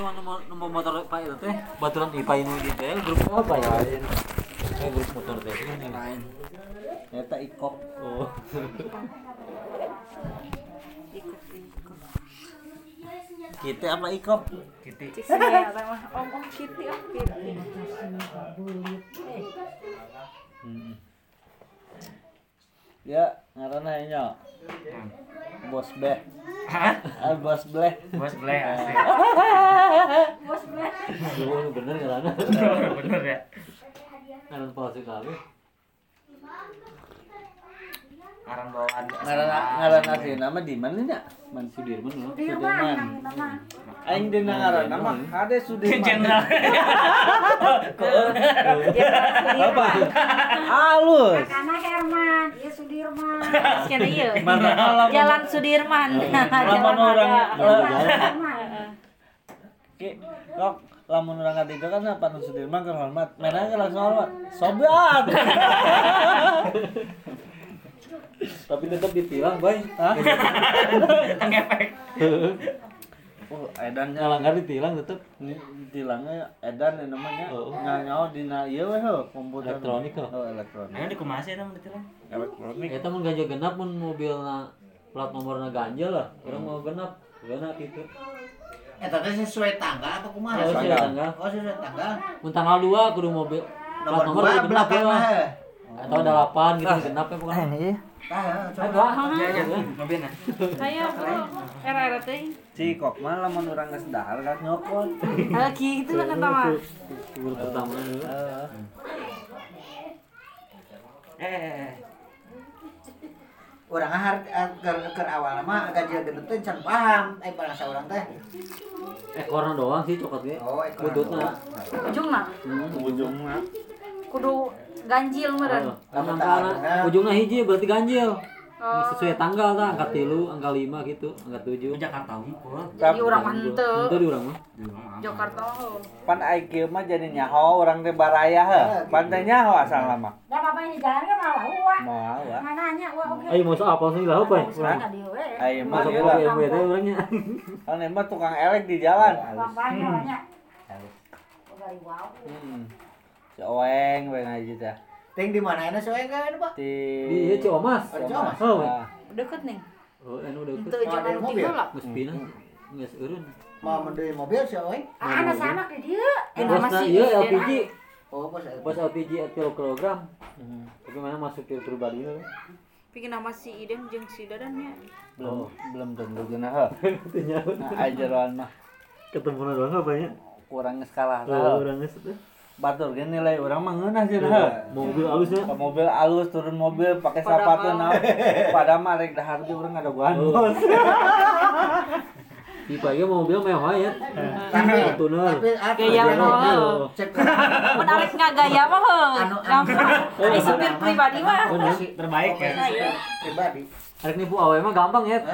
cuma nomor nomor motor Pak itu teh baturan IPA ini di teh grup apa ya? Eh grup motor teh kan yang lain eta ikok Oh. kita apa Kiti. Ya, mah. Om om Kitty om Kitty. Ya ngaranna nya bos beh Hah? ah bos bleh Bos bleh asli. Lu bener enggak Lana? Bener ya. Kan palsu kali. Aran bawaan. ngaranna ngaranna asli nama di mana nya Man Sudirman loh. Sudirman aing dina ngaranna mah ade Sudirman Jenderal. apa halus Karena Herman, ya Sudirman. Sekian iya. lamun Jalan Sudirman. lamun orang kok lamun orang ketiga kan apa Sudirman kan hormat. Mana kan langsung hormat. Sobat. Tapi tetap ditilang, Bay. Hah? Ngefek. Oh, edannya Ngalanggar ditilang tetap Ini tilangnya edan ya namanya. Oh. Nyawa dina ieu we heuh komputer. Elektronik, heuh. Oh, elektronik. Nah, di kumasi eta ditilang. Elektronik. Eta mun ganjil genap mun mobilna plat nomorna ganjil lah. Urang mau genap. Genap gitu. Eta teh sesuai tanggal atau kumaha? Oh, sesuai tanggal. Oh, sesuai tanggal. Mun tanggal 2 kudu mobil plat Nomor nomor dua kudu genap belakang lah. mah. Atau ada 8 gitu genap ya bukan. iya. Tah, coba. Ya ya, mobilnya. Ayo, bro. Era era teh. Si kok mah lamun urang geus dahar kan nyokot. Lagi gitu lah kata mah. Pertama. Heeh. Eh. Urang har keur keur awal mah gajian gendut teh can paham. Eh barang saurang teh. Ekorna doang sih cokot ge. Oh, ekor. Bututna. Ujungna Hmm. Kudu ganjil meureun. Oh, kan angkana ujungna hiji berarti ganjil. Sesuai tanggal tah, angka 3, angka 5 gitu, angka 7. Jakarta unggul. Jadi urang mantep. Itu di urang mah. Jakarta. pan IQ mah jadi nyaho orang teh baraya heuh. Pan teh nyaho asal lama. Dah apa ini jalan kan malah. Mau wa. Nggak nanya, wah oke. Ayo mau apa sih lah apa ya? Nggak di. Ayo mah Masuk ieu ke lah. ilmu itu orangnya. Kan emang tukang elek di jalan. Bapaknya banyak. Hmm. Si Oeng we ngaji teh. Ting di mana ini soalnya kan Pak? Di Di ieu Ciomas. Oh, Ciomas. Oh, Ah. Deket nih. oh anu udah Itu jangan mobil? Geus pina. Geus eureun. Mau mendeui mobil soalnya. Ah, anak sanak di dia. Eh, Bosna masih iya, LPG. Oh, bos. Bos LPG 3 kilogram. Hmm. Tapi mana masuk ke pribadi lu? Bikin nama si Iden jeung si Dadannya. Belum belum tentu geuna. Tanya. Ajaran mah Ketemu doang ya? kurang skala Oh, heuh. Orang. Batur ge nilai urang mah ngeunah jeung heuh. Mobil halusnya. Ke mobil alus turun mobil pakai sepatu naon. Padahal mah rek dahar ge urang ada buan bos. Tipe ge mobil mewah ya. Tapi Tuner. tapi apa? Gaya Anu, mah. Mun arek ngagaya mah heuh. Anu- Gampang. Ai supir pribadi mah. Oh. Terbaik ya. Saya. pribadi. Arek nipu awe mah gampang ya.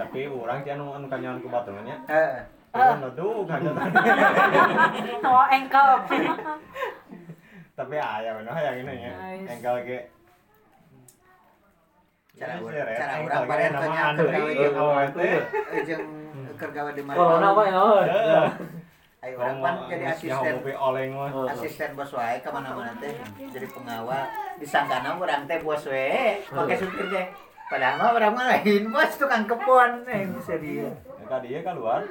Tapi orang sih anu anu kanyawan ke baturnya Heeh. Aduh kanyawan Oh, engkel. tapi ayah benar yang ini ya. Engkel ge Cara urang- urang anu kergawe jeung awal teh eh, jeung kergawe di mana. Ya? Ayo orang pan jadi asisten. bos wae ke mana-mana teh jadi pengawal disangkana orang teh bos wae pakai supir teh. Padahal mah orang mah lain bos tukang kebon eh bisa dia. Eta dia keluar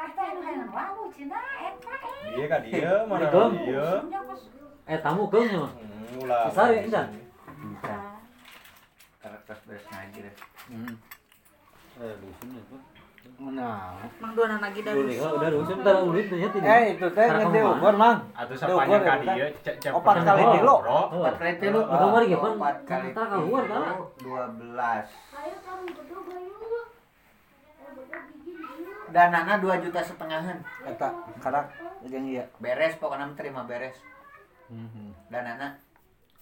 Kan eh. dia mana dia Eh tamu mah. Ulah ya, Indan? karakter beres ngaji deh Hmm. Eh, dusun ya. Pak. Nah. Mang dua anak lagi Udah, dari. udah dusun entar ulit nya tidak. Eh itu teh ukur mang. atuh Diukur sapanya ka ya, cek Opat kali Oh. empat kali tilu Udah mari ge pan. empat kali Kita keluar dua belas Ayo kamu berdua danana dua juta setengahan Eta karak jeung ieu. beres pokoknya mah terima beres Hmm. danana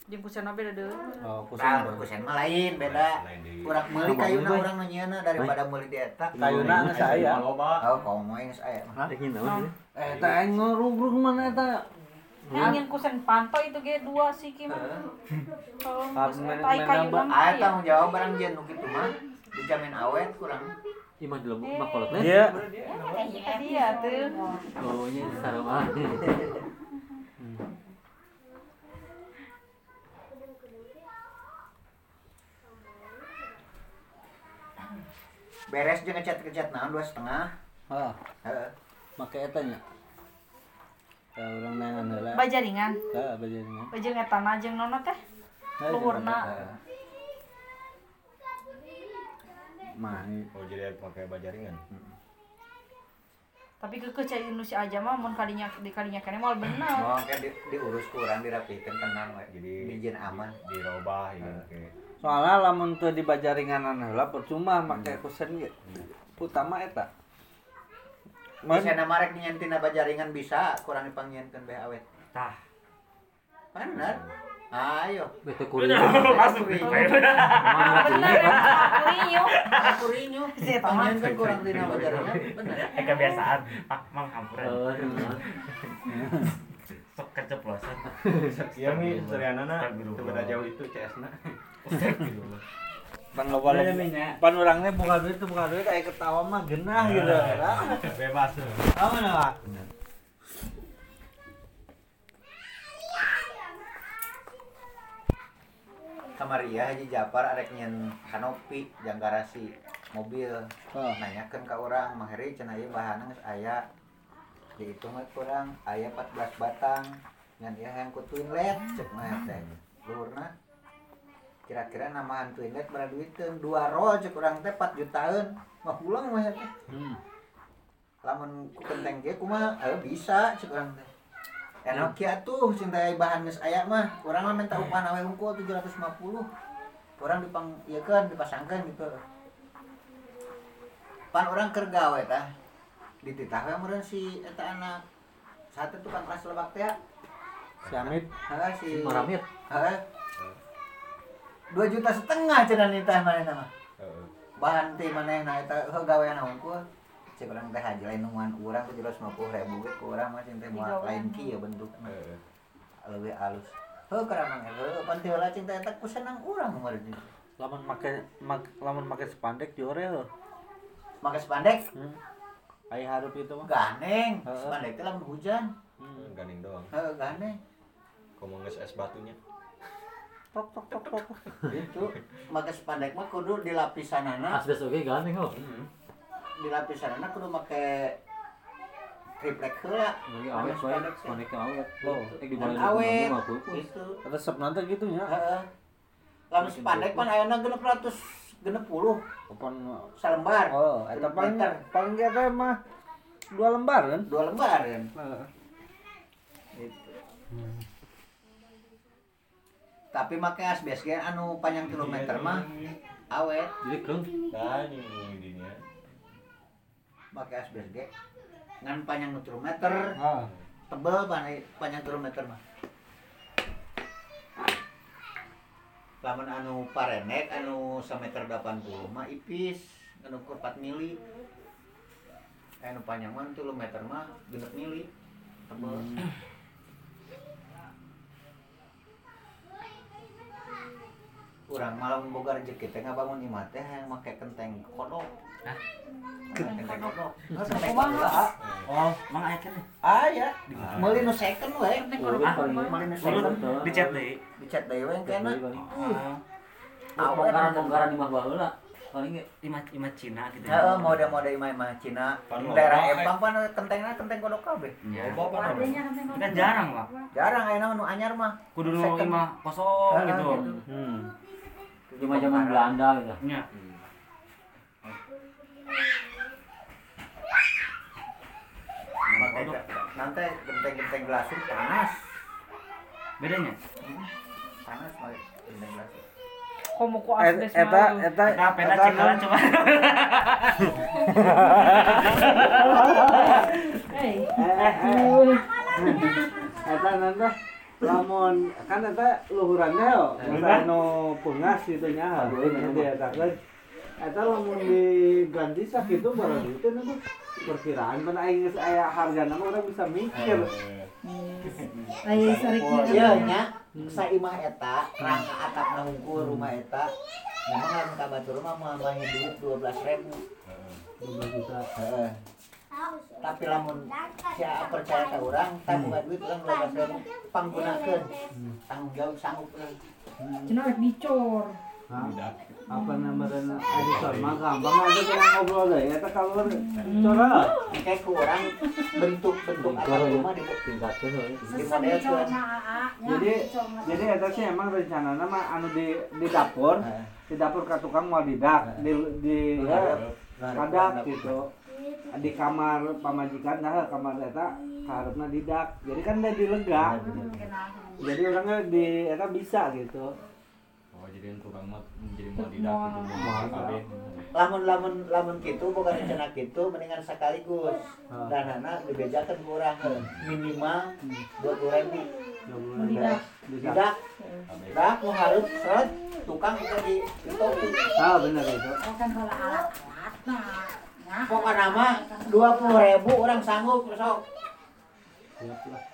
Jeung kusana beda deui. Oh, Nah, pusing. kusen mah lain beda deui. kurang meuli kayuna urang nu nyieuna daripada meuli di eta Kayuna geus aya. oh kau mau yang saya mah Ada gini naon. Eh, Eta aing ngurugrug mana eta? Ingin kusen panto itu ge dua sih mah. Kalau Harus geus main- tai kayu nambah. mah Aya ya. tanggung jawab barang jen nu kitu mah dijamin awet kurang Iman di lembut mah kolot Dia Tadi ya tuh. Oh, nya sarua. beres jeung ngecat-ngecat naon dua setengah. Ah. Heeh. Make eta nya? Ya urang neangan heula. Bajaringan. heeh bajaringan. Bajeng etana jeung nono teh. Luhurna. Mah Oh jadi pakai bajaringan. Tapi keke cai nu si aja mah mun kadinya di kadinya kene mal bener. mau kan di, diurus kurang dirapikeun tenang we Jadi bijin aman dirobah gitu. Oke. soalnya lamun teu di bajaringanan heula percuma make kusen ge utama eta Bisa nama rek nyentina bajaringan bisa kurang dipangieunkeun bae awet. Tah. Bener. Ayo. Bete. Kurinya. Mana kuliah kan? Kurinyo. Kurinya. Pangieunkeun kurang dina bajaringan. Bener. Eh kebiasaan. Pak, mang kampuran. Oh, iya. Sok keceplosan. Iya mi, teu beda jauh itu CS-na. Astagfirullah. pan loba pan urangnya buka duit tuh buka duit kayak ketawa mah genah gitu Bebas. apa nama kamaria Haji Japar areknyen kanopi jang garasi mobil. Ah. Oh. nanyakan ke orang Maheri cenai bahan aya. Dihitung kurang aya 14 batang. Dan dia yang ku twin led cek mah teh. Luhurna kira-kira twin led berapa duiteun dua roll cek kurang teh 4 jutaan. Mah pulang mah teh. Hmm. lamun ku kenteng ge kumaha eh, bisa cek kurang teh. Enak ya tuh cinta bahan geus aya mah. Urang mah minta upah nawe hungkul 750. Urang dipang ieu kan dipasangkeun gitu. Pan orang keur gawe tah. Dititah we meureun si eta anak satu tukang kelas lebak teh. si Amit Heeh si Maramit. Heeh. Dua juta setengah cenah nitah manehna mah. Bahan teh manehna eta gawean hungkul. Cek urang teh haji lain nungan urang 750 ribu ge ku urang mah cing teh moal lain kieu bentukna. Heeh. Leuwih alus. Heuh karamang heuh pan teh heula cinta eta ku senang urang kemarin. lamun make mak- lamun make spandek diore heuh Maka spandek hmm. aya harup itu mah ganeng. Heeh. Spandek teh lamun hujan. hmm. Ganing doang. Heuh ganeng. Ngomong geus es batunya. tok tok tok tok Itu maka spandek mah kudu di lapisanana, Asbes oke gandeng oh. Di lapisanana kudu make triplek heula. Lagi awet bae, spandek teh awet. Oh, Eh di bawah awet. Itu. resep nanti gitu nya Heeh. Lamun spandek pan ayeuna 600 60 kapan salembar. oh eta paling paling ge teh mah dua lembar kan dua lembar kan. Heeh. Gitu. Tapi make asbes ge anu panjang kilometer mah awet. Jadi keung. Nah, ini asbes ge ngan panjang nu kilometer, ah tebel panjang panjang kilometer mah. Lamun anu parenek anu sameter 80 mah ipis, anu ukur 4 mili. Anu panjang mah kilometer mah 6 mili. Tebel. Urang malam boga rezeki teh ngabangun imah teh yang make kenteng kodok. Kenteng kodok. Kenteng Kumaha? kodok. Oh, mang aya kan. Aya. Meuli nu second we. Oh, paling Meuli nu second. Dicat deui. Dicat deui we kena. Oh, Bongkaran-bongkaran di mah baheula. Paling imah imah Cina gitu. Heeh, mode-mode imah-imah Cina. Daerah Empang pan kentengna kenteng kodok kabeh. Ya. Loba kenteng Kan jarang, Pak. Jarang ayeuna nu anyar mah. Kudu nu imah kosong gitu. gitu. hmm. Cuma zaman Belanda gitu. Nya. Make nanti genteng-genteng glasur panas. Bedanya? Panas make genteng glasur. Komo ku Et- asbes eta mah. eta Nah, peda eta cekalan non- coba. Hei, eta nanti lamun kan eta luhurannya yo masa anu pungas gitu nya nanti eta kan eta lamun diganti sakitu baru itu nanti perkiraan mana aing geus aya hargana mah urang bisa mikir. Ayo sariknya. Iya nya, sa imah eta, rangka atapna hungkul rumah eta. Memang lamun ka batur mah mah duit 12.000. 12 juta. Heeh. Tapi lamun siapa percaya ke orang tak buka duit orang dua belas ribu panggunakan tanggung jawab sanggup orang Cina dicor. Apa namanya? Editor mah gampang aja kita ngobrol deh? Ya tak kalau cora kayak ke orang bentuk bentuk apa rumah di tingkatkan we. di model kan jadi jadi eta sih emang rencananya mah anu di di dapur. Di dapur ke tukang mau didak di di ya, kadak gitu di kamar pamajikan dah kamar eta harusnya didak. Jadi kan udah dilega. Jadi orangnya di eta bisa gitu. Oh jadi tukang mah jadi mau didak gitu lamun lamun lamun gitu bukan rencana gitu mendingan sekaligus. Dan anak dibejakan ke orang minimal dua puluh ribu. Didak. Didak. Tidak dah mau harus seret tukang kita di di topi. Ah benar itu. Kan kalau alat-alat nah nah pokoknya nama dua puluh ribu orang sanggup sok.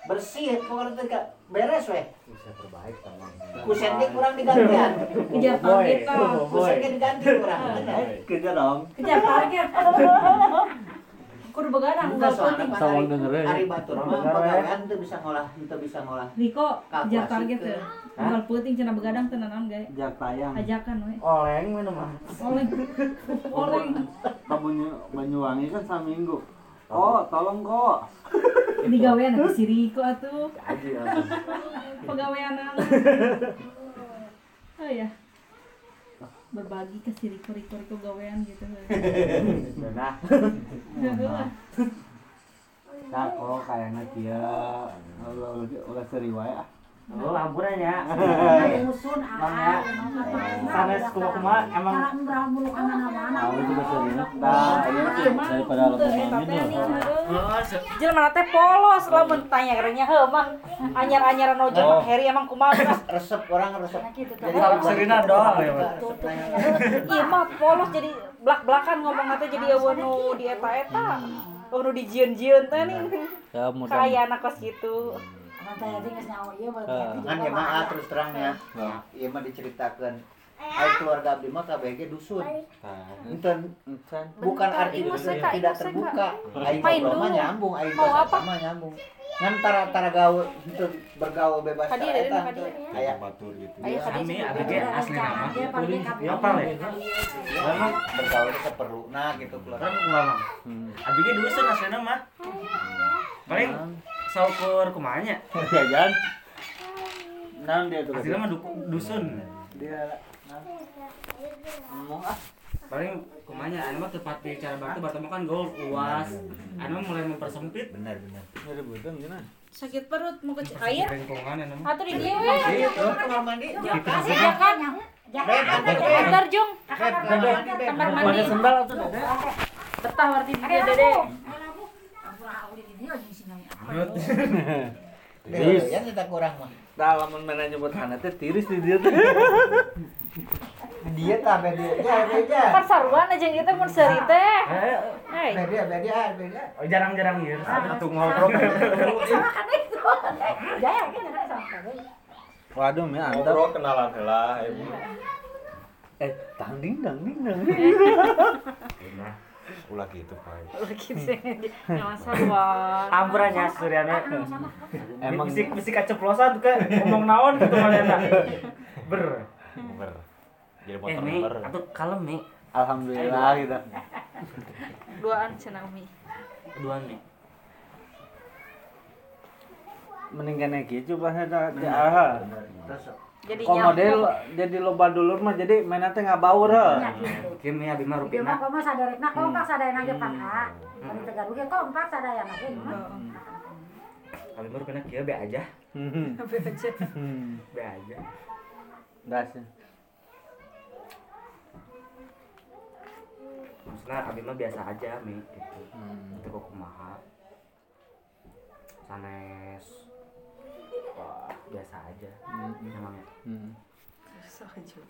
Bersih pokoknya itu beres weh. Bisa terbaik teman. kusentik kurang digantian. Kejar target lah. kusentik diganti kurang kerja dong. Kejar target. Kudu begadang enggak penting. Pak Sawang Ari- denger ya. Ari Batur mah pegawaian tuh bisa ngolah itu bisa ngolah Riko, kejar Kalkulasi target ke-. Tinggal penting cina begadang tenanan guys. jak tayang Ajakan we. oleng mana mah Oleng. Oleng. kamu Banyuwangi kan seminggu oh tolong kok Digawean ke si Riko atuh. Aji Pegawaian Oh ya. Berbagi ke si Riko Riko Riko gawean gitu. nah Heeh. nah kok kayaknya dia ulah ulah seri wae ah Oh, ampunannya. musun Mangga. Sanes kumaha emang cara berang mulu kan mana-mana Tahu juga sering. nah Iya, mah. Daripada ya. Oh, se- Jelema teh polos lamun tanya kerenya heuh mang anyar-anyaran ojo Oh. Mang Heri emang kumaha resep orang resep gitu tuh Jadi Kalau Serina doang ya. Iya mah polos jadi belak-belakan ngomong teh jadi eueuh nu di eta-eta. Oh nu di jieun-jieun teh nih. Ya mudah. Kaya anak kos gitu. Nyawa iya boleh Ah. kan ya mah ah, terus terangnya iya mah diceritakan. Ayo keluarga abdi mah KBG dusun. Enten bukan Bentar, arti dusun tidak terbuka. aing Main ngobrol mah nyambung aing Mau bahasa apa? mah nyambung. Ngan tara tara gaul itu bergaul bebas tara eta aya. Batur gitu. Ayo Kami ABG asli nama. dia paling Apa le? Memang bergaul itu perlu nah gitu kan keluarga ulang. Abg dusun aslinya mah. Paling saukur kumanya. jajan nah dia tuh Aslinya mah du- dusun. dia ngomong ah Paling kumanya anu mah tepat di cara batu batu mah kan gaul uas. Anu mah mulai mempersempit. benar benar nyari budan gimana sakit perut mau ke air. Anu mah. Atuh di dieu we. itu kamar mandi ada beb Bentar jung. kamar mandi mandi. sendal tuh dede Betah berarti di dieu dede. Dewe ya kita kurang mah lamun mana nyebut anak teh tiris di dia tuh. dia dia beda Kan saruan aja kita mun seuri teh. Eh, beda beda beda oh, jarang-jarang ieu. Satu ngobrol. Jaya kan kan sama Waduh, mi antep. Ngobrol kenalan heula. Eh, tang ding dang ding dang. Nah, ulah gitu, Pak. Lagi sih. Nyawa saruan. ampunannya Suryana. Emang Bisik bisik kaceplosan tuh kayak ngomong naon gitu kalian. Ber. Ber. Jadi Eh, motor Mi, ber. atau kalem, Mi. alhamdulillah gitu. Duaan cenah Umi. Duaan, Mi. Mending kene kieu coba eta di aha. Jadi Kok model jadi loba dulur mah jadi mainan teh ngabaur heuh. Kim ya abi mah Dia mah rupina. kok mah sadarek kompak sadayana ge pangka. Ari tegaruh ge kompak sadayana ge mah. Abi mah rupina kieu be aja. Hmm. Be aja. Das. Maksudnya abi mah biasa aja, Mi. Gitu. Itu kok kumaha. Sanes. Biasa aja. Emang ya. Hmm.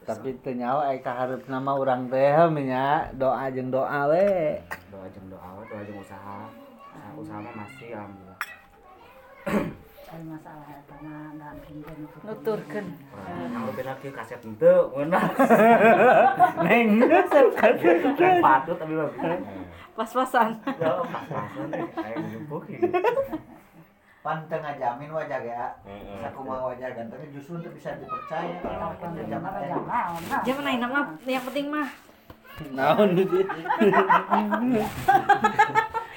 Tapi teu nyawa ai kaharep nama urang teh nya doa jeung doa we. Doa jeung doa, we, doa jeung usaha. Usaha, usaha mah masih alhamdulillah. Masalah nuturkeun. Yang rupina kieu kaset henteu, ngeunah. Neng. Kan patut abi mah. Pas-pasan. Ya, pas-pasan. pan tengah jamin wajah ya Heeh. sakumaha wajah gantengnya justru untuk bisa dipercaya teh Jangan main nama yang penting mah. naon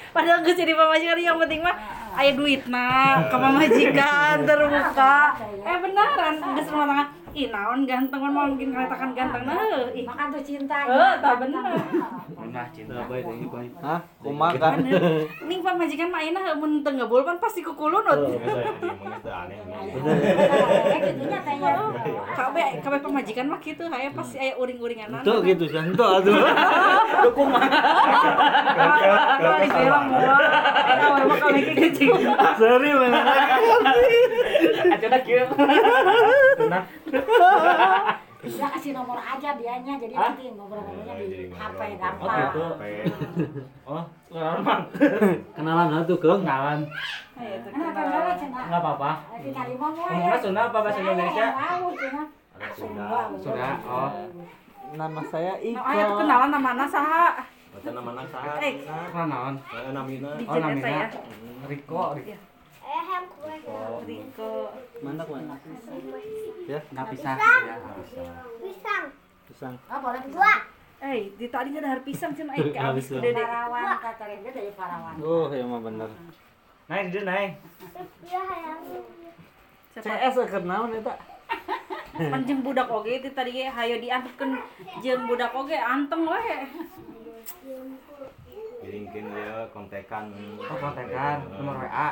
Padahal geus jadi pamajikan yang penting mah aya duit nah ke pamajikan terbuka. Eh beneran geus rumah tangga. Ih naon ganteng kan mau mungkin keretakan ganteng nah. Ih. Makan tuh cinta. Eh, tak bener. Nah, cinta. Baik ini baik. hah kumaha kan Ning pamajikan mah ayeuna mun teu ngebul pan pasti kukulunut. Gitunya tanya. Kabe kabe pamajikan mah kitu aya pasti aya uring-uringan. Tuh gitu sih, tuh aduh. Kalau di film gua, eta mah kami kecil. Seri mana? Acara kieu. Tenang. Dia kasih nomor aja dianya jadi nanti ngobrol-ngobrolnya di HP gampang. gitu. Oh, kenalan. Kenalan lah tuh, Kang. Kenalan. Kenapa enggak cina? Enggak apa-apa. Lagi kali mau mau Ngomongnya Sunda apa bahasa Indonesia? Sunda. Sunda. Oh. Nama saya Iko. kenalan namana saha? Baca nama anak saha? Eh, Kenalan. Saya namina. Oh, namina. ya. Riko, Riko. Riko. Mana mana? Ya, Enggak pisah. Ya. pisang. Oh boleh dua. Eh, di tadi ada har pisang cenah eh ke Habis dede. Parawan kata dia dari Parawan. Oh, ya mah bener. Naik di naik. CS keur naon eta? Panjang budak oge ti tadi ge hayo diantepkeun jeung budak oge anteng we. Kirimkin dia kontekan. Oh, kontekan, nomor WA.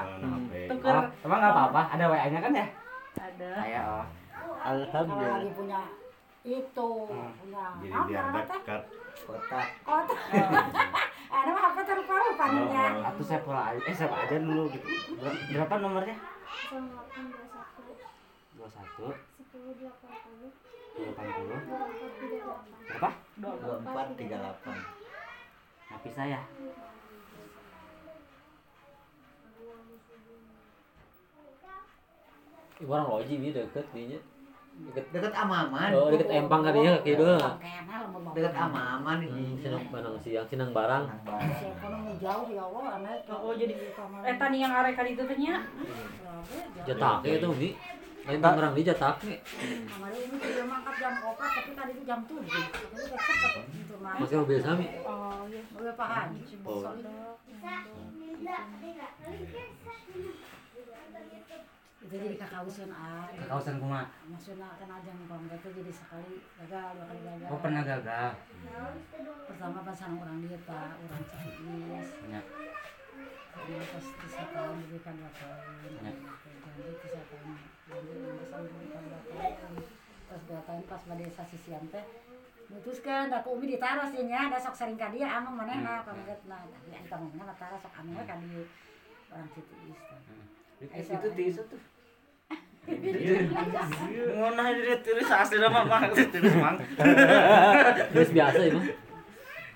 Tuker. Oh, emang enggak apa-apa, ada WA-nya kan ya? Ada. Oh. Kalau Alhamdulillah. lagi punya itu punya Jadi teh? dekat. kota Kota. Ada mah apa terlupa-lupanya. Atau saya pola aja, eh saya aja dulu gitu. Ber- Berapa nomornya? 21 280 Berapa? dua empat tiga delapan Tapi saya. Ih, Orang loji ini deket dinya. Deket deket amaman Oh, deket empang dia kaki dua. Deket amaman Hmm, ini sinang banang siang, sinang barang. Jauh ya Allah, anak. Oh, jadi eta nih yang arek kali itu teh nya. Jatak itu nih. Lain tangerang di jatak nih. Kemarin ini dia mangkat jam 4 tapi tadi itu jam 7. Tapi udah cepet untuk main. Masih mobil sami. Oh, iya. Udah paham. Oh. Itu jadi kakausan ah. Ke kawasan kuma. Maksudnya kan aja nih kalau itu jadi sekali gagal, dua kali gagal. Oh, pernah gagal. Pertama pas sama orang dia pak, orang Chinese. Banyak. Dia pas tiga tahun diberikan dua tahun. Janji tiga tahun. Mutuskan aku umi ditaruh sih nya ada sok sering ka dia amang manehna pamaget nah tapi kita ngomongnya latara sok anu we ka dia orang Citiis Eh, itu tisu tuh. Ngonah jadi tulis asli nama mah tulis mang. Terus biasa ya, Bang. Aing terus kita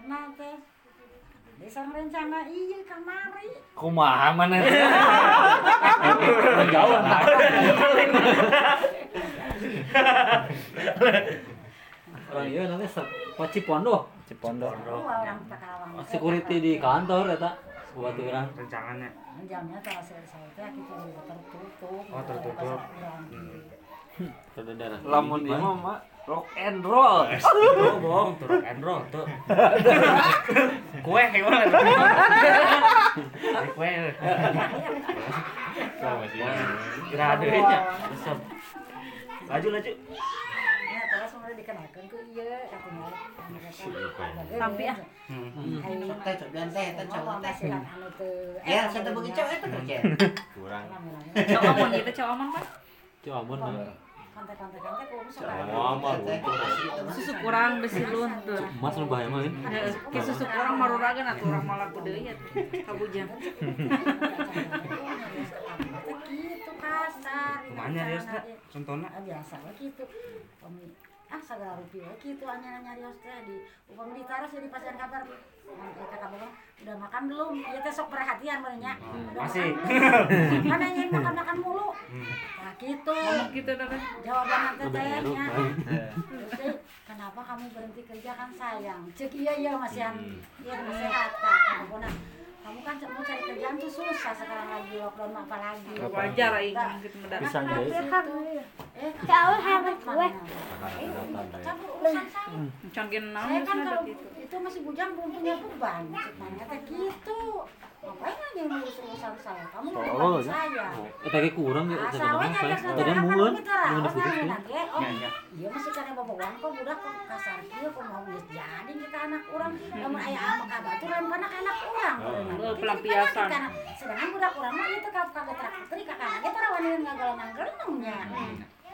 Kenal teh. Desa rencana iya kamari. Kumaha mana? Jauh. Orang iya nanti Paci Pondo. Cipondo. Orang. Security di kantor eta. Buat orang. Rencangannya. Jamnya teh saya kita tertutup. Oh, tertutup. Ada darah. Lamun ieu mah mah rock and roll. Oh, bohong, tuh rock and roll tuh. Kue gimana? Kue. Kira ada nya. Resep. Laju laju. Ya dikenakan ke iya katanya. Sampai ya. Hmm. teh cobian teh teh cowok teh anu teh. ya saya begitu eta kerja Kurang. Cowok gitu, cowok aman Pak. Cuamun mah susu kurang besi luntur mas lu bahaya mah ke susu kurang maruragan atau orang malah budaya ya kabujang gitu kasar ke mana ya contohnya biasa gitu ah segala rupiah gitu hanya nyarios teh di upami ditaruh jadi pasien kabar. Mang, eh, kakak bilang udah makan belum? Iya teh sok perhatian banyak udah Masih. mana yang makan makan mulu? Nah gitu. Ngomong gitu jawaban nanti tehnya teh, kenapa kamu berhenti kerja? Kan sayang. Cek iya iya masih an iya masih sehat kak kamu kamu kan mau cari kerjaan tuh susah sekarang lagi lockdown apa lagi? Wajar aing gitu mendadak. Pisang guys. eh kau harus gue. Campur urusan saya. Can gen naon saya geus kan kalau gitu. itu masih bujang belum punya beban. Maksudnya teh gitu urusan saya kamu mau Oh, ya. saya Eh kurang ya Ah, tadi kerjaan Tadi apa mueun, lu tara? mun Oh, disebut nanti, nanti, oh, Ya, ya. Iya masih karena babawan kok budak kok kasar kieu kok mau geus jadi kita anak urang lamun aya ama kabatur lempana ka anak urang Oh, pelampiasan. sedangkan budak urang mah ieu teh kagak trak putri ka kana ge tara wani ngagalang-galanungnya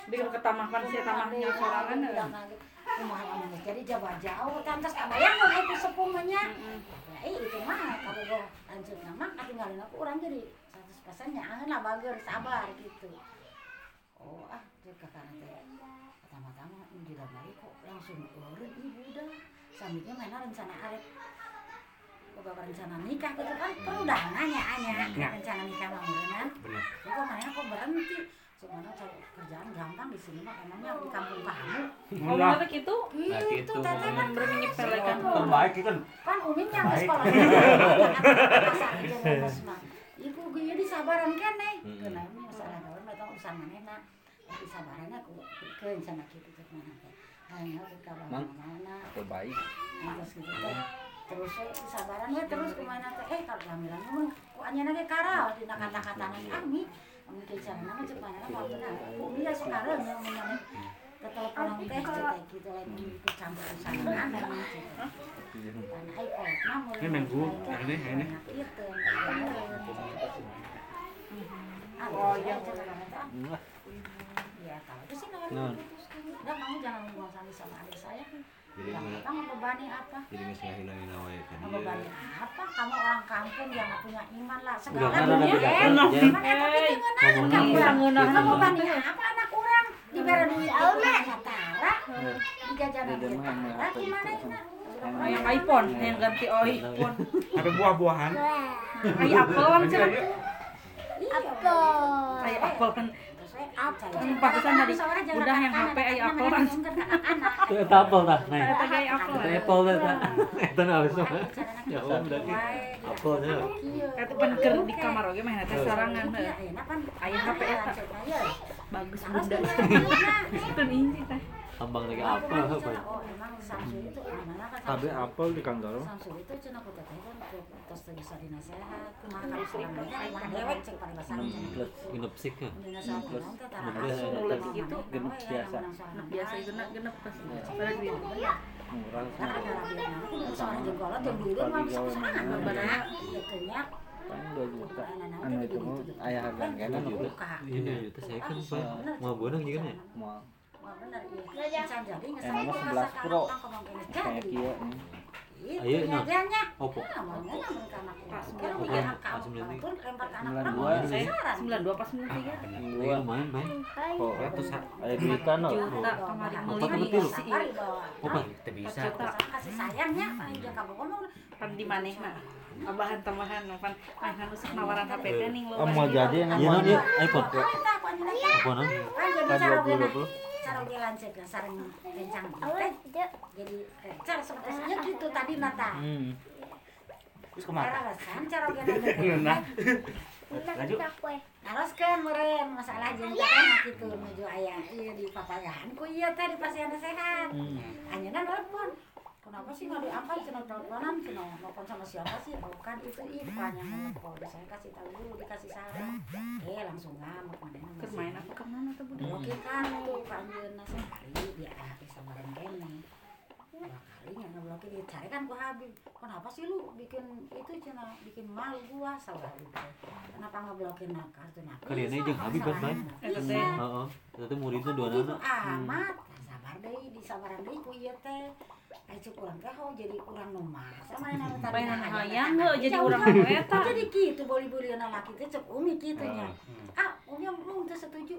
Bikin ketamakan si tamahnya sorangan. Jadi jauh jauh tantas kabayang mah itu sepuhnya Eh itu mah kalau gua lanjut nama ketinggalin aku urang jadi 100% nyaangeun lah bager sabar gitu. Oh ah cek kakak teh. Pertama-tama ini tidak baik kok langsung urut ibu udah. Sambilnya mana rencana arek. Bapak rencana nikah gitu kan? Perudahan ya anya Ya. rencana nikah mah bener itu mana kok berhenti sebenarnya cari kerjaan? Gampang di sini mah emangnya di kampung kamu Oh, mana teh kitu? Nah, gitu gitu. teteh kan menyepelekan. terbaik itu kan kan umin yang sekolah. Pasar aja ngeles mah ibu gue di sabaran kan nih Hmm. kena ini masalah gawe mah tong urusan manehna tapi sabarannya aku pikeun sana kitu cek mana teh hanya ke mana Terbaik. terus gitu teh terus di sabaran we terus ke mana teh eh kalau lamiran mun ku anyana ge karao dina kata-kata nang ami Ami ke cara nama cek mana apa benar umi ya sekarang ketelepon teh kayak gitu lagi ikut campur urusan anak Tanah ai kolot mah mulai Ini main gua, mulai ini, ini. anak itu, Oh, terus yang saya cakap kata, Enggak. Ya, kalau itu sih nggak Nah. diputuskan. Udah kamu jangan sama sama adik saya. Jadi Jangan nggak- apa ngebebani apa? jadi sih ya kan Ngebebani apa? Kamu orang kampung yang nggak punya iman lah. Segala kan ada dunia beda enak. eh, tapi itu ngeunah. Ngomong Kamu. Kamu bani apa anak orang? Diberi duit itu Tara. Dijajanan Tara. Gimana? Yang iPhone, yang ganti oh iPhone. ada buah-buahan Ai apel kan cenah. Iya. Ai apel kan. Apa ya? Hmm, pantesan tadi udah yang HP ai apel kan. Itu eta apel tah, nah. Eta ge apel. Eta apel. Eta mah. Ya berarti apelnya. Eta pan keur di kamar oge mah eta sarangan heuh. Aya HP eta. Bagus bunda. Itu nih teh. Ambang lagi apel apa ya? Oh, emang Samsul itu mana kan Tapi apel di kantor. Samsul itu cina kan terus bisa dinasehat. Dewek cek Genep ya. Teh tara Plus asuh genep gitu. Genep biasa. Biasa genep pas. Duit. Murah. Nama kudu seorang yang dulu mah bisa usaha babana itunya Paling dua juta. Anu itu mah ayah harga kan buka. Ini itu saya kan Pak. mau bonang juga ya. Mau Bener iya. 11 rasa Pro. kayak kia Ayo, nah. Opo. Nah, mau orang. sembilan tiga. Pas kamu, sembilan tiga. Sembilan dua. mau sasaran. 92 pas 93. Kayak lumayan, Bay. Oh, Ratus, ada duitan loh. Juta kemarin beli Sabar dibawa. Apa? Itu bisa kasih sayangnya, kamu ngomong. pan di maneh mah. Tambahan tambahan pan pan anu sok nawaran HP teh ning Oh, mau jadi yang Iya, ya, iPhone. Oh. Apa non? Kan jadi Kan cara 20 dia 20. Cara dia lancet lah, sarang kencang teh. Jadi cara seperti gitu tadi nata. Hmm. terus ke mana Cara alasan cara dia nah lanjut Teruskan meren masalah janji anak itu menuju ayah iya di papayahan ku iya teh di pasien sehat. Anyeuna telepon. Kenapa sih nggak diangkat cina teleponan cina telepon sama siapa sih? Oh kan itu Ipan yang telepon. Saya kasih tahu dulu dikasih saran. Eh langsung ngamuk mana Keur main apa ke mana tuh budak? Oke kan tuh kanjeuna sekali dia ah bisa bareng kene. Dua kali nggak ngeblokir dicari kan ku Habib. Kenapa sih lu bikin itu cina bikin malu gua salah lu. Kenapa ngeblokir na kartu na? Kalian aja. Eta Bisa. teh Heeh. Eta teh muridnya dua Begitu anak. amat. Sabar deui, disabaran deui ku ieu teh. Ai cek urang teh oh jadi urang nu maksa main anu tadi. Main Nah, hayang aya- heuh, jadi jauh urang lah. nu eta. Jadi kitu boli-bolieun laki teh cek umi kitu nya. Ah, umi belum teu setuju.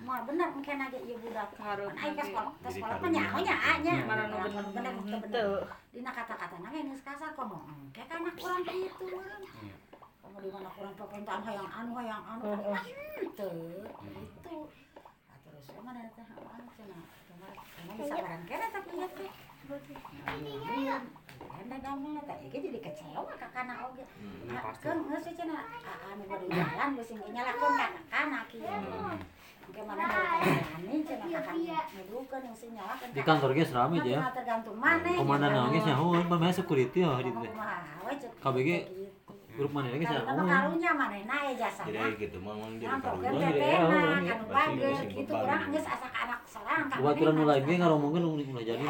Mah bener mungkin aja ieu budak. Hareup Ai ka sekolah, Jadi sekolah mah nyaho nya nya. Mana nu bener bener bener teu. Dina kata-kata nang geus kasar komo. Kayak anak urang kitu mah. Kamu di mana kurang permintaan hayang anu hayang anu. Teu. Itu. Ah, Terus mana teh ah cenah. Kamu bisa barang kene tapi ya jadi kecewa oge. Kan anu jalan, geus nyalakeun kieu. Kakak ngedukeun geus nyalakeun. Di kantor ge rame Tapi ya. tergantung mana. Komandan pameh security ya di teh. KBG grup mana lagi Kalau nama nyahoan. karunya mana naik jasa. Jadi gitu memang jadi karunya. kan ya. anu bagus, gitu orang geus asa anak sorang. kan Buat mana turun mulai nasa. ge ngaromongkeun ulah jadi.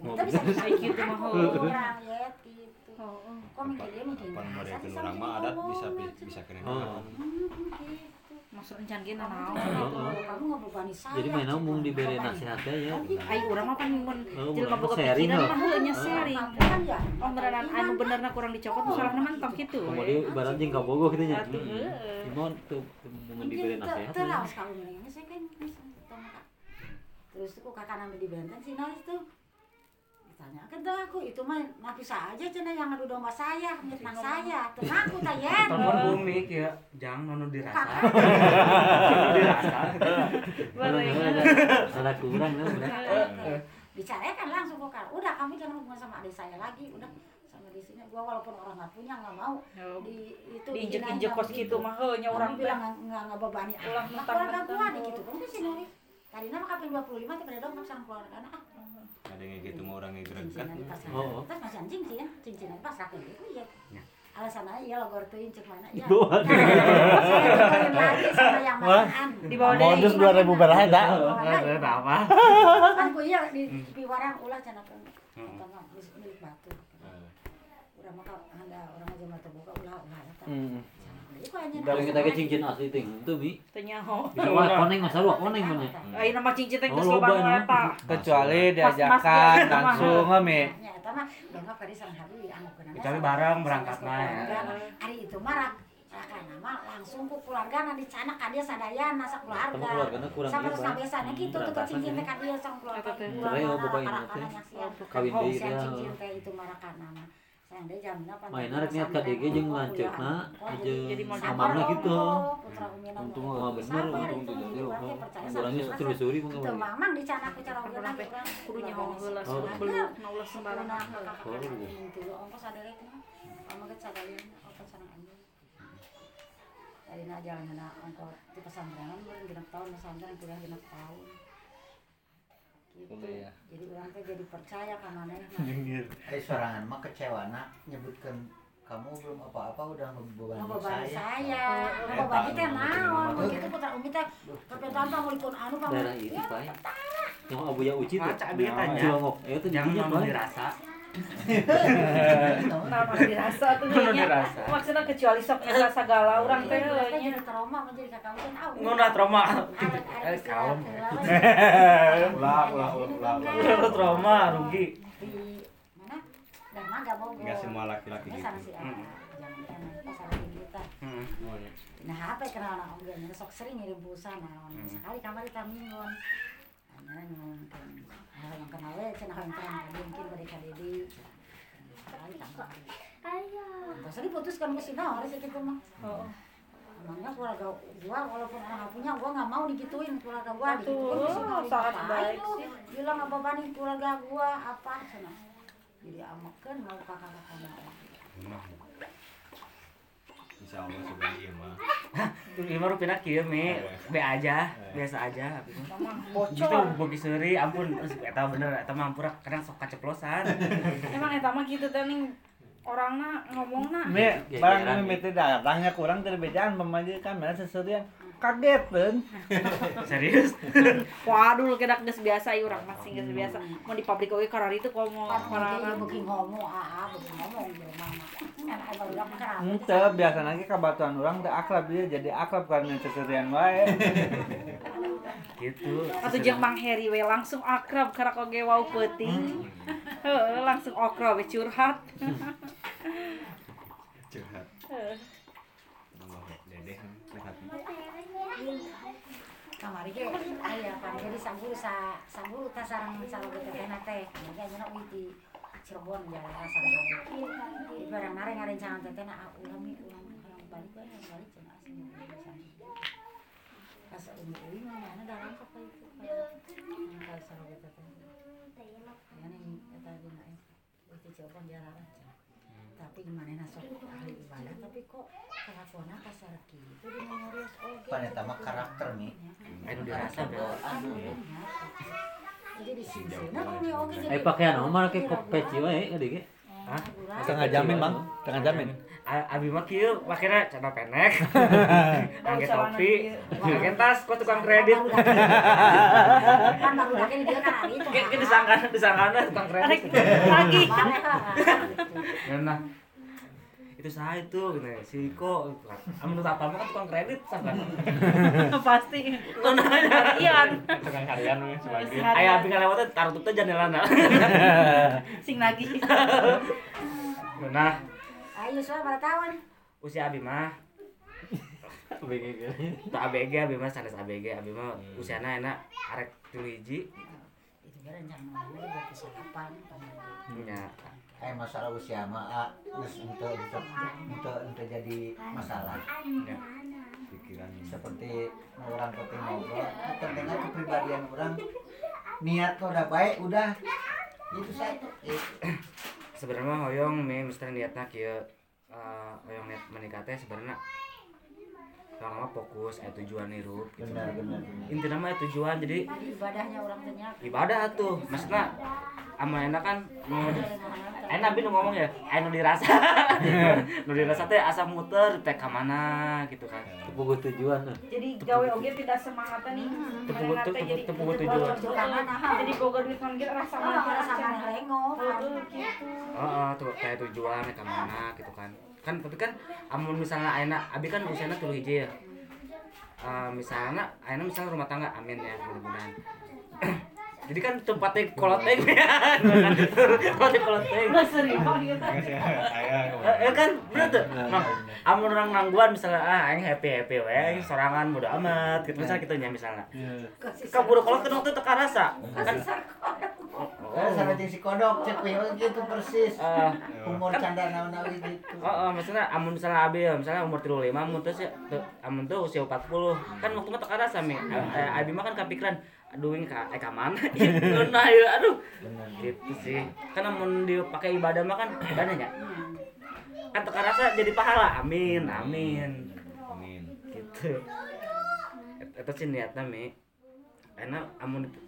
Mau Tapi bisa gitu mah, Oh, orang ya gitu. Kok mikir dia mikir Pan bahasa mereka bisa orang mah adat bisa bisa kena. Oh. Hmm. Maksud encan Kamu naon. tuh, kamu ngebebani saya. Jadi main cik. mung diberi Ngebebani. nasihatnya ya. Ai urang mah pan mun Oh, mun boga sharing, pikiran mah heuh nya Oh. sharing. Kan ya. Oh beneran anu benerna kurang dicokot nu salahna mah tong kitu. Kemudian ibarat jeung kabogoh kitu nya. Heuh. Gimana tuh mau diberi nasihat. ya. Terus kalau mereka saya kan. Terus tuh kakak nami di benteng si Nois tuh ditanya kan tuh aku itu mah napisa aja cina yang ngadu domba saya mitnang saya. tenang aku tayen Telepon bumi ya, jangan nono dirasa. Bareng. Ada kurang bener. dicarikan langsung kok udah kamu jangan hubungan sama adik saya lagi udah. Sama di sini gua walaupun orang nggak punya nggak mau di itu Diinjek-injek kos kitu mah heuh nya urang orang bilang nggak nggak ngebebani Ulah anak. mentang-mentang. keluarga gua gitu kan di sini tadi nama kapan 25 tapi ada dong sama keluarga anak. ah Ada yang gitu mau orang yang gerak kan. cincinan pas Oh. terus masih anjing sih ya cincinan pas rakyat itu ya Ya. alasan aja ya lo gortuin cek mana ya saya lagi sama yang manaan Di bawah dari Modus 2000 berapa dah? Ada apa? kan ku iya di piwarang ulah cenah kan Hmm. tengah milik batu. Urang mah ka- anda orang aja mata buka ulah ulah Hmm. Kalau kita ke cincin asli ting itu mi. teu nyaho. Bisa mah koneng masa lu koneng mana. Ayeuna mah cincin teh Oh, geus loba eta. Kecuali diajakan langsung mi. Ya, eta mah dongkap kali sareng hari dianggapkeun aja Kecuali sama- bareng sama berangkat mah ya. Hari itu mah rak rakana mah langsung ku keluarga na dicanak ka dia sadayana nasa keluarga. Iba. terus biasanya gitu tuh cincin ya. teh ka dia sama keluarga. Cerai oh, bapak ini teh. Kawin deui teh. cincin teh itu mah rakana mah. Sayang deui jamna pan. Main arek niat ka DG jeung lanceukna model amanna gitu. Untung mah bener untung tuh jadi Orangnya telusuri mah Itu mamang dicanak ku cara urang kudu nyaho heula Oh. beluk na ulah sembarang. Ongkos ada rek mah kamu ke sadayana ongkos sareng anjing dari na jalan ongkos di pesantren meureun genep tahun pesantren kuliah genep tahun gitu Kuliah. jadi orang teh jadi percaya ka manehna Eh sorangan mah kecewa nak nyebutkan kamu belum apa-apa udah membebani ngebebani saya. saya ngebebani teh naon begitu putra umi teh tapi tanpa mulipun anu pa Daerah ini pai. Yang Abu Ya Uci tuh. Maca abdi tanya. Eh itu dirasa. Nah, mana dirasa tuh dirasa. Maksudna kecuali sok nya segala urang teh heuh nya. jadi trauma menjadi kakak kan au Ngono trauma. Eh, kaum. Ulah ulah ulah ulah. Kalau trauma rugi. di mana dan Enggak semua laki-laki ini gitu. Hmm. jangan kan pasar kita Hmm. nah apa ya kenal anak onggen sok sering ngirim pulsa nah sekali kamar kita Terus diputuskan ke sini, harus gitu mah. Emangnya keluarga gua walaupun orang punya, gua nggak mau digituin keluarga gua. Atuh, digituin ke sini, sangat baik sih. Bilang apa bani keluarga gua apa sana. Jadi amekeun mau kakak-kakaknya. Insya Allah sudah iya mah. Tuh lima rupiah kieu mi, be aja, biasa aja. Bocor. Gitu bogi seuri, ampun, eta bener, eta mah ampura kadang sok kaceplosan. Emang eta mah kitu teh ning orangna ngomongna Mi, Ya, barang mi teh datangnya kurang terbedaan pemajikan mana sesuatu yang kaget kan. Serius? waduh kedak geus biasa ieu urang masih geus biasa mau di pabrik oge karar itu komo karar beuki ngomong, ah, ah, beuki ngomong di rumah mah. Kan. Ente biasa lagi kabatuan orang teh akrab dia jadi akrab karena seserian wae. Gitu. atau jeung Mang Heri we langsung akrab karak oge wau peuting Heeh, langsung we curhat. curhat Heeh. Allah dede lihat kamari ge aya pan jadi sambulu sa sambulu ta sareng sareng tetehna teh. Mungkin ayeuna uih di Cirebon jalan sareng sambulu di barang nare ngarencangan tetehna ah ulah mi ulah mi hayang balik hayang balik cenah asing pas umi uih mah mana dalam apa itu ka sareng teteh ya nih eta dina eh di Cirebon jalan tapi gimana nasok ahli ibadah tapi kok kelakuannya kasar gitu dengan ngurus oge Paneta mah karakter nih. Anu dirasa bro. Aduh. jadi di sini nah kalau dia oke jadi Eh pakaian omar ke kok peci we gede ge. Hah? Tengah jamin, Bang. Tengah jamin. Abi mah kieu pakainya celana pendek. Pakai topi, pakai tas, kok tukang kredit. kan baru lagi dia kan itu disangkana tukang kredit. Lagi. Nah, itu saya itu gitu ya, si Iko menurut apa kan tukang kredit sangka Pasti. Tonanya. Harian. tukang harian sebagai Aya abi ngalewatnya taruh tuh janelana. Sing lagi. Nah, ayo soal tahun usia abi mah BG ge. tak ABG abi mah sanes ABG abi mah usiana enak arek hiji itu kan rencana mana dia bisa kapan nya Eh masalah usia mah ah, untuk untuk untuk untuk jadi masalah. nya pikiran Seperti orang penting ngobrol, pentingnya kepribadian orang niat udah baik udah. Itu satu. Sebenarnya hoyong mi misalnya niatna kieu eh, hoyong niat menikah teh sebenarnya lama fokus aya tujuan hirup gitu. benar benar benar intinya mah tujuan jadi ibadahnya orang tanya ibadah tuh maksudnya ama enak kan enak nu ngomong ya nu dirasa nu dirasa teh asa muter teh ka mana gitu kan Kepugu tujuan nah. Jadi gawe oge tidak semangatnya nih. Jadi tujuan. boga duit. Jadi boga duit kan gitu rasa sama mana rasa rasa mana lengok Heeh, gitu. Heeh, tuh kayak tujuan ke mana gitu kan. Kan tapi kan amun misalnya ayeuna abi kan usiana tuluh hiji ya. Eh, misalnya ayeuna misalnya rumah tangga amin ya mudah-mudahan. Jadi kan tempatnya koloteng ya. Tempatnya koloteng. Udah sering kok gitu. aya Eh, eh, kan bener tuh. Nah, amun orang nangguan misalnya ah aing happy happy we aing sorangan bodo amat gitu misalnya gitu nya misalnya. Kaburu kolot kan waktu teka rasa. Kan Oh, sama jeung si kodok cek gitu persis. eh Umur canda naon-naon gitu. Oh, oh, maksudnya amun misalnya abi ya, misalnya umur 35 amun terus ya amun tuh usia 40. Kan waktu mah teka rasa mi. Eh, abi mah kan kepikiran aduh ini ka, eh, ka mana? Itu nah ya, aduh. Gitu sih. Kan amun dipakai ibadah mah kan ibadahnya. Kan teka rasa jadi pahala. Amin, amin. amin Gitu. Itu sih niatnya mi. Enak amun itu-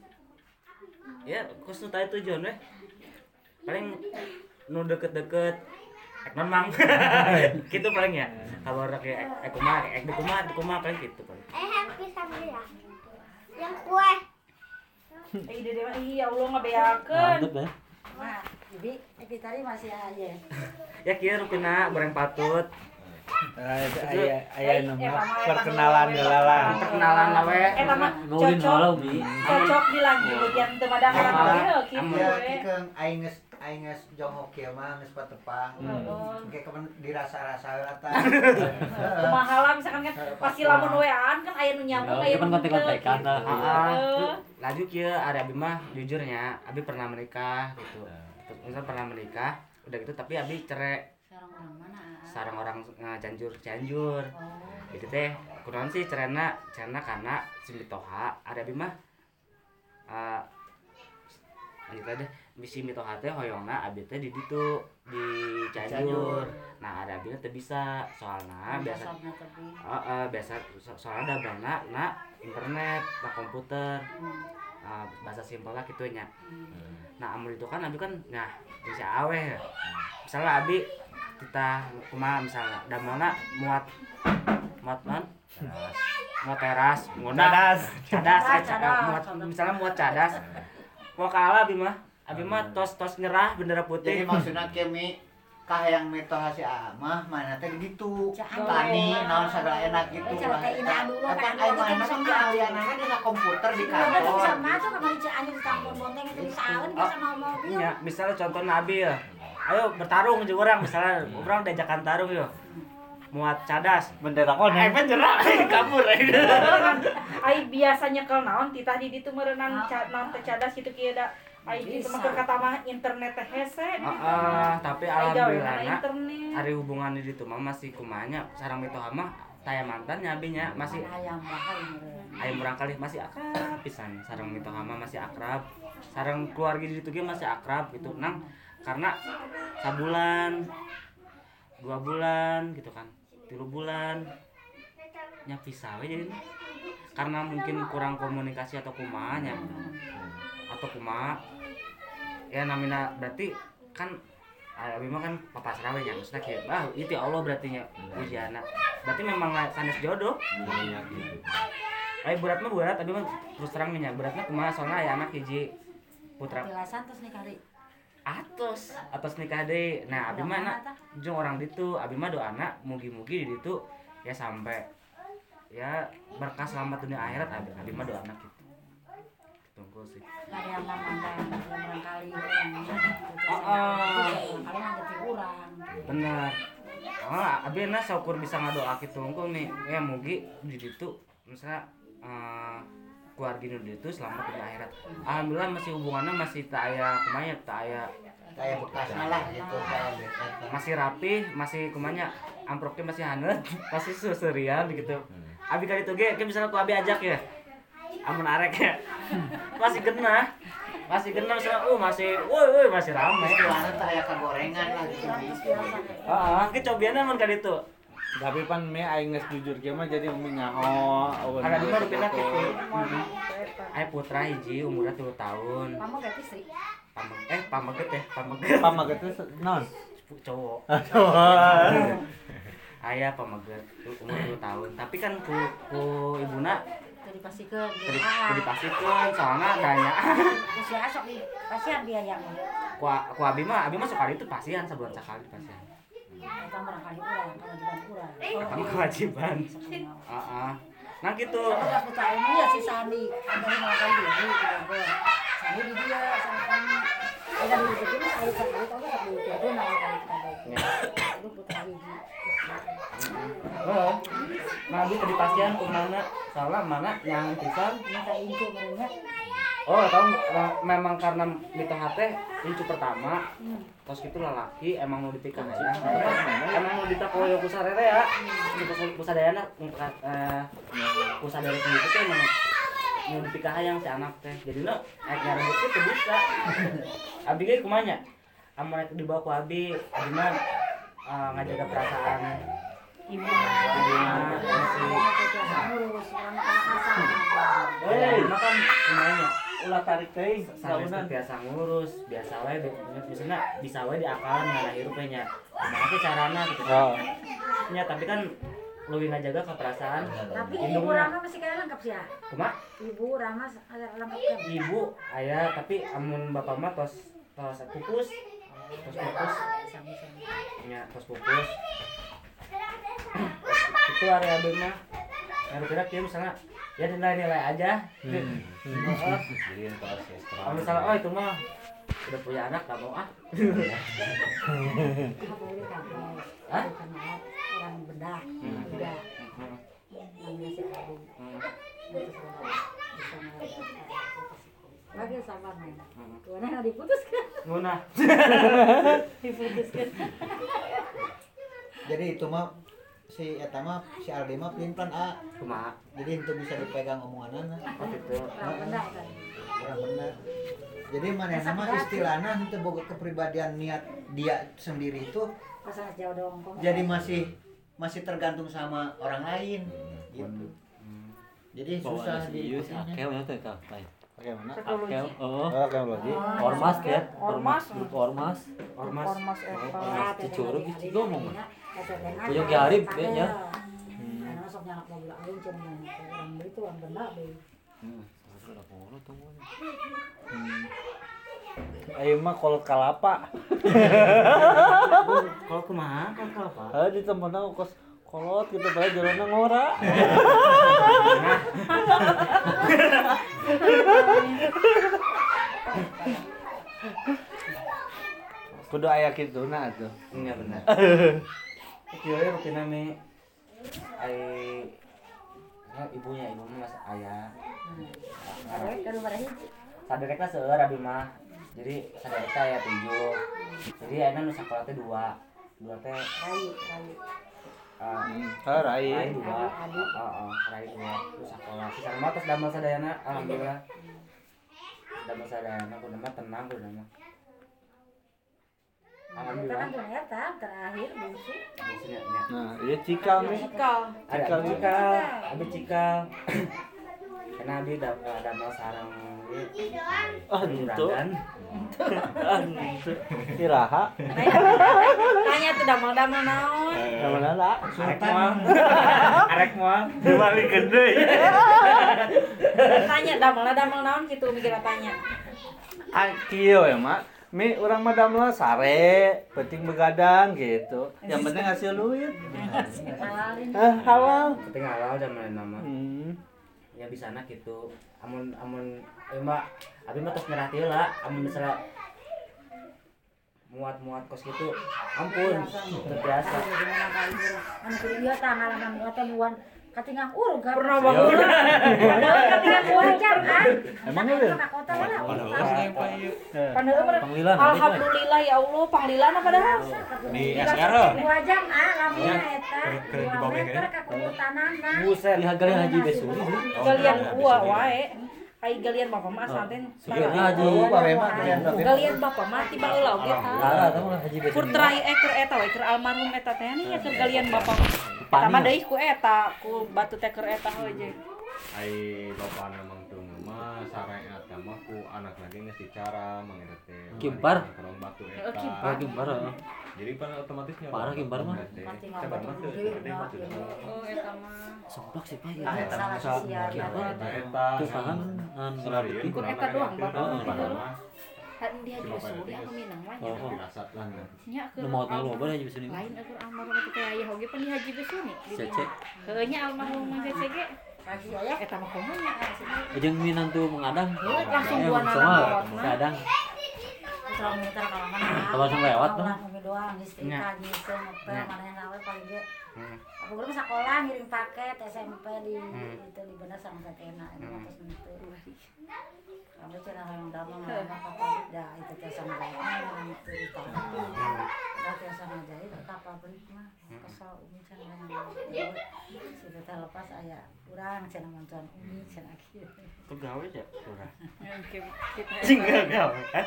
ya kos nu tadi tujuan weh. Paling nu deket-deket ek non mang gitu paling ya kalau orang kayak ek kumah ek kumah kumah paling gitu paling Eh, hampir sama dia. Yang kue. Eh, ide dia mah iya Allah ngabeakeun. Mantep ya. nah jadi itu tadi masih aja ya kira rupina goreng patut Aya aya Eh, eh, eh, perkenalan heula perkenalan lah we Eta mah cocok. Cocok di lagi bagian teu. Ya, we. pikeun aing geus aing geus jongkok kieu mah geus patepang. Heeh. Engke kemen dirasa-rasa heula tah. Kumaha lah misalkan kan pasti lamun wean kan aya nu nyambung Oh, aya itu kan nu kontek-kontekan gitu. lah. Ah, ah. Heeh. Tuh, laju kia ada abi mah jujurnya abi pernah menikah gitu misal pernah menikah udah gitu tapi abi cerai sekarang orang mana sarang orang uh, canjur canjur oh itu teh kunaon sih cerena cerena karena si mitoha ada abi mah uh, lanjut aja misi mitoha teh hoyongna abi teh di ditu di canjur nah ada abi teh bisa. Soalnya biasa tapi uh, biasa so- soalnya ada bana na internet na komputer. Uh, bahasa simpel lah gitu nya. Nah amun itu kan abi kan nah bisa aweh misalnya abi kita kumaha misalnya dan mana muat muat man muat teras. Ngundang Cadas. cadas Cadas, cadas. muat misalnya muat cadas. Mau kalah abi mah abi mah tos tos nyerah bendera Jadi putih maksudnya kemi kahayang metoha si Amah mana teh gitu tani naon sagala enak gitu cara teh ina dulu, Tapi kan, ayo dulu mana kan keahlianana dina komputer di bisa kantor masuk sama di Cianjur tampon bonteng itu bisa awan bisa mau mobil. Ya, misalnya contoh Nabi ya. Ayo bertarung jeung orang misalnya orang diajakan tarung yo. Muat cadas. bendera Eh, koneng kan jerak kabur. Ai biasanya kalau naon titah di ditu meureunang ca- naon cadas kitu kieu da. Kata mah internet teh hese. Heeh, tapi alhamdulillah hari hubungan di ditu mah masih kumanya sarang mitoha mah taya mantan nyabinya masih ayam murang kali masih akrab pisan. Sarang mah masih akrab. Sarang keluarga di ditu ge masih akrab gitu nang. Karena sabulan dua bulan gitu kan tilu bulan. Nya pisah we jadi karena mungkin kurang komunikasi atau kumanya atau kumaha ya namina berarti kan ah, Abi mah kan papa serawe nya maksudnya kayak ah itu Allah berarti nya ujiana berarti memang sanes jodoh. Ayo berat mah berat tapi mah terus terang nya beratnya kumaha soalnya aya anak hiji putra. Pilasan terus nih kali. atos atas nikah deh nah abi mah na jeung orang ditu abi mah doana mugi-mugi di ditu ya sampai ya berkah selamat dunia akhirat abi. Abi mah doana gitu tunggu sih yang orang gitu. Oh, oh. Barangkali ngerti urang. bener oh abi na syukur bisa ngadoa gitu tunggu nih ya mugi di ditu misalnya eh, keluarga nu ditu selamat dunia akhirat alhamdulillah masih hubungannya masih tak aya kumanya tak aya kayak bekasnya lah gitu kayak masih rapi masih kumanya amproknya masih hanet masih susurian gitu abi kali itu ge misalnya aku abi ajak ya amun arek ya. Masih kena. Masih kena misalnya uh masih woi woi masih rame. Istilahnya kayak kegorengan lah gitu ah ke cobiannya mun kali itu tapi pan me aing geus jujur kieu mah jadi umi ngaho aweun ada di mana pindah gitu. gitu ay putra hiji umurnya 3 tahun. Mama gak istri. Pameg eh pameget ya? Pameget pamaget teh naon cowok. Aduh. ayah pameget umur 2 tahun. Tapi kan ku ku ibuna Jadi pasti ke jadi jadi pasikeun soalnya danya Usia asok di pasien dia yang ku ku abi mah abi mah sekali itu pasian sebulan sekali pasian kita barangkali urang kewajiban urang. Oh, Kamu kewajiban. ah ah. nah gitu kita ini ya si Sandi, ada yang makan dulu gitu. Sandi di dia sama kami. Ada di situ ayo sekali tahu di itu nama kami kita Itu putra hiji. Oh nah abi tadi pasian ke mana soalnya mana? Yang pisan? Minta incu merenya. oh tahu nah, memang karena tengah teh incu pertama. Terus itu lelaki emang mau ditikah ya emang mau ditakoyo ku sarere ya. Gitu kusadayana untuk eh kusadari itu tuh emang mau dipikah yang si anak teh. Jadi no naik nyarang itu tuh bisa. Abi ge kumanya? Amun dibawa ku abi. Abi mah eh, ngajaga perasaan Ibu. Ngurus orang asal. eh makan kumanya ulah tarik sampai daunan biasa ngurus biasa wae biasanya bisa wae diakalan ngana hirup we nya kumaha teh carana gitu. Oh. Nya tapi kan lebih ngajaga ke perasaan. Tapi ibu. Rama masih kayak lengkap sih ya. kumaha Ibu Rama ada lengkap. Kan. ibu ayah tapi amun bapak mah tos tos pupus tos pupus Sama-sama. nya tos pupus itu area abis mah kira-kira dia misalnya ya nilai-nilai aja Hmm. Oh, Jadi proses kalau misalnya oh itu mah udah punya anak gak mau ah. Hah? Orang bedah. Hmm. Hmm. Namanya si. Hmm. Lagi sabar main. Hmm. Karena nggak diputuskan. Ngunah. Diputuskan. jadi itu mah si eta mah si Aldi mah pilih plan A kumaha jadi itu bisa dipegang omonganana oh gitu Orang bedah kan. orang benar jadi mana nama istilahnya itu boga kepribadian niat dia sendiri itu Pasal jauh dong. kok. jadi masih masih tergantung sama orang lain gitu jadi susah di Iya, Akel ya kah lain. bagaimana. Akel, oh. oh kayak lagi Ormas ya, Ormas. grup ormas. ormas Ormas eta. Ormas Cicurug gitu ngomong. Punya Punya Ki Arif, ya, nya. Karena sok nyalak mobil alun cuman orang itu orang benar deh. Hmm. Ada polo tuh. Ayo mah kolot kalapa. Kalau kumaha? Kalau kalau apa? Ah di tempatnya kos kolot gitu padahal jalannya ngora. Kudu aya kituna tuh. Enggak benar. Kieu ya rutina mi ai ya, ibunya ibu mah mas ayah. Umur hiji. Sadereka seueur abi mah. Jadi sadereka ya tujuh. Jadi ayeuna nu sakola teh dua. Dua teh Rayu, rayu. ah, Ah Rai rai. dua. Heeh, Rai dua. Terus sakola. Sisa mah tos damel sadayana alhamdulillah. Damel sadayana kudu mah tenang kudu mah. Kita Alhamdulillah. kan tuh eta terakhir bungsu. Nya. Nah, iya cikal nih. Cikal. ada Cikal, abi cikal karena abi udah ada mau sarang gitu. Ah, itu. Ah, itu. Iraha. Tanya tuh damel-damel naon. Yang mana lah? arek moal arek moal Balik gede. Tanya damel damel naon gitu mikir tanya. Ah, kieu ya, Mak. Mi urang mah damel sare, penting begadang gitu. Yang penting hasil duit. Ah, halal. tapi halal dan main nama Hmm. ya bisa anak gitu amun amun eh mbak abi mah terus nyerah tieu lah amun misalnya muat muat kos gitu ampun terbiasa kudu ieu tah ngalaman ieu teh buan katingang urug Pernah bangun. katingang urug kan. Emang ya? Ka kota lah. Mah. Panglilan. Alhamdulillah ya Allah panglilana padahal. Di SR. Dua jam ah lamina eta. Dua meter ka kubutanana. buset Di hagali haji besuri sih. Galian gua wae. Ai galian bapak mah santen. Supirna haji. Oh, Pak Bema kalian tapi Galian bapak mah tiba heula oge tah. Tara lah haji besuri. Kur trai eker eta we keur almarhum eta teh nih keur galian bapak. Eta mah deui ku eta ku batu teh keur eta heuh je. Ai bapak memang tuh mah eta mah ku anak lagi dicara mangeta teh. Kimpar. Kalau batu eta. kimpar. Ah, gimbar. ah. Jadi kan otomatisnya Parah kimpar mah. Gede mah tuh. Oh eta mah. Somplak sih Pak. Ah, ya. salah Sa- sisian. kimpar. Eta. Tuh paham an Salarian Ikut eta doang, Bapak. Kan dia minang mah nya. Oh. Dirasat lah. Nya keur Nu mau tahu loba haji besuri. lain keur almarhum teh kayak aya oge pan di haji besuni. Cece. Heuh nya almarhum mah cece ge. Kasih aya. Eta mah komo nya. Jeung minang tuh mengadang. langsung Eh, buana lawatna. kadang. Kalau mana. Kalau lewat, mah. doang mana yang paling ge. Hmm. Aku guru sekolah ngirim paket SMP di Hmm. itu di bener sama Tetena itu mah terus itu. Kamu cenah yang dama mah apa ya itu teh sama yang itu di tangan. Udah teh sama jadi kapal beli mah kesal umi cenah yang situ teh lepas aya urang cenah mancan umi kieu. tuh gawe aja kurang tinggal gawe eh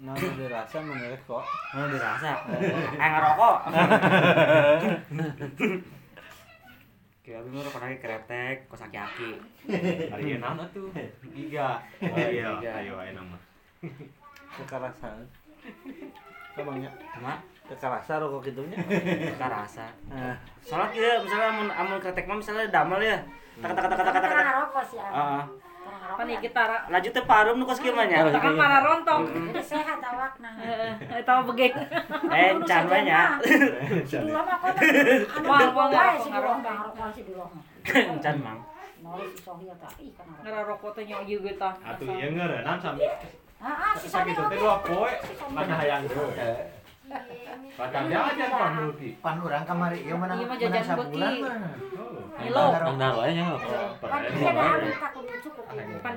Nah, udah dirasa menurut kok. mau dirasa eh ngerokok Kayak abi mah rokok lagi kretek, kos aki-aki. Hari ieu nama tuh. Tiga. Iya, ayo ayo nama. Kekerasan. Kabangnya. Cuma Kekerasan rokok gitunya. kita rasa. Nah, Soalnya misalnya amun amun kretek mah misalnya damel ya. Tak tak tak tak tak tak. Karena rokok sih. Heeh. Karena pan rokok. ieu kita Laju teh parum nu kos kieu mah nya. Kita kan marah rontok. Jadi sehat awakna. Heeh, eta begeng. Eh, can we nya. Dulu mah kok anu Wah, rokok wah, wae si dulu mah ngarokok si dulu mah. Can mang. Ngarokok teh nya ieu tah. Atuh ieu ngeureunam sami Ah, ah, si sakit Sohia teh dua poe. Mana hayang geus. Padahal aja pan mulki. pan urang kamari ieu menang Ieu mah menang jajan sabulan mah. Ilo. Nang daroe nya.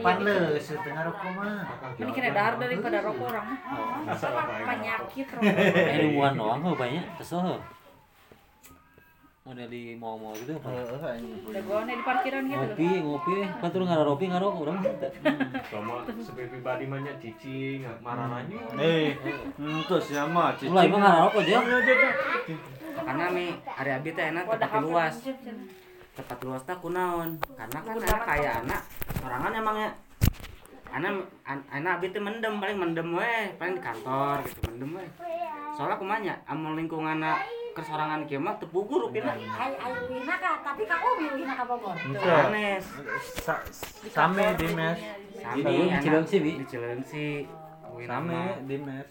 Pan leus teu ngarokok mah. Ini kena dahar daripada rokok orang mah. Penyakit rokok. Ini muan doang heuh banyak. Kesel heuh. Model di mall-mall gitu. heeh anjing. Udah gua di parkiran gitu. Ngopi, ngopi, kan turun ngaropi ngarok urang teh. Sama sebagai pribadi mah nya cicing, marahnya. Eh, entu sia mah cicing. Mulai mah ngarok aja. Karena mi hari abi teh enak tempat luas. Tempat luas teh kunaon? Karena kan anak kayak anak sorangan emangnya anak an- anak abi teh mendem paling mendem we paling di kantor gitu mendem we soalnya kumanya amun lingkungan kesorangan kieu mah teu pugur rupina Ai ai wina ka, tapi ka Umi wina ka Bogor. Sanes. Sa- same di mes. Sami Di Cileungsi, Bi. Di Cileungsi. Umi same di mes.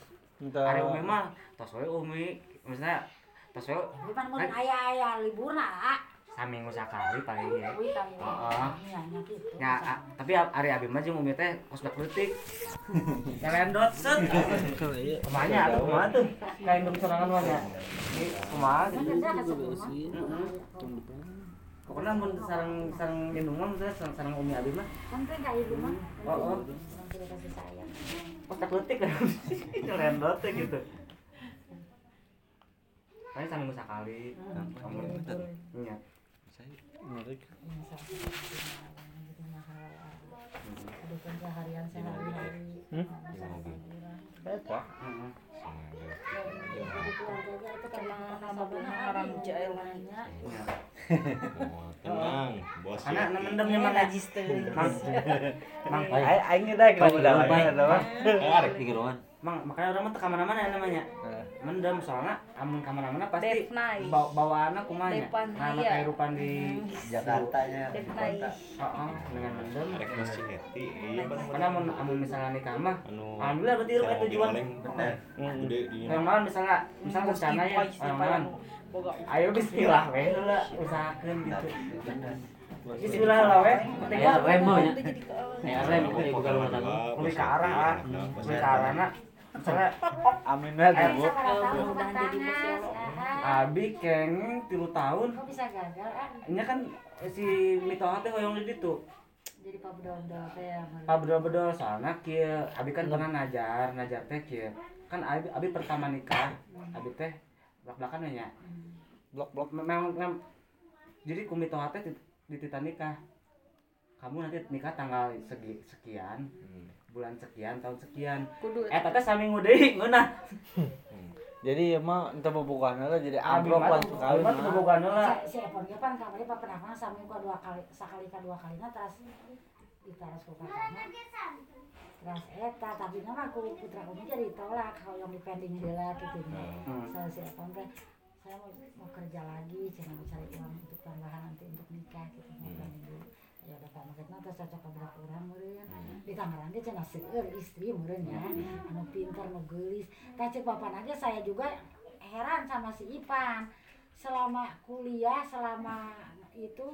Ari Umi mah tos we Umi, maksudnya tos we pan mun aya-aya liburna, ah. Saminggu sakali paling ya. Kali. Iya, kitu. Ya, a- tapi Ari Abi mah jeung Umi teh kos dak leutik. Nyelendot set. Kumanya atuh kumaha tuh? Kayak indung sorangan mah nya. Ini kumaha Kan ka. Pokoknya mun sareng sareng indung mah maksudnya sareng sareng Umi Abi mah Penting ka ibu mah. Oh, oh. Kos dak kan. Nyelendot teh gitu. Paling saminggu sakali. Kamu Iya. Kerja harian sehari-hari. Hmm? Tenang bos ya. mendemnya mah najis teh. Mang. Mang. Ai aing Pai, kalau udah ada. Arek di. Mang, makanya orang mah teu ka mana-mana ya namanya. Eh. Mendem soalnya amun ka mana-mana pasti bawa bawaanna kumaha nya. Depan, Karena iya. kehidupan di Jakarta nya. Heeh, dengan mendem. Iya. Karena amun amun misalnya nikah mah anu alhamdulillah berarti itu kalau tujuan. Bener. gede di Yang mana misalnya misalnya rencana ya, orang mana ayo bismillah we heula usahakeun gitu. Bismillah lah we. Ya, nya. Jadi ke Ya, rem itu ibu kalau rumah tangga. lebih ke arah ah. Lebih ke arahna. Misalnya Amin Bu. mudah-mudahan jadi bos ya Allah. Abi kengeng tilu tahun Kok bisa gagal ah? Ini kan si Mitoha teh hoyong di ditu. Jadi pak bedol-bedol teh ya. Pak bedol-bedol soalnya kieu Abi kan pernah ngajar, ngajar teh kieu. Kan Abi, Abi pertama nikah, Abi teh belak-belakan nya. Blok-blok. Memang memang jadi ku Mitoha teh di, di tita nikah. Kamu nanti nikah tanggal segi, sekian, bulan sekian, tahun sekian. Kudu Eh, teh saminggu deui ngeunah. Jadi emang entah pembukaan lah jadi Abi amplop mah lah sekali mah mah. boga heula. Si si Epon ge pan kamari pak pernah mah sami ku dua kali sakali ka dua kalina teras ditaras ku kakakna. Teras eta tapi nama aku putra kami jadi tolak kalau yang dipending heula gitu nya. Hmm. Saya si Epon teh saya mau, mau kerja lagi, mau cari uang untuk tambahan nanti untuk nikah gitu mau pending dulu. Ya udah pak makanya terus cocok beberapa orang meureun. Di Tangerang ge cenah seueur istri meureun ya. Anu pintar nu geulis. Tah cek bapak aja saya juga heran sama si Ipan. Selama kuliah, selama itu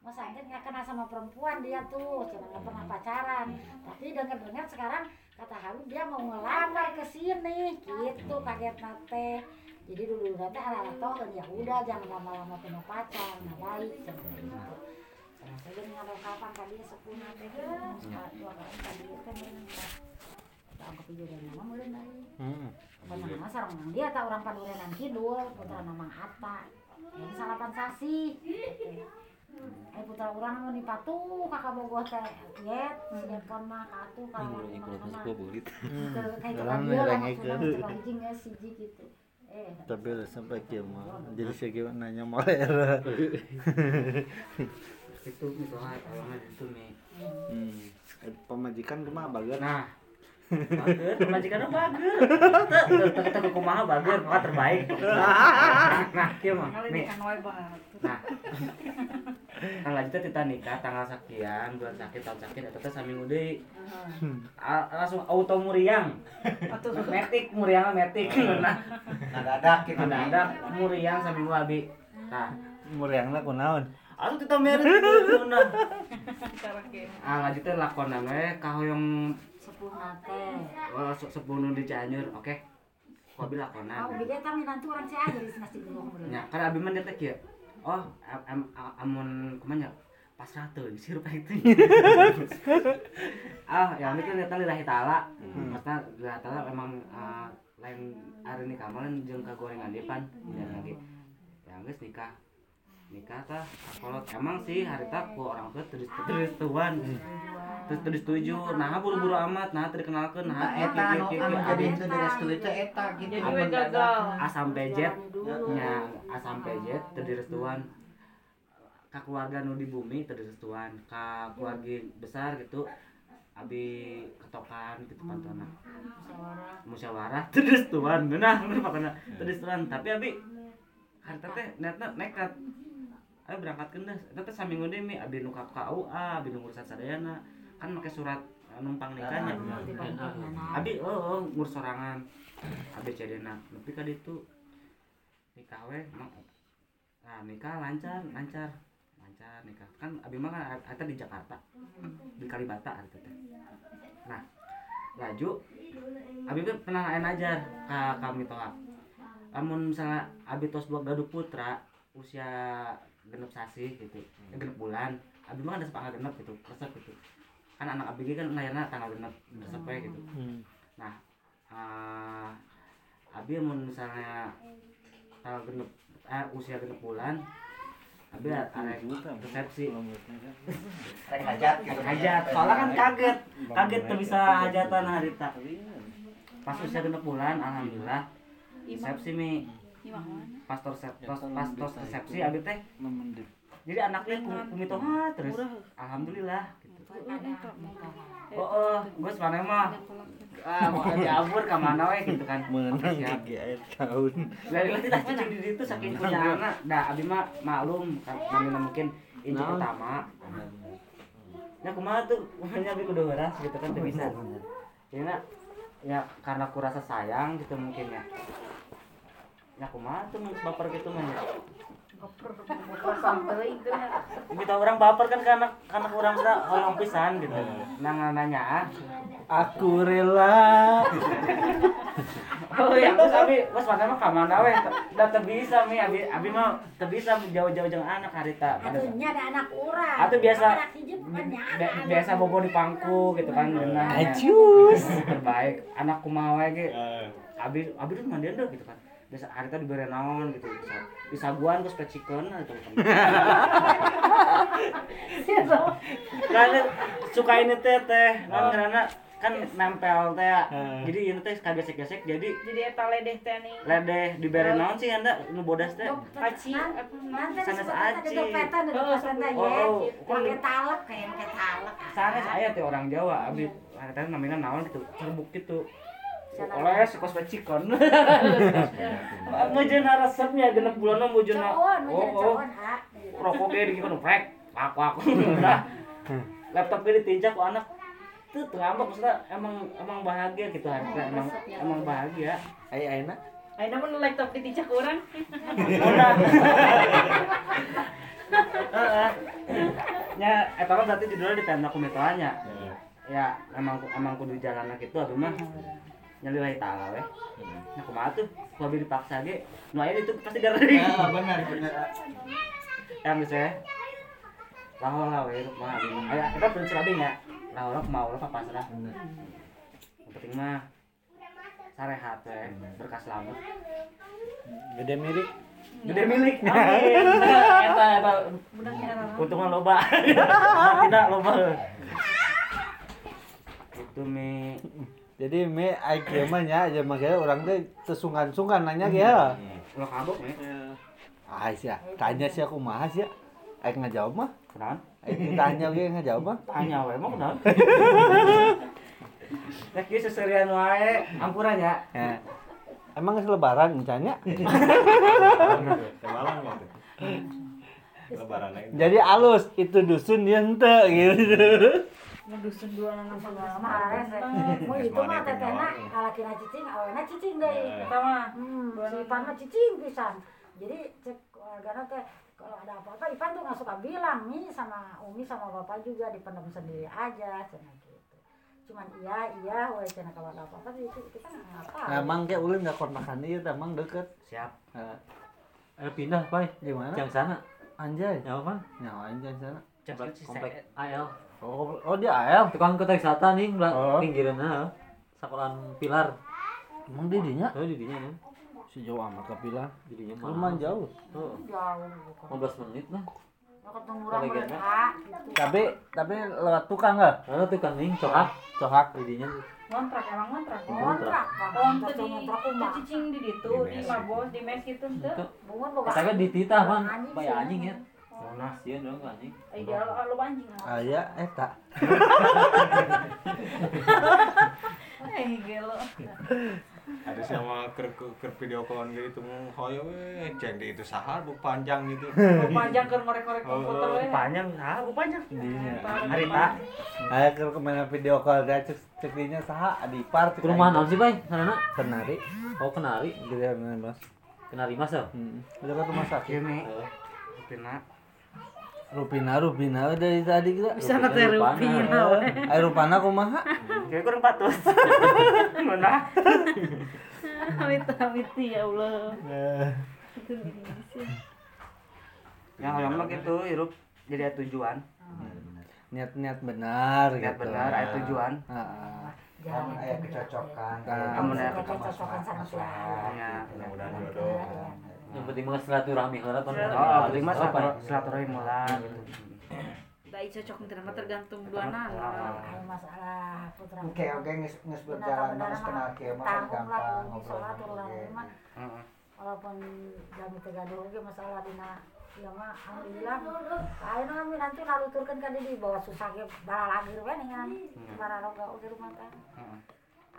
Mas Angkin nggak kenal sama perempuan dia tuh, cuma nggak pernah pacaran. Tapi dengar-dengar sekarang kata Habib dia mau ngelamar ke sini, gitu kaget nate. Jadi dulu nanti anak toh ya udah jangan lama-lama punya pacar, nggak baik seperti itu. Saya jadi kapan kali dua kali kali kan nama mulai dari Hmm. Pernah nama sarang nang dia tak orang Padurenan Kidul, putra nama Atta. Yang salapan sasi. Eh putra orang mau di patu kakak bogoh teh yet, siapkan mah katu kalau Ini kalau bulit. Kayak itu kan dia lah ya siji gitu. Eh, Tapi lah sampai kieu mah. Jadi saya kira nanya moler. Itu Mitoha tolongnya itu nih. Hmm. Eh, Pemajikan kumaha bager? Nah, bager, pemajikannya bager. Teu teu kumaha bager, mah terbaik. Nah, kieu mah. Kali Nih, nah. Kan lanjutnya kita nikah tanggal sekian, bulan sakit, tahun sakit, eta teh saminggu deui. A- Langsung auto muriang. Atuh Metik muriang metik. Nah, Nadadak gitu ada ada muriang saminggu abi. Nah, Muriangna kunaon? Atuh kita merit nah. Ah, lanjutnya lakonan we kahoyong sepuluh nate. oh, se- sepuluh di Cianjur, oke. Kau bilang Oh, lakonan. beda tapi nanti orang aja di nasi dulu kemudian. Ya, kan abi mah dia teh kieu. Oh, am, am, am- amun kumaha nya? Pasrah teuing sirup itu. ah, yang ini kan kita lillahi taala. Maksudnya lillahi taala emang ah, lain hari nikah mah lain jeung kagorengan depan dan lagi. Ya geus nikah. Nikah tah kalau emang sih hari tak ku orang tua terus terus tuan. Terus terus setuju. Nah, buru-buru amat, nah teu dikenalkeun, nah eta anu jadi abi. itu direstui teh eta gitu Jadi gagal. A sampai Dulu. nya A sampai Z teu direstuan ka keluarga nu di bumi teu direstuan ka keluarga besar gitu abi ketokan gitu pantona Musyawarah. musyawarah teu direstuan nah bener makana teu direstuan tapi abi harta teh netna nekat ayo berangkat kendas eta teh saminggu deui mi. Abi nu ka KUA abi nu ngurusan sadayana kan make surat eh, numpang nikahnya. Abi oh, oh ngurus sorangan. Abi cedena nepi ka ditu nikah we nah nikah lancar lancar. Lancar nikah. Kan abi mah kan eta di Jakarta. Di Kalibata eta teh. Nah laju abi teh pernah aya najar ka kami toa. Lamun misalnya abi tos buat gaduh putra usia genep sasi gitu eh, genep bulan. Abi mah ada sepanggal genep gitu resep gitu. Kan anak abi kan lahirna tanggal genep resep we gitu. Nah eh, abi mun misalnya tanggal genep eh, usia genep bulan abi arek resepsi. Rek hajat gitu. hajat. Soalnya kan kaget. kaget tuh bisa hajatan harita pas usia genep bulan alhamdulillah. Resepsi mi pastor sep, pas, pastor resepsi abi teh. Jadi anaknya kum- kumitoha terus? Alhamdulillah gitu. Oh oh gue sebenarnya mah ah mau diabur ke mana we? gitu kan. Siap air tahun. dari nanti tak cicing di situ saking punya anak. Dah abi mah maklum namanya mungkin inci pertama ya kumaha tuh? Makanya abi kudu heras gitu kan tuh bisa. Ya ya karena aku rasa sayang gitu mungkin ya ya kumaha tuh mun baper gitu mah ya. kita orang baper kan karena karena orang sudah orang pisan gitu nang nanya ah Aku rela. Oh ya, terus abi bos mana mah kamana we? Da teu bisa mi abi abi mah teu bisa jauh-jauh jeung anak harita. Atunya ada anak urang. Atuh biasa Be- biasa bobo di pangku gitu kan. Ajus. Terbaik anak kumaha we ge. Abi abi tuh mandian deh gitu kan. Biasa harita dibere naon gitu. Bisa disaguan terus pecikeun gitu kan. Karena suka ini teh teh, kan karena kan nempel teh. Jadi ini teh kagesek-gesek jadi Jadi eta ledeh teh nih. ledeh dibere naon sih anda nu bodas teh Aci. Sanes ada aci. Oh, oh. Pakai talak kayak pakai talak. sanes aya teh orang Jawa abi teh namanya naon gitu cerbuk gitu oleh si kos becikon ngejena resepnya genep bulan mujuna oh oh. rokok ge dikon prek pak pak udah. Laptop ge ditinjak ku anak tuh ngambek maksudnya emang emang bahagia gitu harusnya emang emang bahagia. Ai aina. Ayo namun laptop diticak orang. udah. Heeh. nya eta mah berarti judulnya di tenda kumitoanya ya emang emang kudu jalan gitu aduh mah nyalilahi taala weh nah kumaha tuh? Ku abi dipaksa ge nu aya itu pasti gara Ya benar benar. yang geus we. Lahol lah we mah abi mah aya kita prinsip abi nya lahol lah mau lah pasrah. Yang penting mah sarehat we. Berkas selamat. Gede mirik. gede milik. Amin eta eta untungan loba. Tidak loba. Itu mi Jadi me ai mah nya aja mah ge urang teh teu sungkan-sungkan nanya ge ya. lo kabuk mi Ah sia, tanya sia kumaha sia. Ai ngajawab mah. kenapa Ai ditanya ge ngajawab mah. tanya we mau kenapa Nek ieu seserian wae ampuran ya. Emang geus lebaran encanya? Semalam gitu. Lebaran aja. Jadi alus itu dusun dia ente gitu. Ngedusun dua anak sama Kemarin teh, mau itu mah tetehna kalakina cicing, awena cicing deui. Eta mah. Hmm, si Ipan mah cicing pisan. Jadi cek keluargana teh kalau ada apa-apa Ipan tuh nggak suka bilang nih sama Umi sama Bapak juga dipendam sendiri aja cina gitu. Cuman iya iya we cina kalau ada apa-apa itu kita nggak tahu. Nah, emang kayak ulun gak kontrakan teh emang deket. Siap. Nah, Ayo pindah, Pai. di mana? Yang sana. Anjay. Ya apa? Nyawa anjay sana. Cepet Komplek AL. Oh, oh dia AL. Tukang kota wisata nih, Oh. pinggiran nah. Sekolahan pilar. Emang di dinya Oh, di dinya ya. sejauh amat ke Pilar. Di dinya mah. Lumayan jauh. Oh, Jauh bukan. 15 menit lah. Nggak gitu. Tapi tapi lewat tukang enggak? Ada tukang nih, cohak. Cohak. Di dinya. Ngontrak emang ngontrak. Kontrak. Oh, Kontrak di kontrak di cicing di ditu, di mabos, di mes gitu teu. Itu. Bungun boga. Kita kan di titah, Man. Anjing Bayar anjing ya. Monas ya dong anjing. Ai dia lo anjing. Aya eta. Eh gelo. ada sama ker ker video callan gitu mau hoyo weh di itu sahar bu panjang gitu panjang ke ngorek-ngorek komputer we. panjang ah aku panjang Dinya. harita Aya keur ke mana video call da cek cek dinya saha adipar Ke rumah naon sih, Bay? Sana kenari Oh, kenari. gede Mas. Kenari Mas ya? Hmm. Udah ke rumah sakit. ini Rupina Rupina Rupina dari tadi kita. Bisa na teh Rupina we. Ayo Rupana kumaha? kayak kurang patus mana Amit amit ya Allah. yang hoyong mah gitu hirup jadi ada tujuan Niat-niat benar lihat gitu. benar ada tujuan Heeh. kan aya kecocokan Nah, Amun aya kecocokan sama siapa. ya mudah-mudahan jodoh Yang penting mah silaturahmi heula kan. oh Apa ya? silaturahmi mulai gitu. Dai cocok teh mah tergantung dua. Kalau masalah putra oke oke geus geus berjalan geus kenal kieu mah kan gampang di ngobrol mah. walaupun jam itu gaduh ge masalah dina ya mah alhamdulillah. Lain kami nanti lalu turun kan di bawah susah ge bala lagi we nih para roga oge rumah Heeh.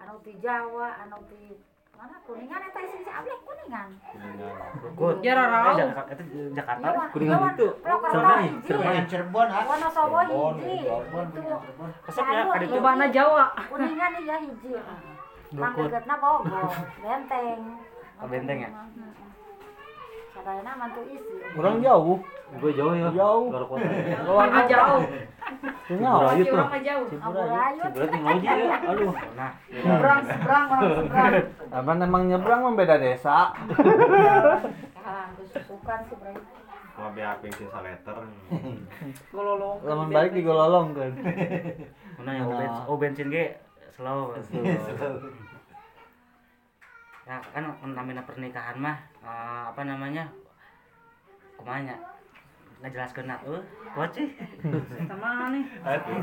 anu ti Jawa anu ti mana kuningan eta sing si abli kuningan? Good. Jararau. Eh, Jakarta- itu Jakarta Kuningan itu. Cirebon, Cirebon Cirebon ah Wonosobo Cirebon, hiji Cirebon, itu. Cirebon. Kesep ya kali itu Lobana Jawa. kuningan iya hiji. Manggegetna Bogor. Benteng. Oh, benteng ya? Sadayana mantu jauh. Gue jauh ya. Jauh. Luar kota. Jauh. Ciburayut tuh. jauh. Amburayut Berarti ngaji ya. Aduh. nah Seberang, seberang, orang seberang. Apa emang nyebrang mah beda desa. Kalang kesusukan sih bro mau biar bensin saleter Gololong. Lamun balik digololong kan. mana yang oh, bensin, oh bensin ge slow ya kan namanya pernikahan mah eh, apa namanya? Kumanya. Nggak jelas kena eh koci Sama nih.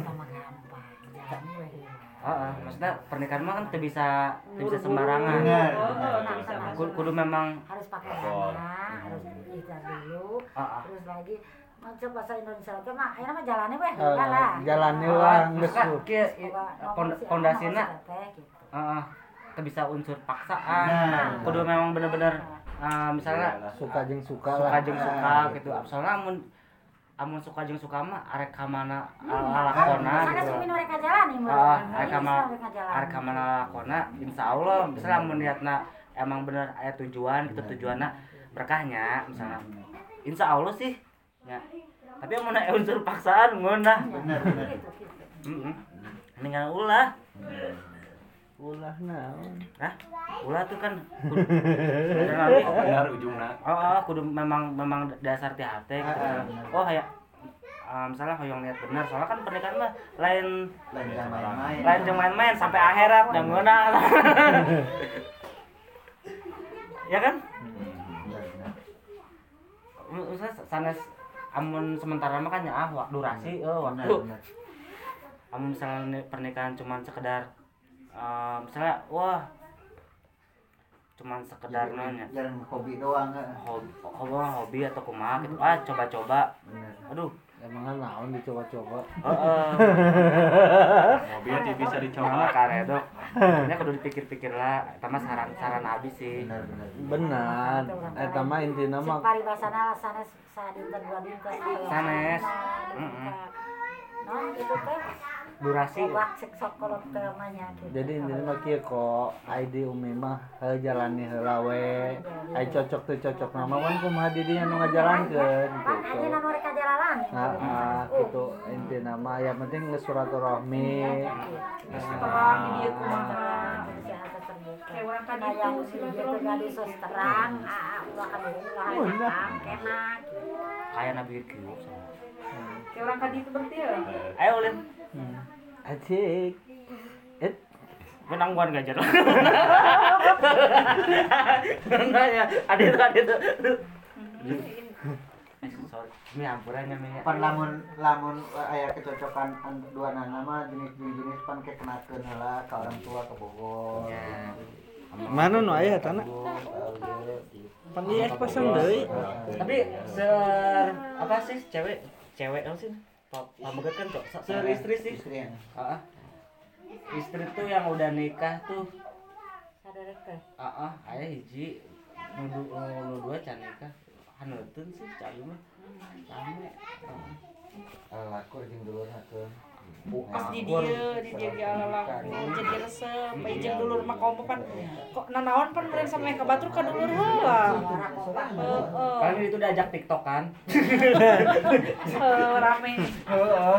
sama gampang Heeh, maksudnya pernikahan mah kan tuh bisa tuh bisa sembarangan. Benar, Oh. Kudu, kudu memang harus pakai dana harus ikhlas dulu. Terus lagi macam bahasa Indonesia itu mah ayo mah jalannya weh Eh, lah Jalannya lah geus pondasina gitu. Heeh teu bisa unsur paksaan. Nah. kudu memang bener-bener eh, misalnya suka jeung suka suka lah. jeung suka gitu. soalnya amun amun suka jeung suka mah arek kamana lakona sana gitu. sumi mereka jalan nih arek kamana mereka jalan. arek kamana lakona insyaallah misalnya amun niatna emang bener aya tujuan gitu tujuanna berkahnya misalnya. Insya Allah sih. Ya. Tapi amun aya unsur paksaan ngeunah benar benar gitu gitu. Heeh mendingan ulah Ulah naon. Hah? Ulah tuh kan benar ujungnya Oh, oh, kudu memang memang dasar ti hate gitu. Oh, kayak eh, misalnya hoyong lihat benar soalnya kan pernikahan mah lain lain jangan main-main lain jeung main-main sampai akhirat yang ngeunah. ya kan? Benar, benar. Misalnya sanes amun sementara mah kan ya ah durasi oh Benar, waktu benar. amun misalnya pernikahan cuman sekedar eh, misalnya wah cuman sekedar nanya jalan hobi doang kan hobi, hobi, hobi atau kumaha gitu ah coba-coba aduh Emang kan naon dicoba-coba. heeh mobilnya bisa coba dicoba karedok ini kudu dipikir-pikir lah sama saran saran habis sih benar benar Benar. Eta mah intina si mah paribasana lah sanes sadinten dua dinten Sanes. Mm non itu teh durasi Obak sek sokolot teh namanya gitu. jadi intinya mah kieu kok ID umi mah heuh jalani heula we. Ai cocok teu cocok nama kan kumaha di dinya nu ngajalankeun Pan gitu. aja nanu mereka jalanan. Nah, ah, gitu intinya mah yang penting geus silaturahmi. Terang di dia kumaha. Kayak orang kan Nah, itu yang silaturahmi. gitu gak disos terang, ah, ulah kan ulah terang, kayak nabi kieu Kayak orang kan itu berarti ya. ayo ulin Hmm. Acik. Eh, menang buan gajar enggak ya ada itu ada itu. Eh, ini ampurannya mi pan lamun lamun aya kecocokan an- dua nana mah jenis-jenis pan kayak kenakeun heula ka orang tua ke Bogor Ya. Mana nu aya tanah? Pan ieu pasang deui. tapi ser apa sih cewek cewek apa sih? Pamegat kan cok ser istri sih. Istri yang Ah, istri tuh yang udah nikah tuh. Ah ah aya hiji. Nu du- nu nu dua can nikah. Haneuteun sih cari mah. Rame. Heeh. lakur jeung dulur hakeun pas di dia di dia ge ala jadi resep bae jeung dulur mah kompo pan kok nanaon pan meureun sampe ka batur ka dulur heula heeh. kan itu diajak tiktok kan. Rame. Heeh.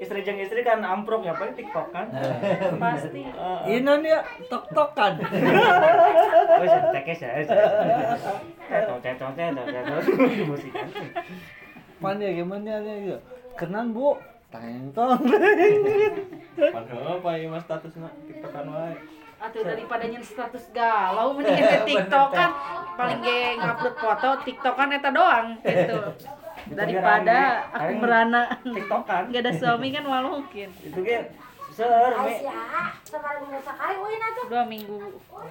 Istri jeung istri kan amprok ya paling TikTok kan. pasti. Ini nih tok-tokan. wes tekes ya cetot cetot cetot cetot di musik kan Pan ya gimana ya? Kenan bu. Tengtong. Padahal apa ya mas statusnya tiktokan wae. Atuh daripada nyen status galau mending ke TikTok kan paling ge ngupload foto TikTok kan eta doang gitu. Daripada aku merana tiktok kan nggak ada suami kan malu mungkin itu ge uin atuh. dua minggu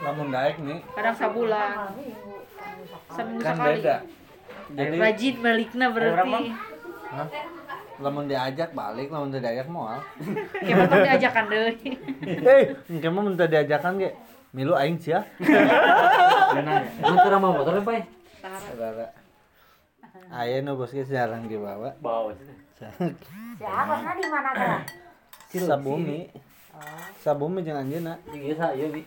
Lamun daek nih. kadang sabulan Minggu. seminggu Kan sekali beda. Jadi rajin baliknya berarti Hah? Lamun diajak balik, lamun teu diajak moal. kayak betul diajakan deh Hei, engke mah minta diajakan ge. Milu aing sia. ya Antar sama motor apa ya? Saudara. Aya nu bos ge jarang dibawa. Bau. Siapa nah di mana teh? Sabumi. Sabumi jeung anjeunna. Iya sa, iya bi.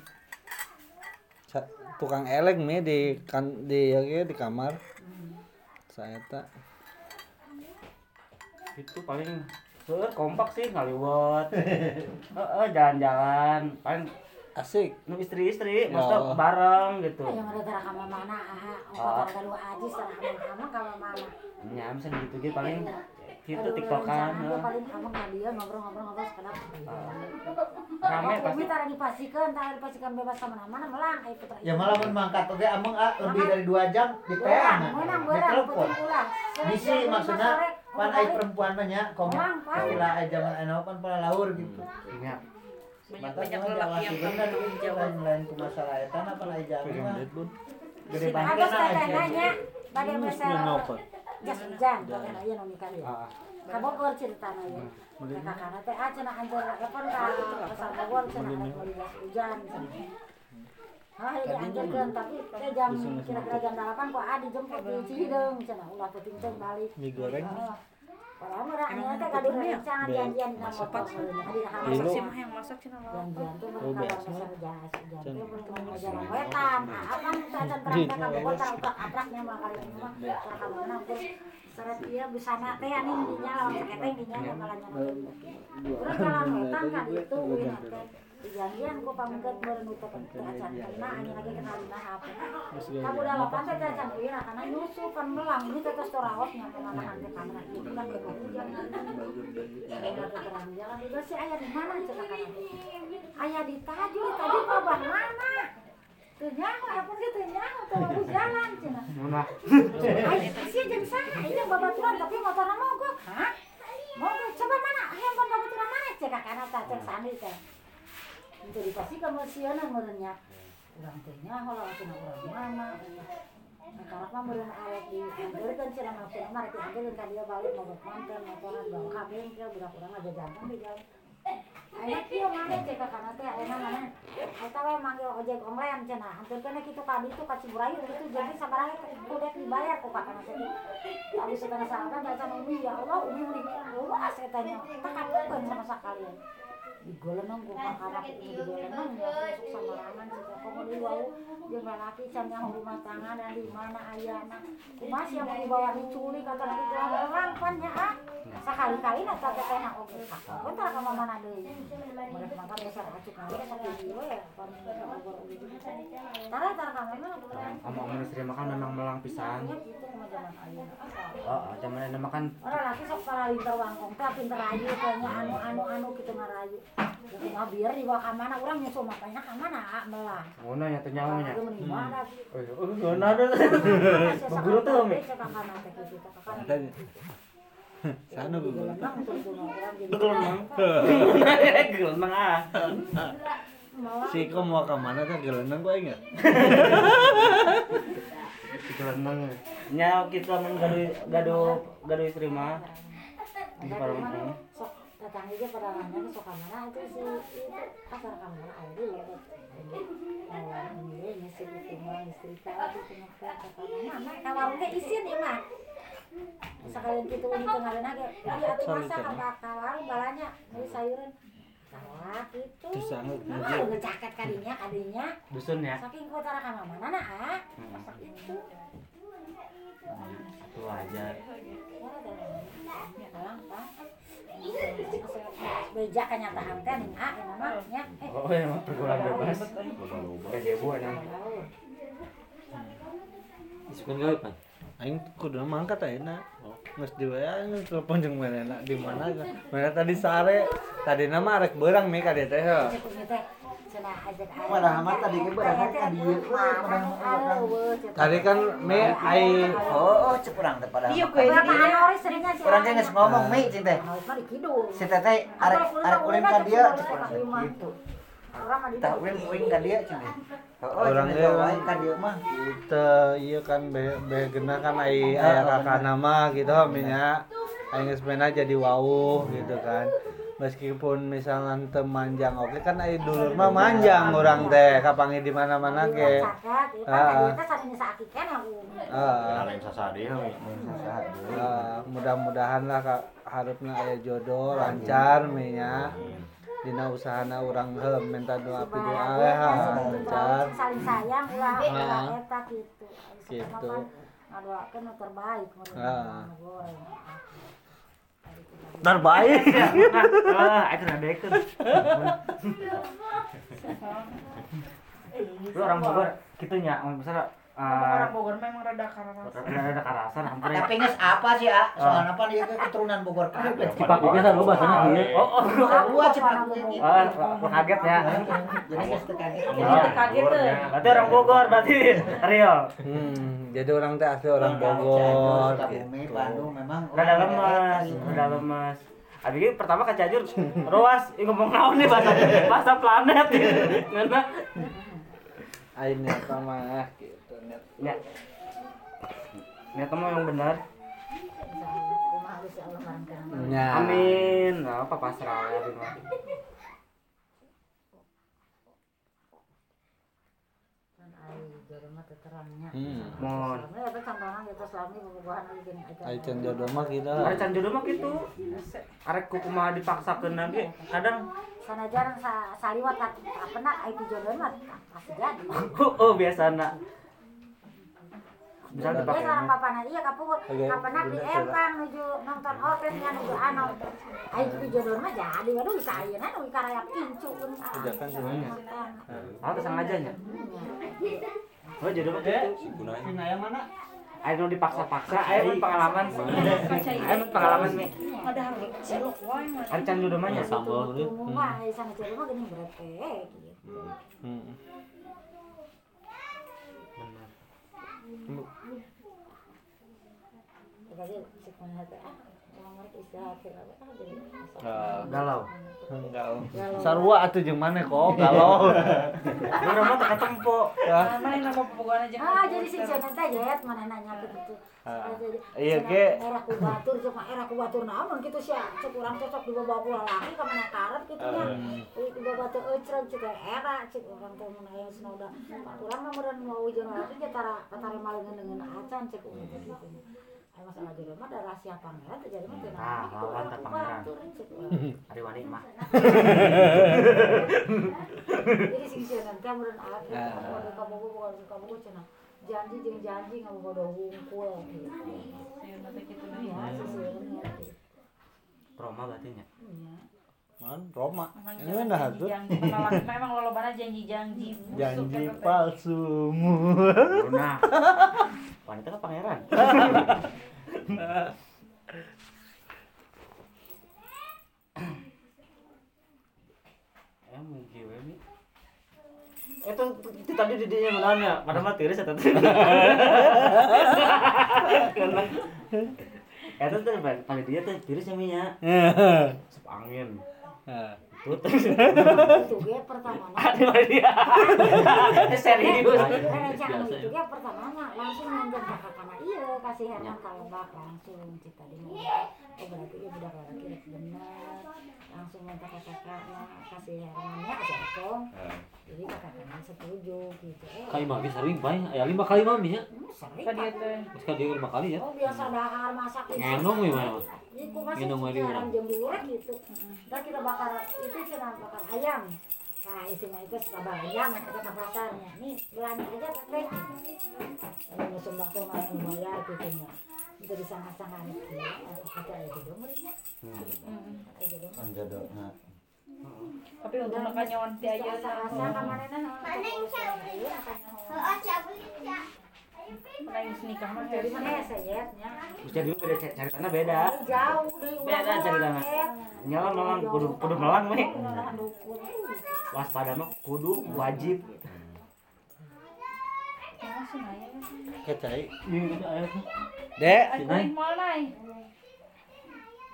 Sa- tukang elek mi di kan di ya di kamar. Saya tak itu paling seur kompak sih ngaliwat heeh jalan-jalan. Paling asik. nu istri-istri Ya. maksudnya bareng gitu. Yang ada tara kama mana ah, ongkot tara dua aji tara kama kama mana. nya bisa gitu gitu paling gitu Aduh, tiktokan gua paling amang ka dia ngobrol-ngobrol-ngobrol sekedap. rame Aku pasti. Mi tara dipasikeun, tara dipasikeun bebas ka mana-mana melang ai putra. ya malah mangkat oge ameng ah, lebih dari dua jam di PA menang di beurang telepon. lima maksudnya pan kembali. ai perempuan mah nya kom Orang, Pan. istilah ai zaman anu pan pala laur gitu Nya. banyak lelaki yang bener tanggung jawab lain-lain ku masalah eta na pan ai jalan mah gede banget na ai teteh-tetehnya, pada Geus masa nyopot. jas hujan, bahkan aya nu nikah ieu. Ah, Kabogor ceritana ieu. Eta kana teh ah cenah anjeun telepon ka pasar Bogor cenah hujan. Cenah. Ah, ini. Anjeurkeun tapi jam kira-kira jam 8 kok adi jemput di Cihideung cenah ulah penting teh balik. Mie goreng. Padahal mah nya teh rencana janjian dina motor. Adi masak sih mah yang masak sih nama Janjian tuh Oh, mereka biasa. pasar jas mereka jalan wetan. Ah, apa apraknya mah kali ini mah. Teh seret ieu busana teh anu dinya lawan saketeng dinya bakalan nyaman. Urang jalan wetan ka ditu uin teh. Janjian ku pamungket meureun utek teh karena anjing lagi kenalina apa. Kamu udah lapan teh acan uin karena nyusu kan melang ini teh tos toraos nyaman anak teh kamera itu kan hujan. Jalan juga sih aya di mana. Aya di Tajur, mana? Nyaho, teu bagus jalan. Ai, sih babaturan tapi motorna mogok. Hah? Mogok coba mana? Handphone babaturan mana cek kana teh cek sandi teh. Itu dipasikeun mah sieuna meureunnya. Urang teh nyaho lah cenah urang mana. Karena mah meureun arek di anjeurkeun cenah mah cenah mah arek dianjeurkeun ka dia balik mogok manten motoran bawa ka bengkel budak urang aja jantung di jalan. Ayeuna kieu mangga cek ka kana teh ayeuna mana? Eta we manggil ojek online cenah. Hampirkeun kitu ka ditu ka Ciburayu gitu jadi sabaraha kudet dibayar ku ka kana teh. Tapi sekarang sahabat baca Umi ya Allah Umi mending luas etanya. Tak kapukeun sama sakalian. Digolenong ku ka kana itu digolenong ya masuk samarangan cek komo di wau jeung lalaki can yang rumah tangga dan di mana ayana. Kumas yang mau dibawa diculik kata lagi orang pan nya ah. Sakali-kali na tata teh na oge. Kok tara ka mana deui. Mereka makan dasar acuk kali sakali dieu ya. pan ogor oge. Tara tara ka mana Sama om istri makan memang melang pisan. Ya gitu ayeuna. Oh, zaman ini makan Orang laki sok para lintar wangkong teh pinter rayu kayaknya anu anu anu gitu ngarayu. Jadi mah biar dibawa ka mana urang nyusul makanya ka mana melah. ngono nya teh nyawa nya. Aduh mending mana. Oh, ngono ada. Guru tuh. Sana bu. Gelenang ah. Si kau mau ingat. Nya kita men gaduh gaduh istri mah. Di parang canggih ge pada nanya ke suka mana? Itu si itu pasar kamu mana? Ada di lewat kawan ini ini si itu mah istri tahu itu mah mana kawan ge isin ieu mah sekalian gitu ini tengahnya ge jadi atuh masak apa kawan balanya dari sayuran. Kawan gitu. Disanggup Mama lu ngecaket kadinya kadinya dusun ya? Saking kota raka mana nah ah masak itu. Itu aja beja kenyataan teh nih ah yang namanya eh. Oh emang pergaulan bebas. Kayak jebu emang Isukan gawe pan. aing kudu mangkat ayeuna geus di WA telepon jeung manehna di mana? Mana tadi sare. Tadi nama arek beurang mi ka dieu teh teh tadi kan ai Oh, cek urang teh padahal. Iya, Berapa anori seringnya sih? Urang ge geus ngomong mi cing teh. Si teteh arek arek kuring ka dieu cek urang teh gitu. Tah kuring kuring ka dieu cing teh. Heeh, Urang cing ge teh wae ka dieu mah. Itu iya kan be be genah kan ai aya kakak nama gitu minya. Aing geus jadi wau gitu kan. Meskipun misalnya teu manjang oke kan ai dulur mah manjang urang teh kapangi di Ah. kan sasadi we. Eh, mudah-mudahan lah kak harapnya aya jodoh lancar minya dina usahana urang heuh minta doa pi doa ha lancar Saling sayang ulah Ah. ulah eta gitu. Gitu. Ngadoakeun nu terbaik mun Ah. goreng. terbaik ah aku nadeken lu orang Bogor gitu nya misalnya orang Bogor memang rada karena ada ada karasan hampir ya. Tapi geus apa sih, ah? Soalna apa dia ke keturunan Bogor kabeh. Cipak oge sa lo bahasana kieu. oh oh. Gua gitu. ah aku kaget ya. Jadi geus teu kaget. Oh, kaget tuh. berarti orang Bogor berarti. Rio. Hmm, jadi orang teh asli orang Bogor Sukabumi, gitu. Bandung memang udah lemes udah lemes. Abi ini pertama ke Cianjur, ruas, ini ngomong naon nih bahasa bahasa planet. Gitu. Karena aing nyata ya, niat kamu yang benar. Ya Amin. Nah, apa pasrah ya kan hmm. Mohon. Jodoh mah kita Ada can jodoh mah gitu. Arek ku kumaha dipaksakeun lagi. Kadang sanajan sa saliwat pernah ai jodoh mah pasti jadi. oh biasana. Bisa dipakai. seorang papana iya Oke, kapan di bener, empang nuju nonton orkes nya nuju ano. Ai itu jodoh mah jadi waduh bisa ayeuna nu karaya kincu pun. Udah kan semuanya. Oh, sengaja nya. Oh, jodoh mah gitu. Sinaya mana? Ayo dipaksa-paksa, ayo mun pengalaman. Ayo mun pengalaman nih. ada harus cilok wae mah. Ada can jodoh mah nya. Sambal Tuh mah ai sana jodoh mah gini berarti gitu. hmm. Jadi sekolah teh ah orang mereka istirahat teh ah jadi Ah, Galau. enggak sarua atuh jeung maneh kok galau Jodoh mah teka tempo. Ya. Mana yang nama Bogor aja. Ah jadi si Cenah teh jet mana nanya gitu. Ah. Iya, ge. Era ku batur cuma era ku batur naon gitu sih cek urang cocok di bawa pula laki ka mana karet gitu nya. Di bawa batur eucreun cek era cek urang teh mun aya udah urang mah meureun mau jeung laki ge tara malengan dengan acan cek urang teh gitu. Masalah jodoh mah ada rahasia pangeran terjadi mah Ah, naon gitu. lawan teh Aku pangeran. batur, cek urang. Ari wani mah. Jadi sing cenah teh meureun ati ka kamu bukan kamu cenah janji jeung janji gitu. Ya, nanti gitu. Iya, sesuai Proma berarti nya. Iya. Man, Roma. Ini dah tuh. memang lolobana janji-janji busuk Janji palsumu. Luna. Wanita kan pangeran. Eh, mungkin we mi. Itu, itu tadi didinya mana ya? Pada tiris eta teh. Karena Eta tuh paling dia tuh tirisnya mi nya. Tuh. itu mah dia. Serius. rencana itu ge pertamanya langsung kakak iya kasih Herman kalebak langsung cita oh berarti ya budak laki rek bener langsung minta ke kakaknya kasih Hermannya kasih Ekong jadi kakaknya setuju gitu eh Kali mami sering bae, aya lima kali mami nya. hmm, sering Kan dia Pak. teh. Geus ka dieu lima kali ya. Oh biasa dahar masak masih Ngenong we di siaran urang. jam dua gitu. Nah kita bakar itu cina bakar ayam. Nah isinya itu sabar ayam ada ke pasarnya. Nih belanja aja teh. Kalau mau sumbang tuh mau bayar gitu nya. Itu disangka-sangka itu. Kata aja dong muridnya. Aja dong. Anjadona. Tapi untuk makan nyawan ti aja Rasa kamarnya Mana Menangis nikah mah Dari mana ya sayapnya? Bisa dulu beda cari cari tanah beda. Jauh dari Beda cari tanah. Nyala melang kudu kudu melang we. Waspada mah kudu wajib. Kecai. Gitu. Dek.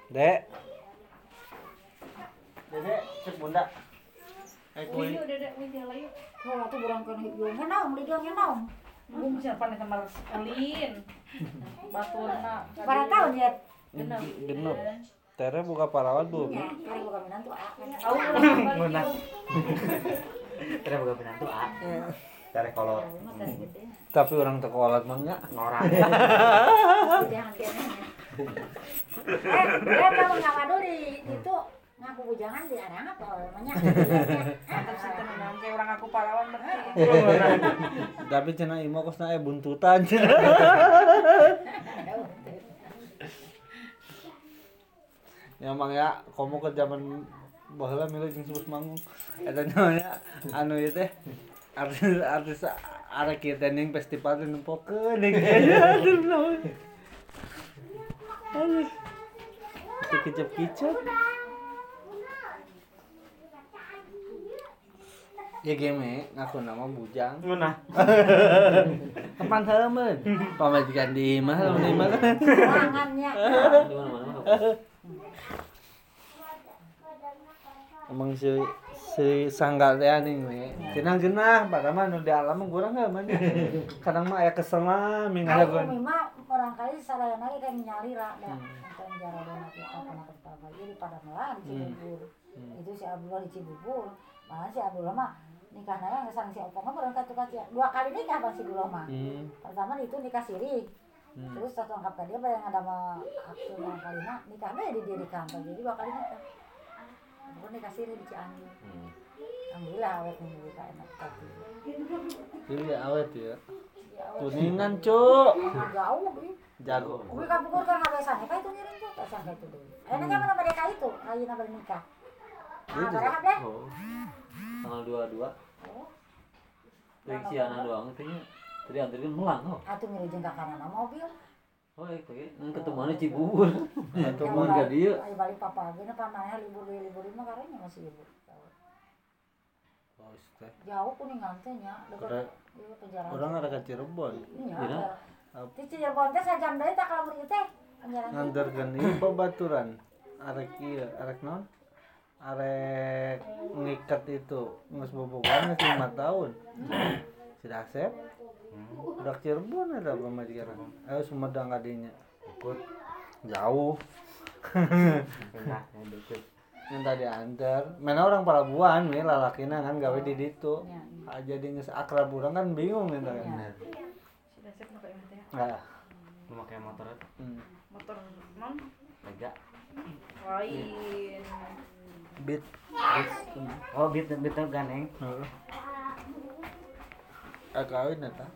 Dek. Dede, cek bunda. Eh Wih, udah ada wih dia layu. Oh, itu burang kan hidung ngenong, dia ngenong. Gue bisa panen kamar sekelin. Baturna. Para tahun ya. Genep. Genep. Tere buka parawat bu. Ya, menantu ah. Mana? Kira boga penantu ah. Cari kolot. Tapi orang tekolat mah nya. Ngorang. Jangan dia Eh, dia kalau nggak maduri itu ngaku bujangan di arang apa namanya? Mantap sih tenan kayak orang aku parawan berarti. Tapi cina imo kosna eh buntutan. ya emang ya komo ke zaman baheula milih jeung sebut manggung eta namanya anu ieu teh artis artis arek kieu teh ning festival teh nempokeun ning aduh naon aduh itu kicep-kicep Ya game ngaku nama bujang. Ngunah. Kapan heumeun? Pamajikan di imah lamun di imah kan. Emang si si sanggal teh anjing we. Cenah geunah pada mah nu di alam mah kurang heuh mah. Kadang mah aya kesel mah minggal Aku gon. memang barangkali sadaya lagi kayak menyalira dah. Untuk jara dona kita pernah pertama jadi pada melah di Cibubur. Itu si Abdullah di Cibubur. Malah si Abdullah mah nikah naya ngesang si Opong mah berangkat tuh dua kali nikah bang si Abdullah mah. Hmm. Pertama itu nikah siri. Hmm. Terus satu angkat dia bayang ada mah yang kali nikah deh di diri kantor jadi dua kali nikah. Baru nikah siri di Cianjur. Alhamdulillah awet nih nikah enak tapi. Jadi awet ya. Ya, awet. Kuningan, Cuk. Jauh. Jago. Umi kampung kan biasa nikah itu ngirim tuh, biasa kayak itu dulu. Enaknya mana mereka itu, lagi nama nikah. Nah, Itu. berapa deh? Oh. Tanggal 22. Oh, Teuing si Ana doang nya. Tadi anterin melang oh. atuh ngirim ke kanan mobil. Oh, eh teh ngan ketemuannya Cibubur. Ketemuan ka dieu. Ayo balik papa gini pamannya libur dua libur lima karena masih libur. Oh, teh. Jauh kuningan teh nya, dekat Orang- iya, penjara. Orang ada ke Cirebon. Iya. Ada. Di Cirebon teh sajam deui tak kalau beri teh. Penjara. nganterkeun ieu babaturan. Arek ieu, arek naon? Arek ngikat itu geus bobogan geus 5 tahun. Si Dasep. Udah Cirebon ada pamajikan. Ayo Sumedang kadinya. Ikut. Jauh. Yang deket. yang tadi antar mana orang Palabuhan nih lalakina kan gawe di ditu Iya, Ah, jadi geus akrab urang kan bingung gitu kan Bener. Sudah siap pakai teh. nah Lu pakai motor hmm. Motor non lega. lain. beat Oh, bit bit ganeng. Eh kawin eta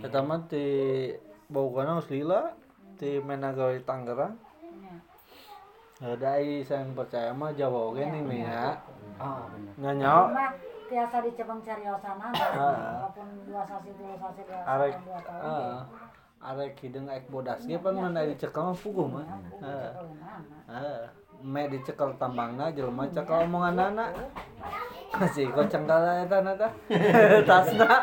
eta mah ti bogana geus lila di Tangerang. Ada ai saya percaya mah Jawa oge nih mi ya Oh, bener. nyanyo Mah biasa di Cebang Cariosana, Ah. walaupun dua sasi dua sasi dua arek sasi dua tahun. heeh arek hideung ek bodas ge pan mana dicekel mah puguh mah. Heeh Heeh. Me dicekel tambangna jelema cekel omongan anak masih koceng kala eta na tah tasna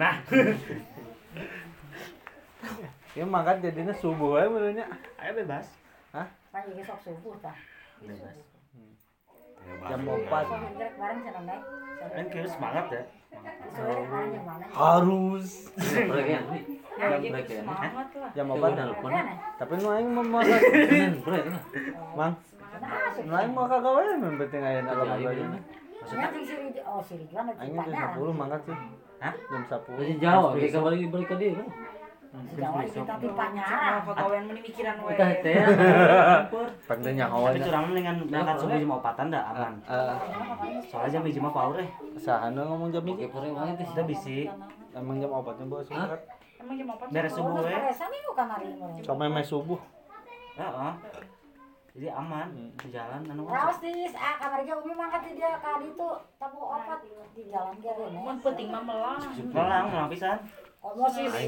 Nah, ya makan jadinya subuh aja menurutnya ayo bebas. Kan jadi sok subuh tah. Bebas. jam 4 Sok gerek bareng. Kan kieu semangat ya. Bareng yang mau. harus. Ya gitu ya. nelpon. tapi nu aing mau makan Senin, bro, itu mah. mang nu aing mau kagawean mun penting aya alam Jadi, lagi bener. Maksudnya sing si Rid- oh si Ridwan ada aing cerita jam 10 mangkat sih Hah? jam 10 Jadi Jawa, kayak kembali balik ke dia kan. Jawa kita tipanya. Kagawean meni mikiran we. Kita teh. penting nyahoan tapi curang mendingan berangkat subuh jam opatan dah aman. Eh soalnya jam hiji mah paur eh. Sahana ngomong jam Oke, ini pore banget sih. kita bisi. Emang jam opatnya bawa singkat Emang jam apa? beres subuh eh. mes subuh. Heeh. jadi aman di jalan anu. Raos di ah kamari ge umi mangkat di dia ka ditu tabu opat. Di jalan ge. Mun penting mah melang. melang melang pisan Komo si si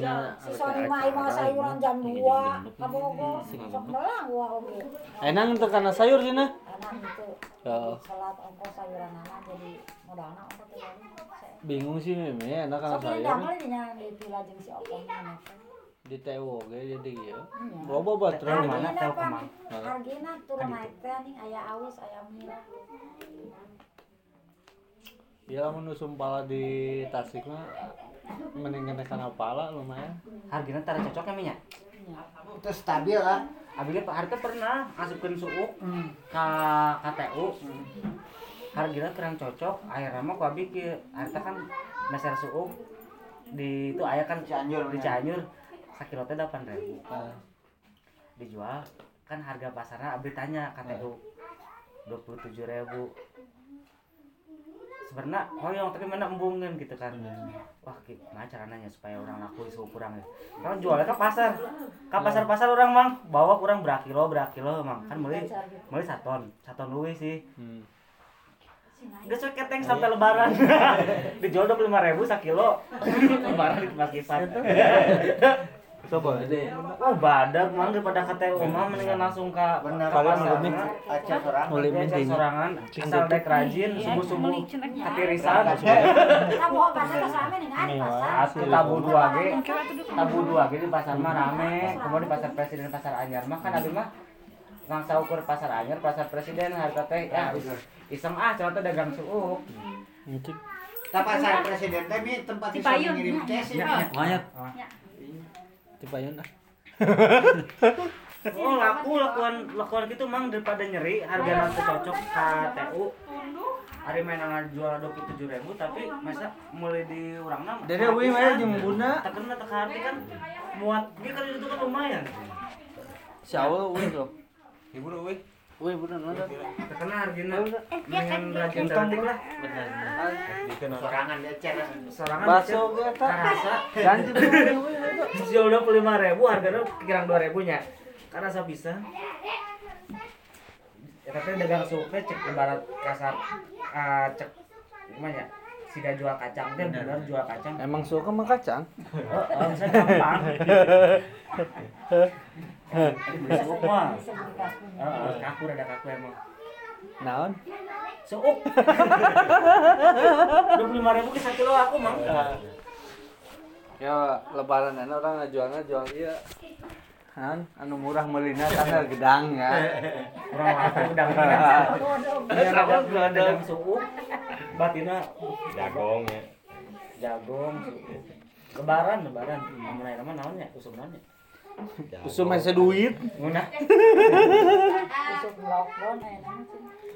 Sony mah mau sayuran jam 2 ka Bogor. Sok melang gua oge. enang teu kana sayur sih nah Anak itu Oh. salat ongkos sayuran anak jadi modalna ongkos teh jadi. bingung sih meme enak kana Sok ini sayur damel di nya di si ini. di TO ge jadi ya Iya. loba baterai Mana Hargina tahu pan, kemang? hargina turun naik teh nih aya aus aya mira. ya lamun nu sumpala di Tasik mah mending kena kana pala lumayan harganya tara cocok ya minyak Terus stabil lah. Abis Pak Harta pernah ngasupkeun suuk ka KTU. Harganya kurang cocok, akhirnya mah ku abi ke Harta kan meser suuk di itu aya kan Cianjur, di. Cianjur sakilo teh 8000. Nah, Dijual kan harga pasarnya abi tanya KTU 27000. Sebenarnya hoyong tapi mana embungan gitu kan. Wah, gimana caranya supaya orang laku suhu kurang ya. Kan jualnya ke pasar. Ke pasar-pasar orang mang bawa kurang berapa kilo, berapa kilo mang. Kan mulai mulai saton, saton luwih sih. hmm. Gak suka keteng sampai lebaran. Dijual 25.000 sakilo. lebaran di pakisan. coba Gede. Oh, badak mang daripada KTU mah mendingan langsung ke pasar. Kalian Aceh orang. mulai Dia minting sorangan, asal dek rajin, subuh-subuh. Tabu obatnya teh rame di pasar. Tabu dua ge, tabu dua ge di pasar mah rame. Kemudian di pasar presiden pasar anyar mah kan abi mah ngangsa ukur pasar anyar pasar presiden harga teh ya is- iseng ah contoh dagang suuk. Ngicik. Tapi saya presiden teh tempat Cipayung. ngirim cash ya. Banyak. Tipayan ah. Oh laku lakuan lakuan gitu mang daripada nyeri harga nanti cocok KTU. Hari main jual dua puluh tujuh ribu tapi masa mulai di orang nama. Dari euy mah jeung bunda. Terkena teka hati kan muat ini kan itu kan lumayan. Syawal euy bro. Ibu lu Euy bunda nonton. Terkena harganya mendingan rajin cantik lah. Dikenal. Sorangan dia cer. Sorangan Baso ge eta. karasa Ganti jual dua puluh lima ribu harganya kirang dua ribunya karena saya bisa ya tapi dagang suke cek ibarat kasar ah, cek gimana ya siga jual kacang teh bener jual kacang Emang suka mah kacang. oh, oh saya gampang beli suuk mah Heeh, kaku ada kaku emang. Naon? suuk dua puluh lima ribu ke kilo aku mang Ya lebaran ana orang ngajualna jual ieu. Han, anu murah meulina tanggal gedang ya. orang udah dia dagang dagang suuk batina. Jagong ya. jagung suuk lebaran lebaran. Amun usum Usum mese duit. ngunah Usuk lockdown sih.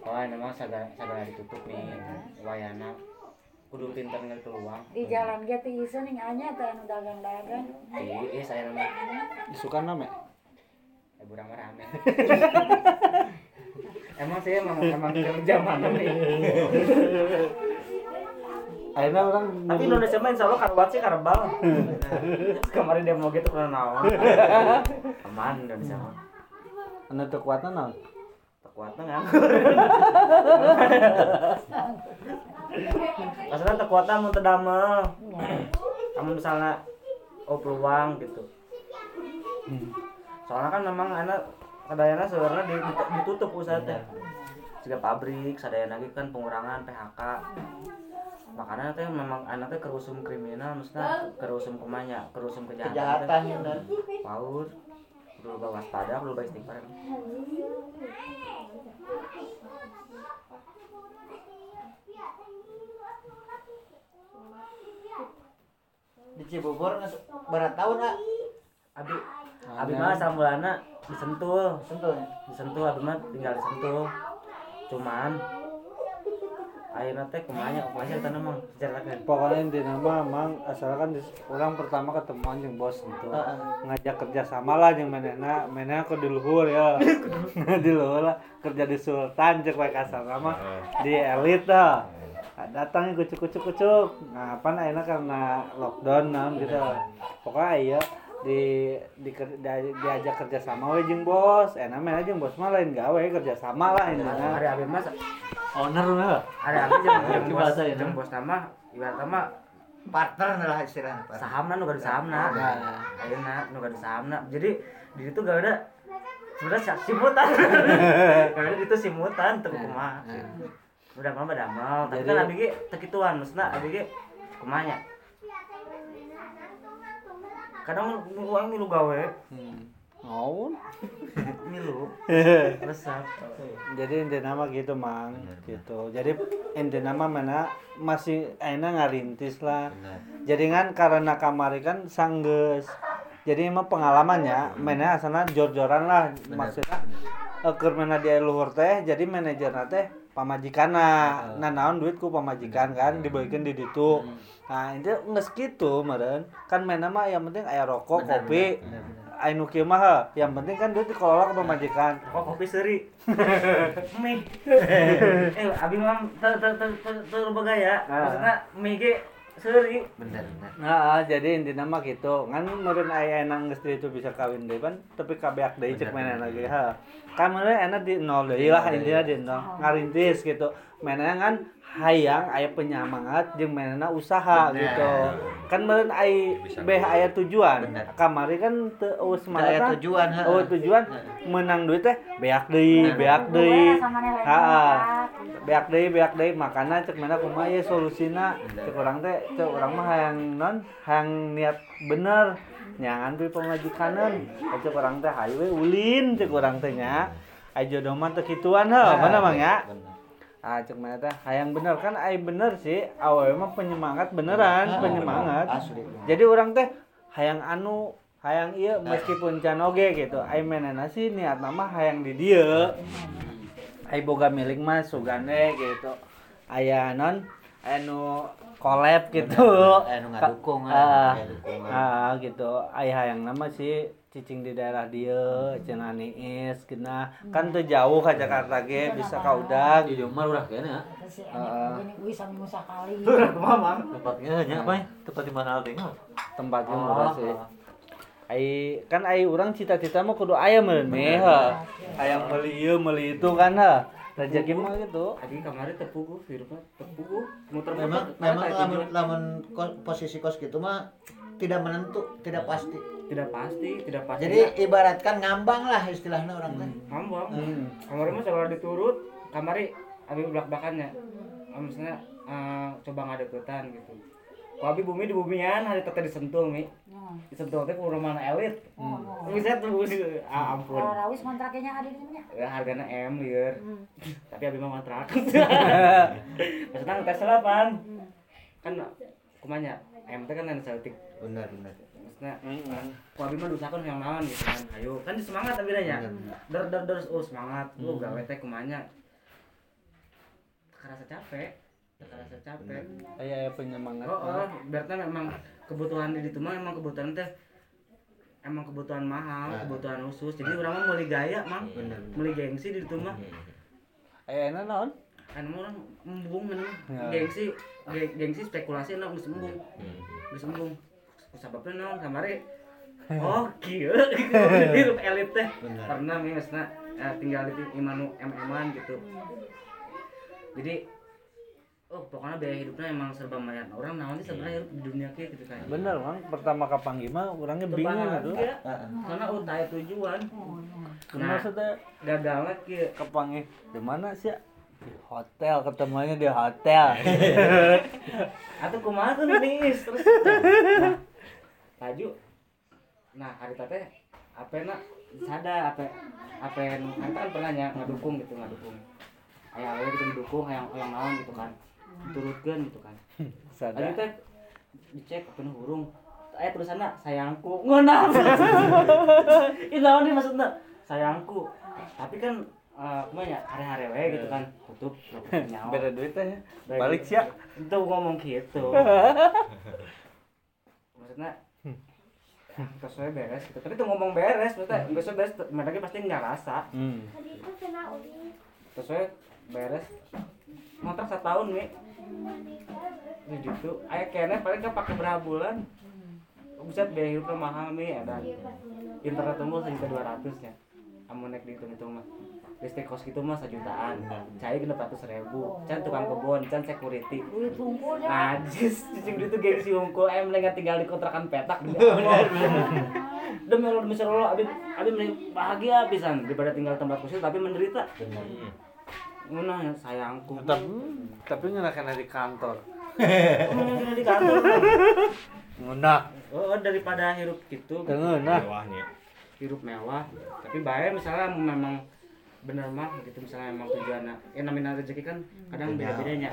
oh ini mah sagala sagala ditutup nih wayana kudu pinter ngekeluang Di jalan ge teh ieu ning anya teh anu dagang-dagang. di saya nama Isukan nama. eh burang mah rame emang sih emang emang kerja mana nih Akhirnya orang tapi Indonesia mah insya Allah karuat sih karbal. Kemarin demo gitu karena naon? Aman Indonesia mah. Anu teu kuatna naon? kuatnya nganggur maksudnya tekuatnya mau terdamel kamu misalnya oh peluang gitu. Soalnya kan memang anak kadayana sebenarnya di- ditutup usaha teh. Juga pabrik sadayana lagi kan pengurangan PHK makanya teh memang anak teh kerusum kriminal maksudnya kerusum kumanya kerusum kejahatan Kejahatan teh. bener. paur perlu bawa waspada perlu bawa istighfar. Di Cibubur berat tahun lah Abi Abi mah samulana disentul. Sentuh disentul Abi mah tinggal disentul. Cuman ayeuna teh kumanya eta mah ceritakeun pokoknya inti nama mang asalkan di, orang pertama ketemu anjing bos itu ngajak kerja sama lah yang menena menena aku di luhur ya. Di luhur lah. Kerja di sultan cek wae kasar nama di elit dah. Datang kucuk kucuk kucuk nah apa akhirnya karena lockdown nam gitu. Pokoknya iya di, di, ker- di diajak kerja sama we jeung bos. Enak mana jeung bos mah lain gawe kerja sama lah hari intinya Abi mah owner lah hari Abi jeung bos ya, jeung bos nama ibarat mah partner lah istilahnya sahamna nu gaduh sahamna. Ayeuna nu gaduh sahamna. Jadi di situ gak ada sebenarnya si- simutan. Ada itu simutan teu kumaha. Udah mah damel. Tapi kan abi ge teu kituan maksudna abi ge kumanya kadang uang milu gawe. Ngaun. milu. Resep. Jadi inti nama gitu mang. Gitu. Jadi inti nama mana masih enak ngarintis lah. Jadi kan karena kamari kan sanggeus. Jadi emang pengalamannya mana asana jor-joran lah. Maksudnya eker mana dia luhur teh jadi manajerna teh pamajikana nah naon duitku pamajikan kan dibalikin di ditu nah itu nggak segitu meren kan mana mah yang penting aya rokok kopi anu kieu mah heuh. yang penting kan duit dikelola ke pamajikan kok kopi seri mie eh abi mah teu teu bagaya maksudna mie seri bener bener Nah, jadi intinya mah gitu. Kan meureun aya enak geus itu bisa kawin deui kan, tapi kabeak deui cek mana lagi ha. Kan meureun enak di nol deui lah intinya di nol. Ngarintis gitu. Mana kan hayang aya penyemangat jeung manehna usaha gitu. Kan meureun ai beh aya tujuan. Bener. Kamari kan teu eueuh aya semangat. tujuan. Oh tujuan menang duit teh beak deui, beak deui. Heeh. beak deui beak deui makana cek mana kumaha ye solusina cek urang teh cek urang mah hayang non hayang niat bener nyangan tuh pemajikanan cek urang teh hayu we ulin cek urang teh nya ai jodoh mah teu kituan heuh mana mang ya ah cek mana teh? Hayang bener kan ai bener sih. Awewe mah penyemangat beneran penyemangat. asli jadi orang teh hayang anu hayang iya meskipun can oge gitu. Ai menena sih niat nama hayang di dia ai boga milik mah sugane gitu. Aya non anu collab gitu. Anu ngadukung Ah, ah gitu. Ai hayang nama sih cicing di daerah dia cenah niis kena. Kan tuh jauh ke Jakarta ge bisa ka udag di rumah udah kayaknya sambil musa kali. Tempatnya nya apa tempat di mana tinggal tempatnya Oh, murah sih. Ai kan ai urang cita-cita mah kudu aya meureun meh ha. hayang meuli ieu meuli itu kan ha. Rezeki mah gitu. Tadi kemarin tepugu, virusnya tepugu, muter-muter. memang memang lamun lamun posisi kos gitu mah tidak menentu tidak pasti tidak pasti, tidak pasti. jadi ibaratkan ngambang lah istilahnya orang teh ngambang. hmm. Kemarin mah kalau diturut, kamari abi belak belakannya. Misalnya eh, coba ngadeketan gitu. Kau abi bumi di bumian, hari tete disentuh mi. Disentuh teh ke rumah elit. Bisa tuh, ah ampun. rawis kontraknya ada di mana Ya, harganya M lieur. Hmm. Tapi abi mah kontrak. Maksudnya tes delapan. Kan kumanya M teh kan yang celtik. benar benar Maksudnya Ku abi mah dusakeun yang naon gitu kan. Ayo, kan semangat abi nya. Der der der oh semangat. Lu gawe teh kumanya. Kerasa capek. Kerasa capek. aya aya penyemangat Oh, oh, berarti memang kebutuhan di itu mah emang kebutuhan teh emang kebutuhan mahal, kebutuhan khusus. Jadi orang mah meuli gaya, Mang. benar Meuli gengsi di itu mah. aya enak naon Kan orang embung. Gengsi, ge- gengsi spekulasi enak embung. Embung. Sababna naon kamari Oh, kieu hidup elit teh. Pernah eh, tinggal di imanu em-eman gitu. Jadi oh pokoknya biaya hidupnya emang serba mayan. Orang naon sih sebenarnya hidup di dunia kieu gitu kan. bener mang pertama kapanggi mah urangnya bingung gitu. Karena udah tujuan. Nah, maksudnya gagalnya kieu. kapanggi di mana sih di hotel ketemuannya di hotel Atuh kumaha tuh nih terus. Nah, laju. Nah, hari teh apa nak? Sada apa apa yang kan pernah nya ngadukung gitu ngadukung. Aya aya gitu didukung yang yang naon gitu kan. Diturutkeun gitu kan. sadar. Lagi teh. Dicek penuh hurung. aya tulisanna sayangku. Ngeunah ini naon nih maksudnya? Sayangku. Tapi kan eh kumanya hari-hari we gitu kan. Tutup nyawa. Beda duit teh. Balik duit. sia. Itu ngomong gitu. Maksudnya saya beres gitu. Tapi tuh ngomong beres maksudnya nggak usah beres mereka pasti nggak rasa. Hmm. terus saya beres. Kontrak setahun nih Jadi gitu. Ayah kayaknya paling kan pakai berapa bulan. Bisa biaya hidupnya mahal nih ada internet umur sejuta dua ratus ya. Kamu naik dihitung hitung mah listrik kos gitu mah sejutaan. Cai genep ratus ribu. Can tukang kebun can security. Ya. Najis cicing itu gengsi unggul em lengan tinggal di kontrakan petak. Demi Allah demi Allah demi Allah abi abi mending bahagia pisan daripada tinggal tempat khusus tapi menderita. Ya sayangku. Tapi tapi ngerakan di kantor. Ngunah di kantor ngunah oh daripada hirup gitu. Mewahnya hirup mewah tapi bayar misalnya memang bener mah gitu misalnya emang tujuannya ya namanya rezeki kan kadang beda. bedanya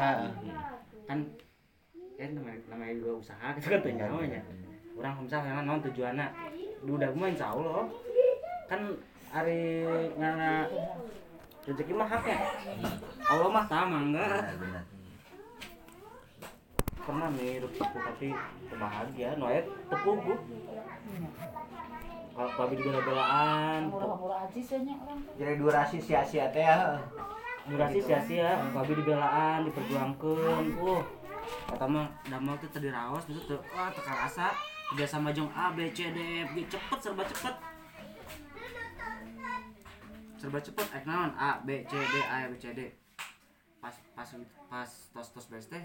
kan ya namanya namanya juga usaha gitu kan tuh namanya. orang misalnya non tujuannya udah mah insya Allah. Kan hari ngana rezeki mah haknya. Allah mah sama enggak? Pernah nih hidup tepu tapi kebahagia noet tepugu kalau babi dibela-belaan murah-murah aja sih nya orang. Jadi durasi sia-sia teh ya. Durasi sia-sia babi dibelaan diperjuangkan. Uh kata mah damel tuh tadi rawas itu tuh wah tekan rasa. Udah sama jong A B C D E F G cepet serba cepet. Serba cepet eh naon A B C D A B C D. Pas pas pas tos tos beres teh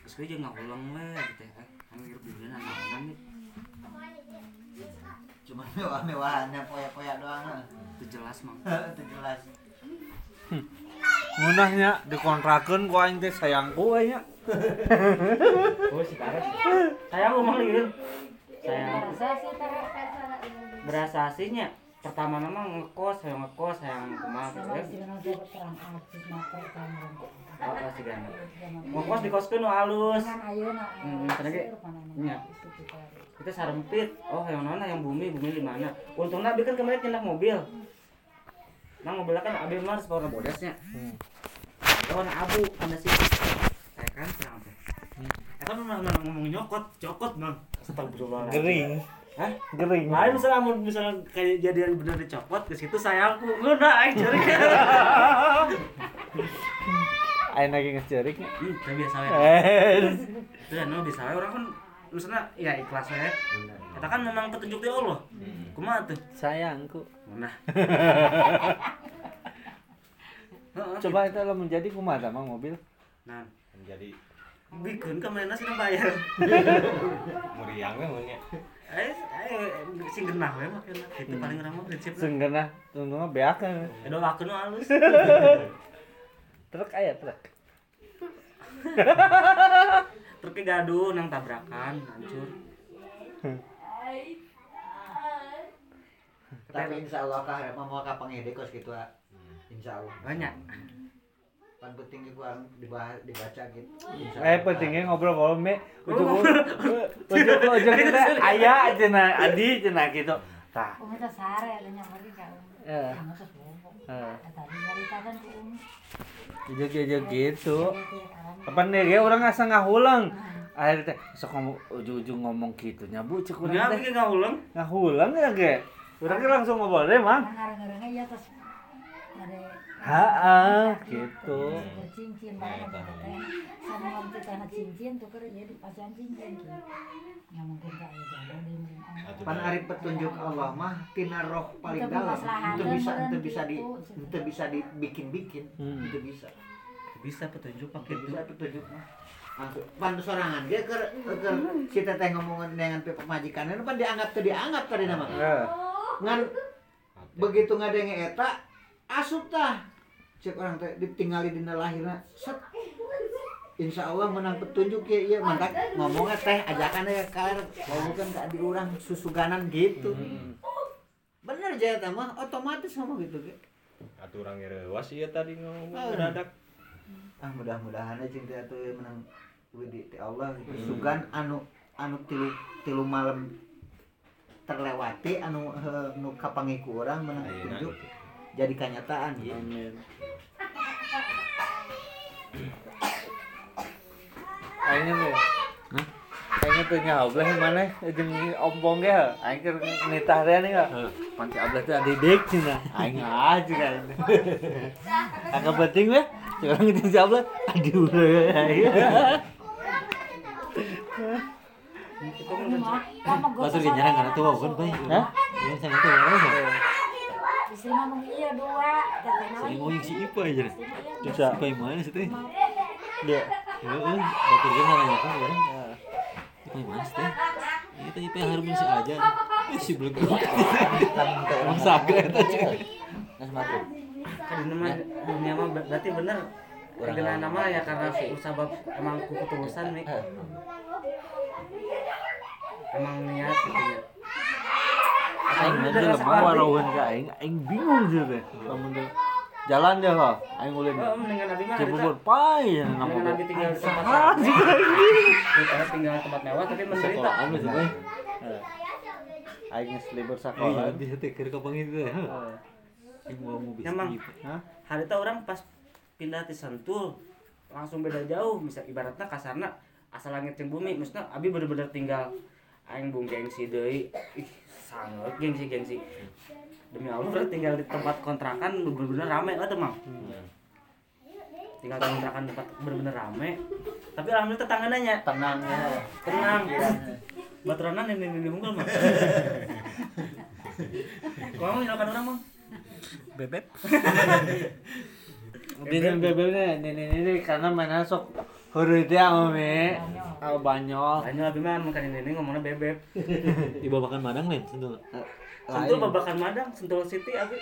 terus gue juga nggak ulang we gitu ya. Eh kan hidup di dunia naonan nih cuma mewah-mewahannya poya-poya doang ah. itu jelas mang. Itu jelas ngunahnya dikontrakeun ku aing teh sayangku we nya oh si karet sayang lu mang liur sayang saya sih tarik berasa aslinya pertama nama ngekos saya ngekos saya ke mana gitu. Ya oh oh si gana ngekos di kosku nu halus kan nak Hmm, ge- iya. Kita sarempit. Oh yang mana? Yang bumi. Bumi di mana? Untungnya abi kan kemarin tindak mobil. Nah mobilnya kan abi mah warna bodesnya. Hmm. warna abu anda sih saya kan serang apa ya kan ngomong ngomong nyokot? Cokot bang. Astagfirullah gering. Hah? gering. Lain misalnya mau misalnya kayak jadian bener dicopot ke situ sayangku. Udah aing cari. aing lagi Ih, kan biasa ya. eh. Itu ya no biasa orang kan misalnya ya ikhlas ya. Kita kan memang petunjuk dari Allah. Kumaha tuh? sayangku Nah. Coba itu lo menjadi kumaha mang mobil Nah, menjadi bikin ke mana sih bayar? meriang namanya Eh, eh, sing genah we makanya. Itu paling orang mah prinsipnya. senggana tunggu beakeun Eh, doakeun halus. truk aya truk Truknya gaduh nang tabrakan, hancur. tapi insya Allah kah mau ka pangede kos gitu ah. insya Allah Banyak. pan penting itu kan dibahas dibaca gitu. Insya eh pentingnya ngobrol ngobrol me ujung ujung ujung kita aya cenah adi cenah gitu. Tah. Umi teh sare ada nyamperin ka ku umi ujung ujung gitu kapan deh ge orang asa ngahulang akhirnya teh sok ngomong ujung-ujung ngomong gitu nya bu cek urang teh. ngaulang. ngahulang ya ge? Urang langsung ngobrol deh mang. Ngarang-ngarangnya ya terus ada Gitu. bercincin banget. gitu teh sama ngomong kita cincin tuh kan jadi pasian cincin gitu nggak mungkin kak ya oh. pan ari petunjuk Allah mah tina roh paling Itu dalam. itu bisa itu bisa di gitu. itu bisa dibikin-bikin. Hmm. itu bisa. Bisa petunjuk pakai itu. bisa petunjuk mah. Pan sorangan dia ke ke si teteh ngomongin dengan pihak pemajikan itu pan dianggap tuh dianggap tadi nama. Eh, ngan begitu ngadenge eta asup tah cek orang teh ditinggali dina lahirna set. Insya Allah menang petunjuk ya iya. Mantap. Ngomongnya teh ajakan ya kar. Bukan ke adi orang susuganan gitu. Bener aja mah. Otomatis ngomong gitu ge. Aturan rewas iya tadi ngomong Ah. mendadak ah mudah-mudahan aja cinta tuh menang duit di ti Allah gitu. sugan anu anu tilu tilu malam terlewati anu heuh, nu kapangiku urang menang petunjuk. Gitu. Jadi kenyataan ya. Amin. Aingnya. Hah? Aingnya teh nyableh mana jeung ompong ge. Aing keur nitah teh nih enggak. Panci ablah teh adidik cenah. Aing aja kan. Agak penting weh. Sekarang itu ablah aduh. Masuk di nyerang karena tua bukan bay. Hah? Yang sana tuh orang. Istri ngomong iya dua, katanya Sering ngomong si Ipa aja. Bisa. Ipa yang mana sih teh? Dia. Heeh, batur dia nanya kan orang. Ipa yang mana sih teh? Itu Ipa yang harmonis aja. Eh, si belum. Emang saga eta cek. Nas matu. kan ini mah dunia mah ber- berarti bener dengan nama ya karena sebab emang ku ketulusan nih emang niat gitu ya Aing nanti lemah warauhan ka aing, aing bingung sih teh. Lamun teh jalan deh lah, aing ulin. Oh, mendingan abi mah Cibubur pai ya nama mendingan abi tinggal di tempat sih daripada tinggal di tempat mewah tapi menderita Sekolahan masih bay. Aing geus libur Iya, sakola. di teh keur kapang itu teh. Yang mau mau bisa Emang. Hari itu orang pas pindah di Sentul langsung beda jauh misal ibaratnya kasarna asal langit jeung bumi maksudnya abi bener-bener tinggal aing bung gengsi deui ih sangat gengsi gengsi. Demi Allah udah tinggal di tempat kontrakan bener-bener rame lah tuh mang tinggal di kontrakan tempat bener-bener rame. Tapi alhamdulillah tetangga nanya. Tenang ya. tenang. Baturanan ini ini unggul mah kamu nyalakan orang mang Bebek. Bintang bebeknya ini ini ini karena mana sok huruf dia mami. Al banyol. Banyak abi mah makan ini ini ngomongnya bebek Di babakan madang lain sentul. Sentul babakan Madang, Sentul City abi.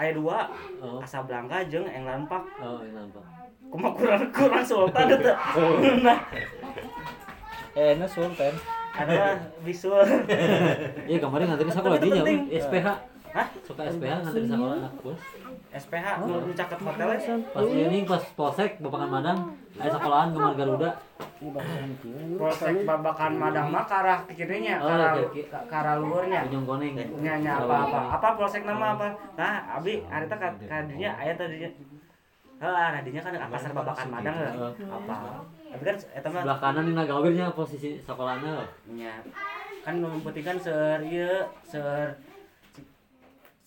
Aya dua, Oh. Casablanca jeung England Park. Oh, yang nampak. Kumaha kurang kurang sultan itu. Nah, Eh, ini sultan. adalah visual. Iya kemarin nganterin sekolah penting. SPH. Hah? Suka SPH nganterin sekolah anak bos. SPH nu nu caket hotelnya. Pas ini pas polsek babakan madang, aya sekolahan kemar Garuda. Polsek babakan Madang mah ke arah kirinya, ke Oh, arah ke ke luhurnya. Ujung koneng. Nya apa apa. Apa polsek nama apa? Nah, abi harita ka kadinya aya tadinya. Heeh, nadinya kan pasar babakan Madang lah. Apa? Tapi kan eta mah Sebelah kanan ini gawirnya posisi sekolahnya. nya kan mempentingkan ser ieu ser si-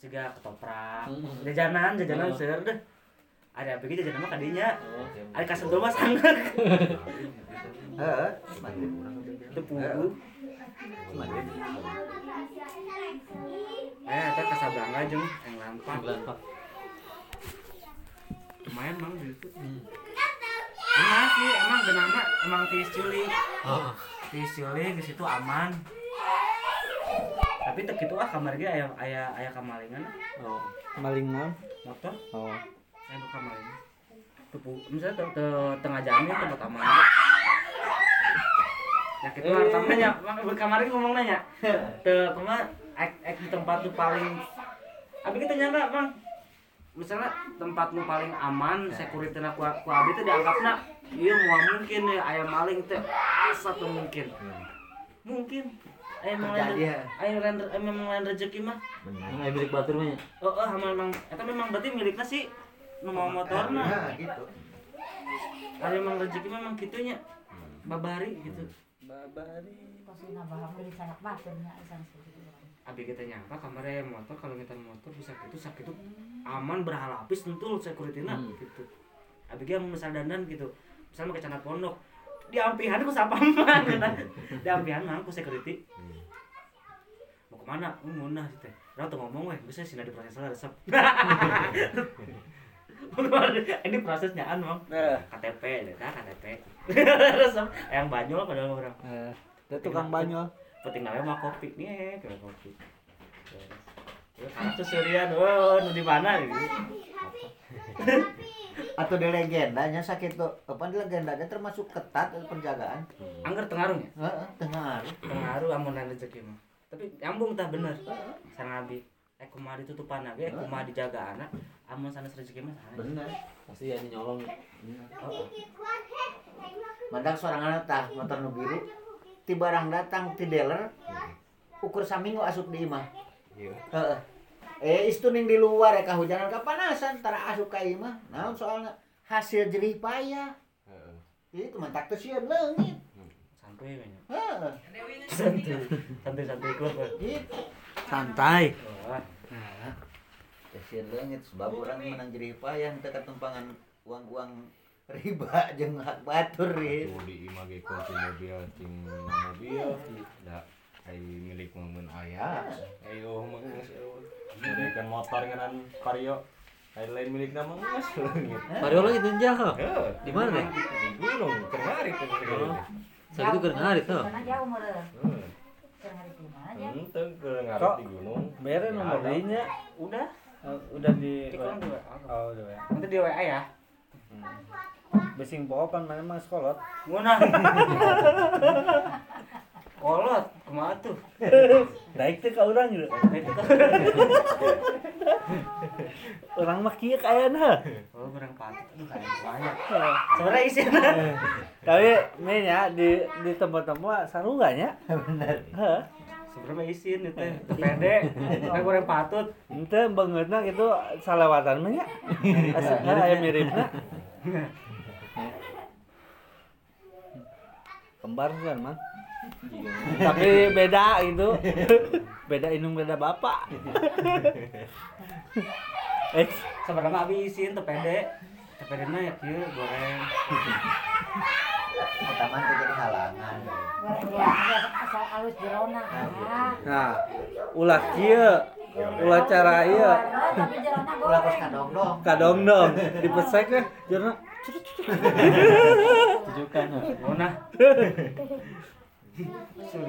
siga ketoprak. Jajanan jajanan Oh. ser deh. Ada apa gitu jajanan mah kadinya Oh, ada kasentul mah sangat. Heeh. Mati. itu pugu eh eta Casablanca jeung yang lampak lumayan mang di situ. Hmm. emang sih emang genama emang tiis cilik. Oh. tiis di situ aman tapi teu kitu ah kamar ge aya aya aya kamalingan. Oh. Maling mah. motor Oh. saya buka maling tepu misalnya te, te, tengah jalan ya tempat aman ya gitu Eh. harta nanya. Kemarin ngomong nanya. Te ke mana ek, ek di tempat tuh paling abi kita nyangka bang. Misalnya tempat nu paling aman security na ku, ku abi teh dianggapna iya mau mungkin ya ayam maling teh asa tuh mungkin. Mungkin ayam lain lain ayam lain rezeki mah Yang aya milik batur mah ya. Oh, oh, memang, itu memang berarti miliknya sih nu mau motorna. Nah, gitu. Ada memang rezeki memang gitunya. Babari gitu. pasti nambah beli sanak baturnya isang segitu. Abi kita nyangka kamarnya motor kalau kita motor bisa gitu sakit itu aman berhalapis tentu security na Hmm. gitu. Abi yang misal dandan gitu. Misal mau ke Pondok. Di ampihan ku sapa mah cenah. Di ampihan mah ku security. Ke mana? Oh, munah sih teh. Nah, tuh ngomong weh, bisa sih di proses lah resep. Ini prosesnya an, Mang. Eh, KTP, data KTP. Resep yang banyol padahal orang. eh, dia tukang banyol. Penting namanya mah kopi nih, kayak kopi. Ya, karena tuh Surian, oh, nu di mana gitu. Atau di legendanya sakit tuh. Apa di legendanya termasuk ketat penjagaan. Angger tengaruhnya, Heeh, tengah hari. tengaruh amunan rezeki mah. Tapi nyambung tah bener. Sang abi, eh kumaha ditutupan lagi, eh kumaha dijaga anak, amun sanes rezeki mah sanes. Bener. Pasti ya nyolong. Oh, Mandang seorang anak tah motor nu biru ti barang datang ti dealer ukur saminggu asup di imah Iya. Heeh. Eh istu ning di luar ya kahujanan kapanasan tara asup ka imah. Naon soalnya hasil jerih payah. Heeh. Itu mantak teu sieun leungit. Santuy banyak Heeh. santuy santuy santuy klub ya. Gitu. Santai. Wah, Teu sieun leungit sebab urang menang jerih payah teu katempangan uang-uang riba jeung hak batur ya. Tuh di imah ge kunci mobil cing mobil da ai milik mun aya. Ayo eueuh. kan motor ngenan vario. Ai lain milikna mengeus leungit. Mario lagi tunjang Di mana? Di gunung, keur ngarit teh segala. Saya itu keur ngarit tuh. Karena jauh meureun. Heeh. Keur hari di ngarit gunung. Mere nomor Ya, udah eh, udah di Oh, udah ya. nanti di WA ya Besing pohopan mana emang sekolot. Nguna. Kolot, kumaha tuh? Daik teh ka urang gitu. Nah, itu kan. Urang mah kieu kaayana. Oh, patut. Aduh, kayak banyak. Sebenarnya isinya. Tapi me nya di di tempat-tempat sarunganya. Bener. Heeh. Sebenarnya isin itu pede. Kayak kurang patut. Ente bangetna gitu salawatan mah nya. Asa aya miripna. Kembar kan, Mang. Tapi beda gitu. Beda indung beda bapak. eh, Sebenarnya abi isin teu pede. Teu pede na ya kieu goreng. Taman teh jadi halangan. Ya, asal alus jerona. Ah. nah, ulah kieu. Ulah cara ieu. Tapi jerona Ulah kos kadong-dong. Kadong-dong dipesek ya. Jarna Tujukan ha.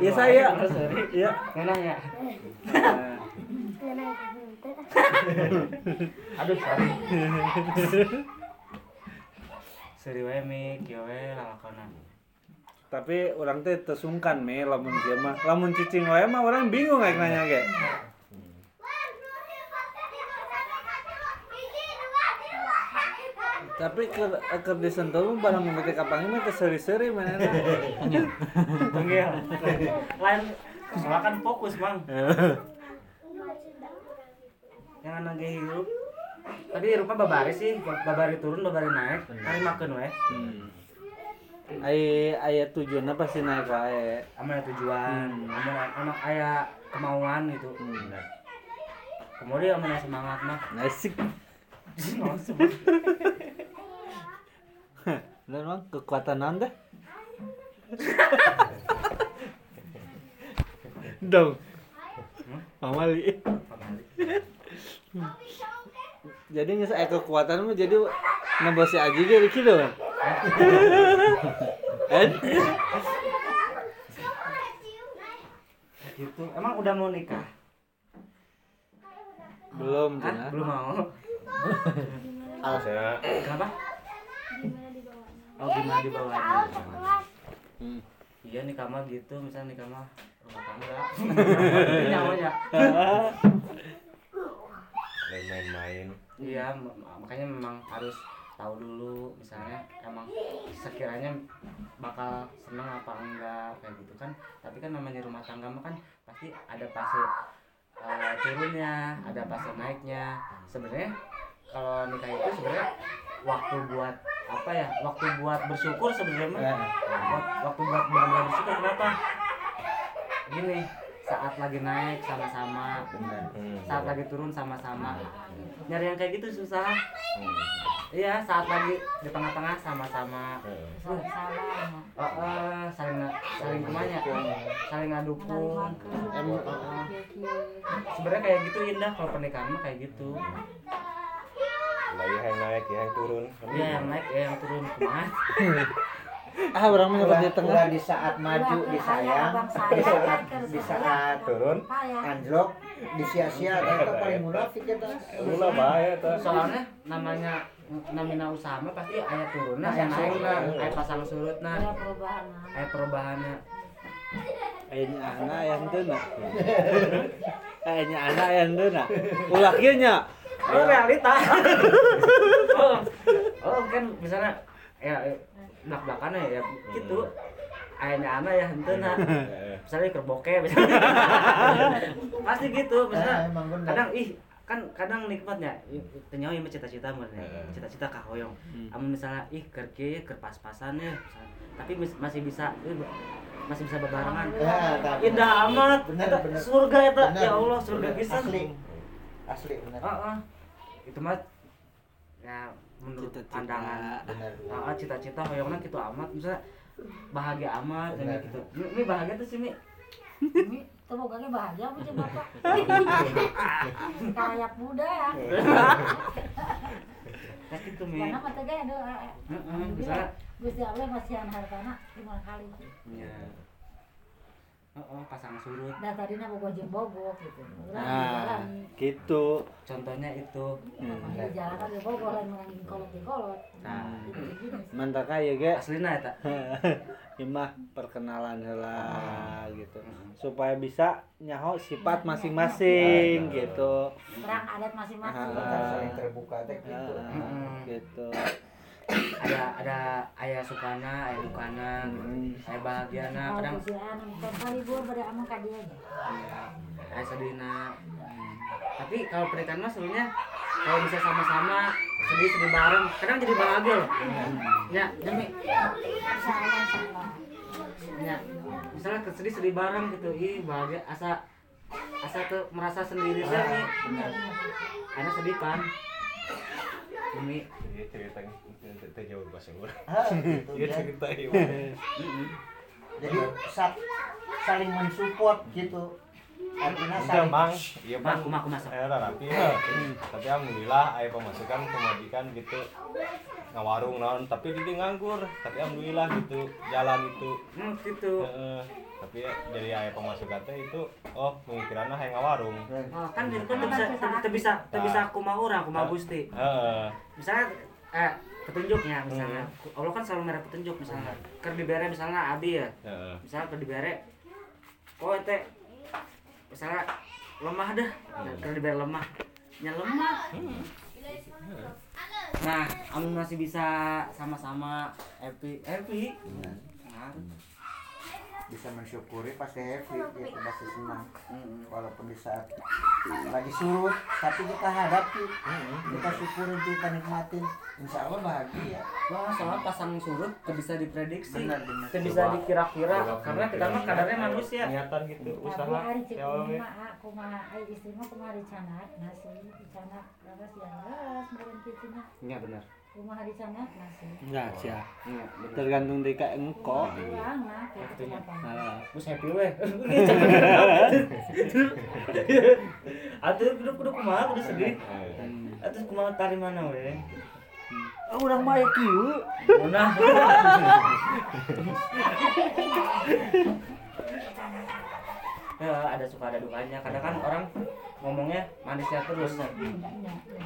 Iya saya. Iya. Nguna ya. Aduh, sorry. Seri wae mi, kieu we lalakonan. Tapi orang teh tersungkan me lamun kieu mah. Lamun cicing wae mah orang bingung kayak nanya ge. Tapi ke ke disentuh mah barang mengikuti kapangi mah teh seri-seri mana Tunggil. Lain silakan fokus, Mang. Yang anak ge hirup. Tadi hirupnya babari sih, babari turun, babari naik. Kali makan we. Ai aya tujuannya pasti naik wae. Aman ada tujuan, aman aman aya kemauan gitu. Kemudian aman aya semangat mah. Nasik. Dan mang kekuatan anda. Dong. Mamali. Jadi nggak saya kekuatan mah jadi nambah si Aji jadi gitu kan. Eh? Gitu. Emang udah mau nikah? Belum? Tina. Belum mau. Saya Kenapa? Oh, gimana dibawanya? Hmm. Iya nikah mah gitu, misalnya nikah mah rumah tangga. Nyawanya. main-main. Iya, makanya memang harus tahu dulu misalnya emang sekiranya bakal seneng apa enggak kayak gitu kan tapi kan namanya rumah tangga mah kan pasti ada fase eh, turunnya ada fase naiknya sebenarnya kalau nikah itu sebenarnya waktu buat apa ya? Waktu buat bersyukur sebenarnya Wak- waktu buat benar-benar bersyukur kenapa? Gini saat lagi naik sama-sama Hmm. saat lagi turun sama-sama. Nyari yang kayak gitu susah. Hmm. iya saat lagi di tengah-tengah sama-sama. Oh, eh, saling nga- saling kumanya saling ngadukung Em- Eh, sebenarnya kayak gitu indah kalau pernikahan mah kayak gitu Lagi yang naik, ya yang turun. iya yang naik ya yang turun kumaha Ah, orang mah di tengah. di saat maju disayang, di saat di saat Turun. anjlok disia-sia eta paling munafik eta. Ulah bahaya tuh. soalnya namanya namina usaha mah pasti ayat turunnya Nah, ayat naik surutna. ayat pasang surutna Ada perubahan. ayat perubahannya Ayahnya anak yang tena. Ayahnya anak yang tena. Ulah kieu nya. Oh realita. oh, oh kan misalnya ya belak belakannya ya gitu. ayahnya anak ya henteu na Heeh. misalnya keur bokeh misalnya pasti gitu Eh, misalnya bener. kadang ih kan kadang nikmatnya tenyawa ieu cita-cita Heeh. cita-cita ka hoyong Hmm. amun misalnya ih keur kieu keur pas-pasan ya misalnya. tapi mis- masih bisa ih, masih bisa Ya, bener. indah amat Bener, Eta bener. surga Bener, ya Allah surga bener. Asli. Bener. Heeh. itu mah ya menurut pandangan Bener. Ah, ah, cita-cita hoyongna gitu amat misalnya bahagia amat Bener. gitu Mi bahagia tuh sih Mi Ini temugangnya bahagia apa sih bapak? Kayak muda ya. kayak gitu Mi Karena mata gaya doa. Heeh, misalnya Gusti Allah masih hartana lima kali. Ya Heeh, pasang surut Nah tadi nama gojek bogok gitu. Nah, jalan, gitu. contohnya itu orang di jalan kan di bogor lain di kolot di kolot. Nah. Gitu. Mantap ya ge. aslina eta Imah perkenalan heula gitu. Supaya bisa nyaho sifat masing-masing gitu. Perang adat masing-masing. Kita saling terbuka teh gitu. Gitu. Ada ada ayah sukana ayah dukana Hmm. ayah bahagiana kadang. Iya, ayah sedihna tapi kalau pernikahan mah sebenarnya kalau bisa sama-sama sedih sedih bareng kadang jadi bahagia loh. Ya demi ya misalnya sedih sedih bareng gitu ih bahagia asa asa tuh merasa sendiri sih nih karena sedih kan. Demi Iya ceritanya cerita jauh bahasa gitu ya. cerita ieu. Jadi sa- saling mensupport gitu. Artinya saling bang, iya bang. aku aku masuk Saya rapi ya. Tapi alhamdulillah aya pemasukan pemajikan gitu ngawarung naon tapi dia nganggur tapi alhamdulillah gitu jalan itu hmm, gitu Heeh. tapi ya, dari aya pemasukan teh itu oh pemikiranna hayang ngawarung oh, kan itu kan bisa teu bisa teu bisa kumaha urang kumaha gusti heeh misalnya eh petunjuknya misalnya. Allah kan selalu merah petunjuk misalnya. Keur dibere misalnya abi ya. Heeh. Misalnya keur dibere oh teh misalnya lemah dah keur dibere lemah. Nya lemah. Nah amun masih bisa sama-sama happy happy. Nah, bisa mensyukuri pasti happy gitu pasti senang. Mm, walaupun di saat lagi surut tapi kita hadapi kita syukurin kita nikmatin. Insya Allah bahagia. Wah, soalnya pasang surut tuh bisa diprediksi, Benar, benar. tuh bisa dikira-kira, karena kita mah kadarnya manusia. niatan gitu usaha ya mah aku mah istri mah kumaha dicanat nasi dicanat laras ya laras meureun kitu mah Iya benar. kumaha dicanat nasi. Enggak sih. ya. Iya benar. Tergantung di ka engko. Nah happy weh. Atuh kudu kudu kumaha kudu sedih. Eh, Atuh kumaha tari mana weh? Ah, urang mah kieu. Nah. ya ada suka ada dukanya. Kadang kan orang ngomongnya manisnya terus. Pahit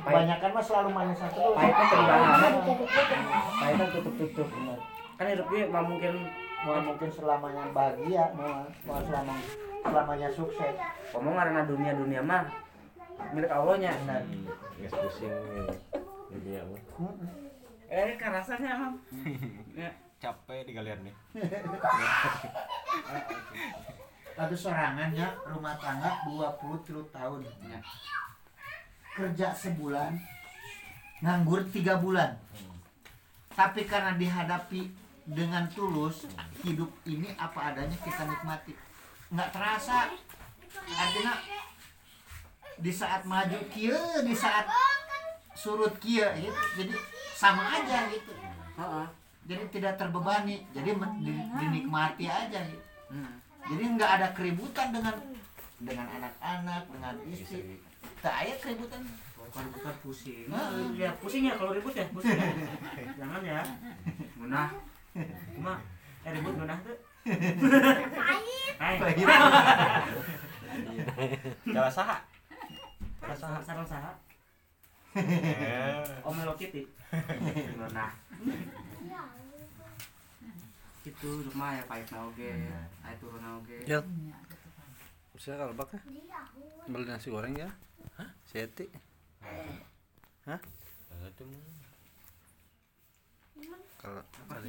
kebanyakan mah selalu manis terus. Pahitnya terbahan Tutup-tutup. pahitnya tutup tutup kan hidup gue nggak mungkin mau mungkin selamanya bahagia mau mau selama selamanya sukses. Ngomong karena dunia dunia mah milik Allahnya. Benar. Geus pusing gitu. dunia mah eh kan rasanya emang ya capek di kalian nih Ada sorangannya rumah tangga 23 tahun. Ya. kerja sebulan nganggur tiga bulan. Tapi karena dihadapi dengan tulus hidup ini apa adanya kita nikmati. Nggak terasa. Artinya di saat maju kia di saat surut kia gitu. Jadi sama aja gitu. Heeh. jadi tidak terbebani. Jadi dinikmati aja gitu. Hmm. Jadi nggak ada keributan dengan dengan anak-anak dengan istri. Tak ada keributan. Kalau bukan pusing. Heeh. ya pusing ya kalau ribut ya pusing ya. jangan ya. Munah cuma eh ribut munah tuh. Hai. cara saha. Cara saha. Sarang saha Eh, Om Hello Kitty nah itu rumah ya pahit na oge air turun na oge Ya. Bisa kalau bak ya? Beli nasi goreng ya? Hah? Seti. itu. Kalau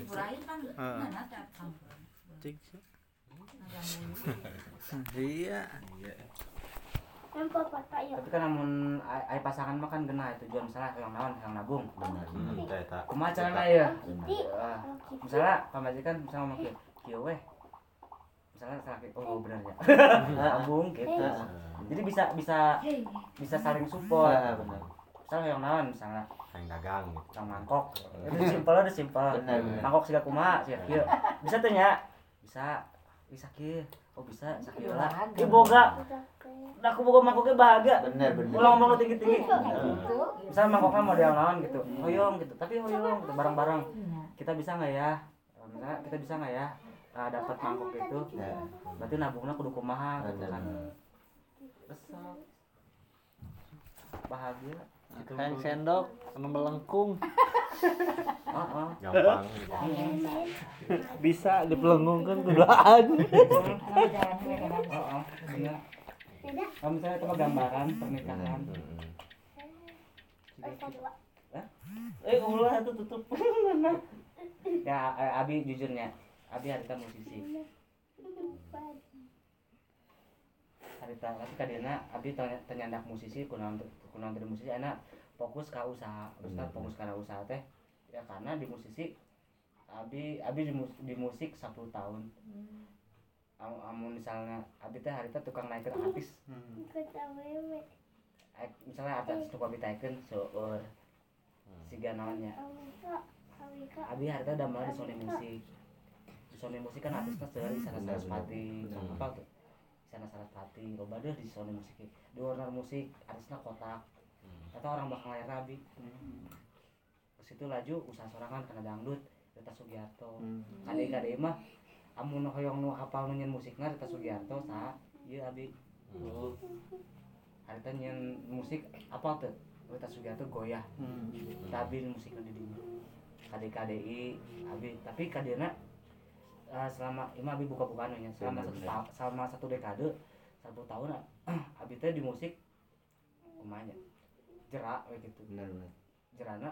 burain kan Heeh. mana tak tahu. cik iya tapi kan namun ai ai pasangan mah kan genah tujuan misalnya yang naon yang nabung. Hmm, tak. kumaha carana ya. Ah, misalnya pamajikan misalnya ngomong kieu kieu weh. Misalnya kieu oh bener ya. Nabung gitu. Jadi bisa bisa bisa saling support. Ah, benar. misalnya yang naon misalnya. Yang dagang gitu. yang mangkok. Itu simpel ada simpel. Benar, benar. mangkok siga kumaha siga kieu bisa tuh nya bisa. Bisa kieu oh bisa sakieu lah ieu boga. Da aku boga mangkoknya bahagia. Benar, benar. ulang tinggi tinggi Gitu. misalnya mangkoknya model naon gitu. Hoyong gitu. Tapi hoyong gitu bareng-bareng. Iya. kita bisa nggak ya? Misalnya kita bisa nggak ya? Uh, dapat mangkok itu. Ya. berarti nabungnya kudu kumaha gitu kan. Resep. bahagia kayak sendok anu melengkung Heeh. Gampang gitu. bisa dipelengungkan kuduaan Kalau. Iya. Misalnya itu gambaran pernikahan. Hmm. Eh, ulah itu tutup. ya, eh, Abi jujurnya, Abi harita musisi. Harita tapi kadina Abi tanya tenyandak musisi kunaon kunaon dari musisi anak fokus ke usaha. Ustaz Bener. fokus karena usaha teh. Ya karena di musisi Abi Abi di, mus- di musik 10 tahun. Amun amun misalnya Abi teh harita tukang naikin artis. Aik, misalnya artis tukang Abi taikin seueur siga naonnya. Abi harita udah mulai di Sony Musik. Di Sony Musik kan artisnya seueur Isana Bener, Sarasvati, apa tuh? Isana Sarasvati, loba deh di Sony Musik. Di Warner Musik artisnya kotak. Atau orang bakal layar Abi. Ke situ laju usaha sorangan kena dangdut Rita Sugiarto. Kade-kade mah amun hoyong nu hafal nu nyen musikna Rita Sugiarto sa ieu Abi. Oh. Harita nyen musik apa tuh? Rita Sugiarto goyah. Tapi musiknya di dinya. KDKDI Abi tapi kadena eh, selama ima Abi buka-bukaan nya selama satu ta- selama satu dekade satu tahun Abi teh di musik kumanya jerak we gitu. Benar, benar. jerana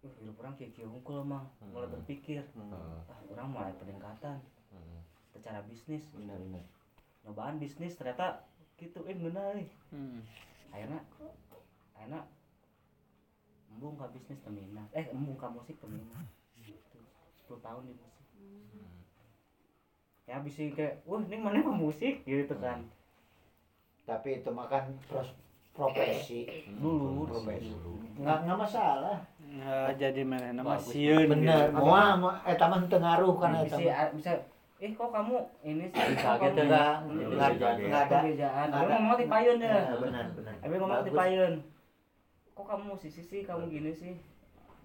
uh hidup orang kieu hungkul mah mulai berpikir Heeh. ah orang mulai peningkatan. Heeh. secara bisnis. Benar, benar. nyobaan bisnis ternyata gitu eh bener eh Hmm. akhirnya akhirnya embung ke bisnis temina eh embung ke musik temina gitu. 10 tahun di musik ya bisa kayak wah ini mana mah musik gitu kan Tapi itu makan pros- profesi. dulu Profesi. Nggak, nggak masalah. Nggak jadi mana nama Bagus. sieun Bener. gitu. Mau mau eta mah tengaruh kan eta. bisa mah. bisa eh kok kamu ini sih Bisa gitu kamu- nggak Hmm, nggak ada nggak ada. perbedaan ada. ngomong di payun ya Benar, benar. Abang ngomong di payun kok kamu musisi sih kamu gini sih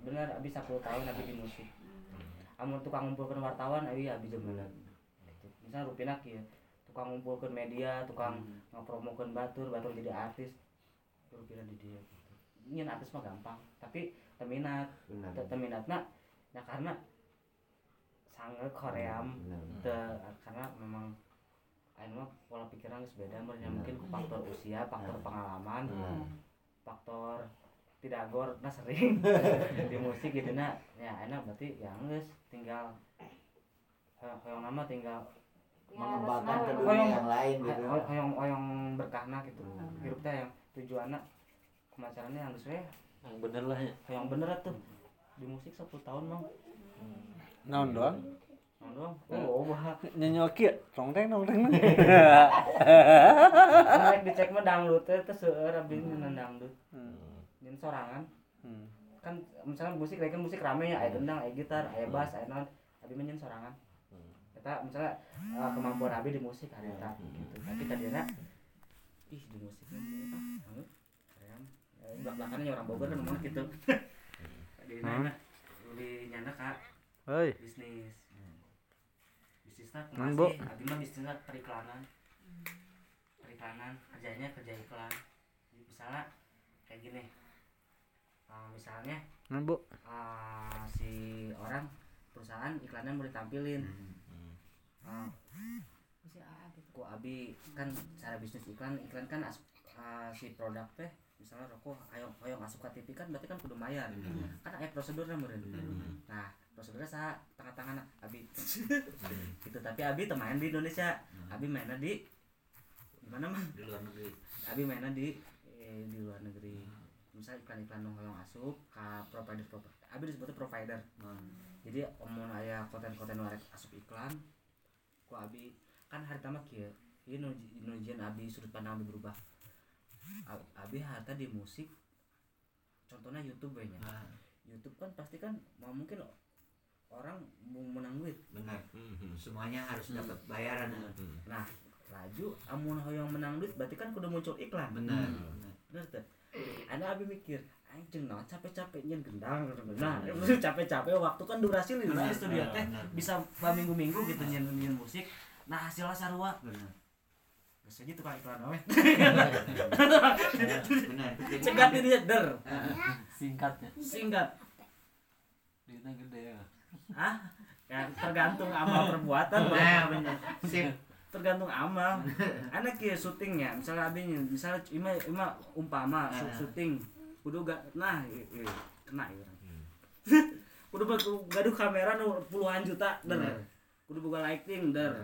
benar abis 10 tahun abis di musik amun tukang ngumpulkan wartawan abi abi jeung bener gitu. misalnya rupinak ya tukang ngumpulkan media tukang ngepromokan batur batur jadi artis. Rupina di dia gitu. Nyen artis mah gampang tapi teminat Benar. Te- teminatna ya karena sangat koream. Benar. Te- karena memang Aing mah pola pikiran geus beda merenya mungkin faktor usia, faktor pengalaman, faktor tidak gor nah sering di musik gitu nah ya enak berarti ya geus tinggal hoyong hoyong nama tinggal Mengembangkan ke dunia yang lain gitu. hoyong hoyong berkahna gitu. Hirup teh yang tujuanna kemacarannya yang geus we yang bener lah ya. hoyong bener tuh di musik 10 tahun mang. Naon doang? Mang doang? Oh bah Nyanyi kieu, tong teng tong teng. naik dicek mah dangdut teh teh seueur abdi nyeunah nyen sorangan. Hmm. kan misalnya musik lagi musik rame ya aya gendang aya gitar aya bass aya naon abi mah nyen sorangan. Kita misalnya eh, kemampuan abi di musik harita gitu. Tapi kadina ih di musik ini ah hangat keren belak belakannya orang Bogor kan ngomong gitu. Di mana di nyana kak. Hei, bisnis. Bisnisnya masih abi mah bisnisnya periklanan. Periklanan kerjanya kerja iklan. Misalnya kayak gini Eh, misalnya ngan Bu. eh, si orang perusahaan iklannya mau ditampilin. Eh, gitu. ku abi? Kan cara bisnis iklan iklan kan as- eh, si produk teh misalnya rokok ayo ayo masuk ke TV kan berarti kan kudu bayar. Kan ada prosedurnya meureun nah prosedurnya sa tengah-tengah abi. Gitu tapi abi teman di Indonesia. Abi mainnya di di mana mah di luar negeri. Abi mainnya di eh, di luar negeri misalnya iklan-iklan nu hoyong asup ke provider provider abi disebutnya provider. Jadi omong aya konten-konten warek asup iklan ku abi kan hari pertama kieu ieu nu nu jian abi sudut pandang abi berubah. Ab- abi harta di musik contohnya YouTube we nya YouTube kan pasti kan mau mungkin orang mau menang duit. Benar. Mhm. semuanya harus dapat bayaran. Nah laju amun hoyong menang duit berarti kan kudu muncul iklan. Benar. Bener tuh ada abi mikir anjing nah capek-capek nyen gendang. Nah capek-capek waktu kan durasi lima. Di studio teh bisa dua minggu-minggu gitu nyen musik. Nah hasilnya sarua. Aja tuh kan iklan we. benar. Cegat ini der. singkatnya. Singkat. duitnya gede ya. Ah, ya tergantung amal perbuatan nah benar. Sip tergantung amal anak ya syutingnya misalnya abis misalnya ima ima umpama su- syuting kudu gak nah i- i, kena ya kudu bag- gaduh kamera nu puluhan juta der. Kudu boga lighting der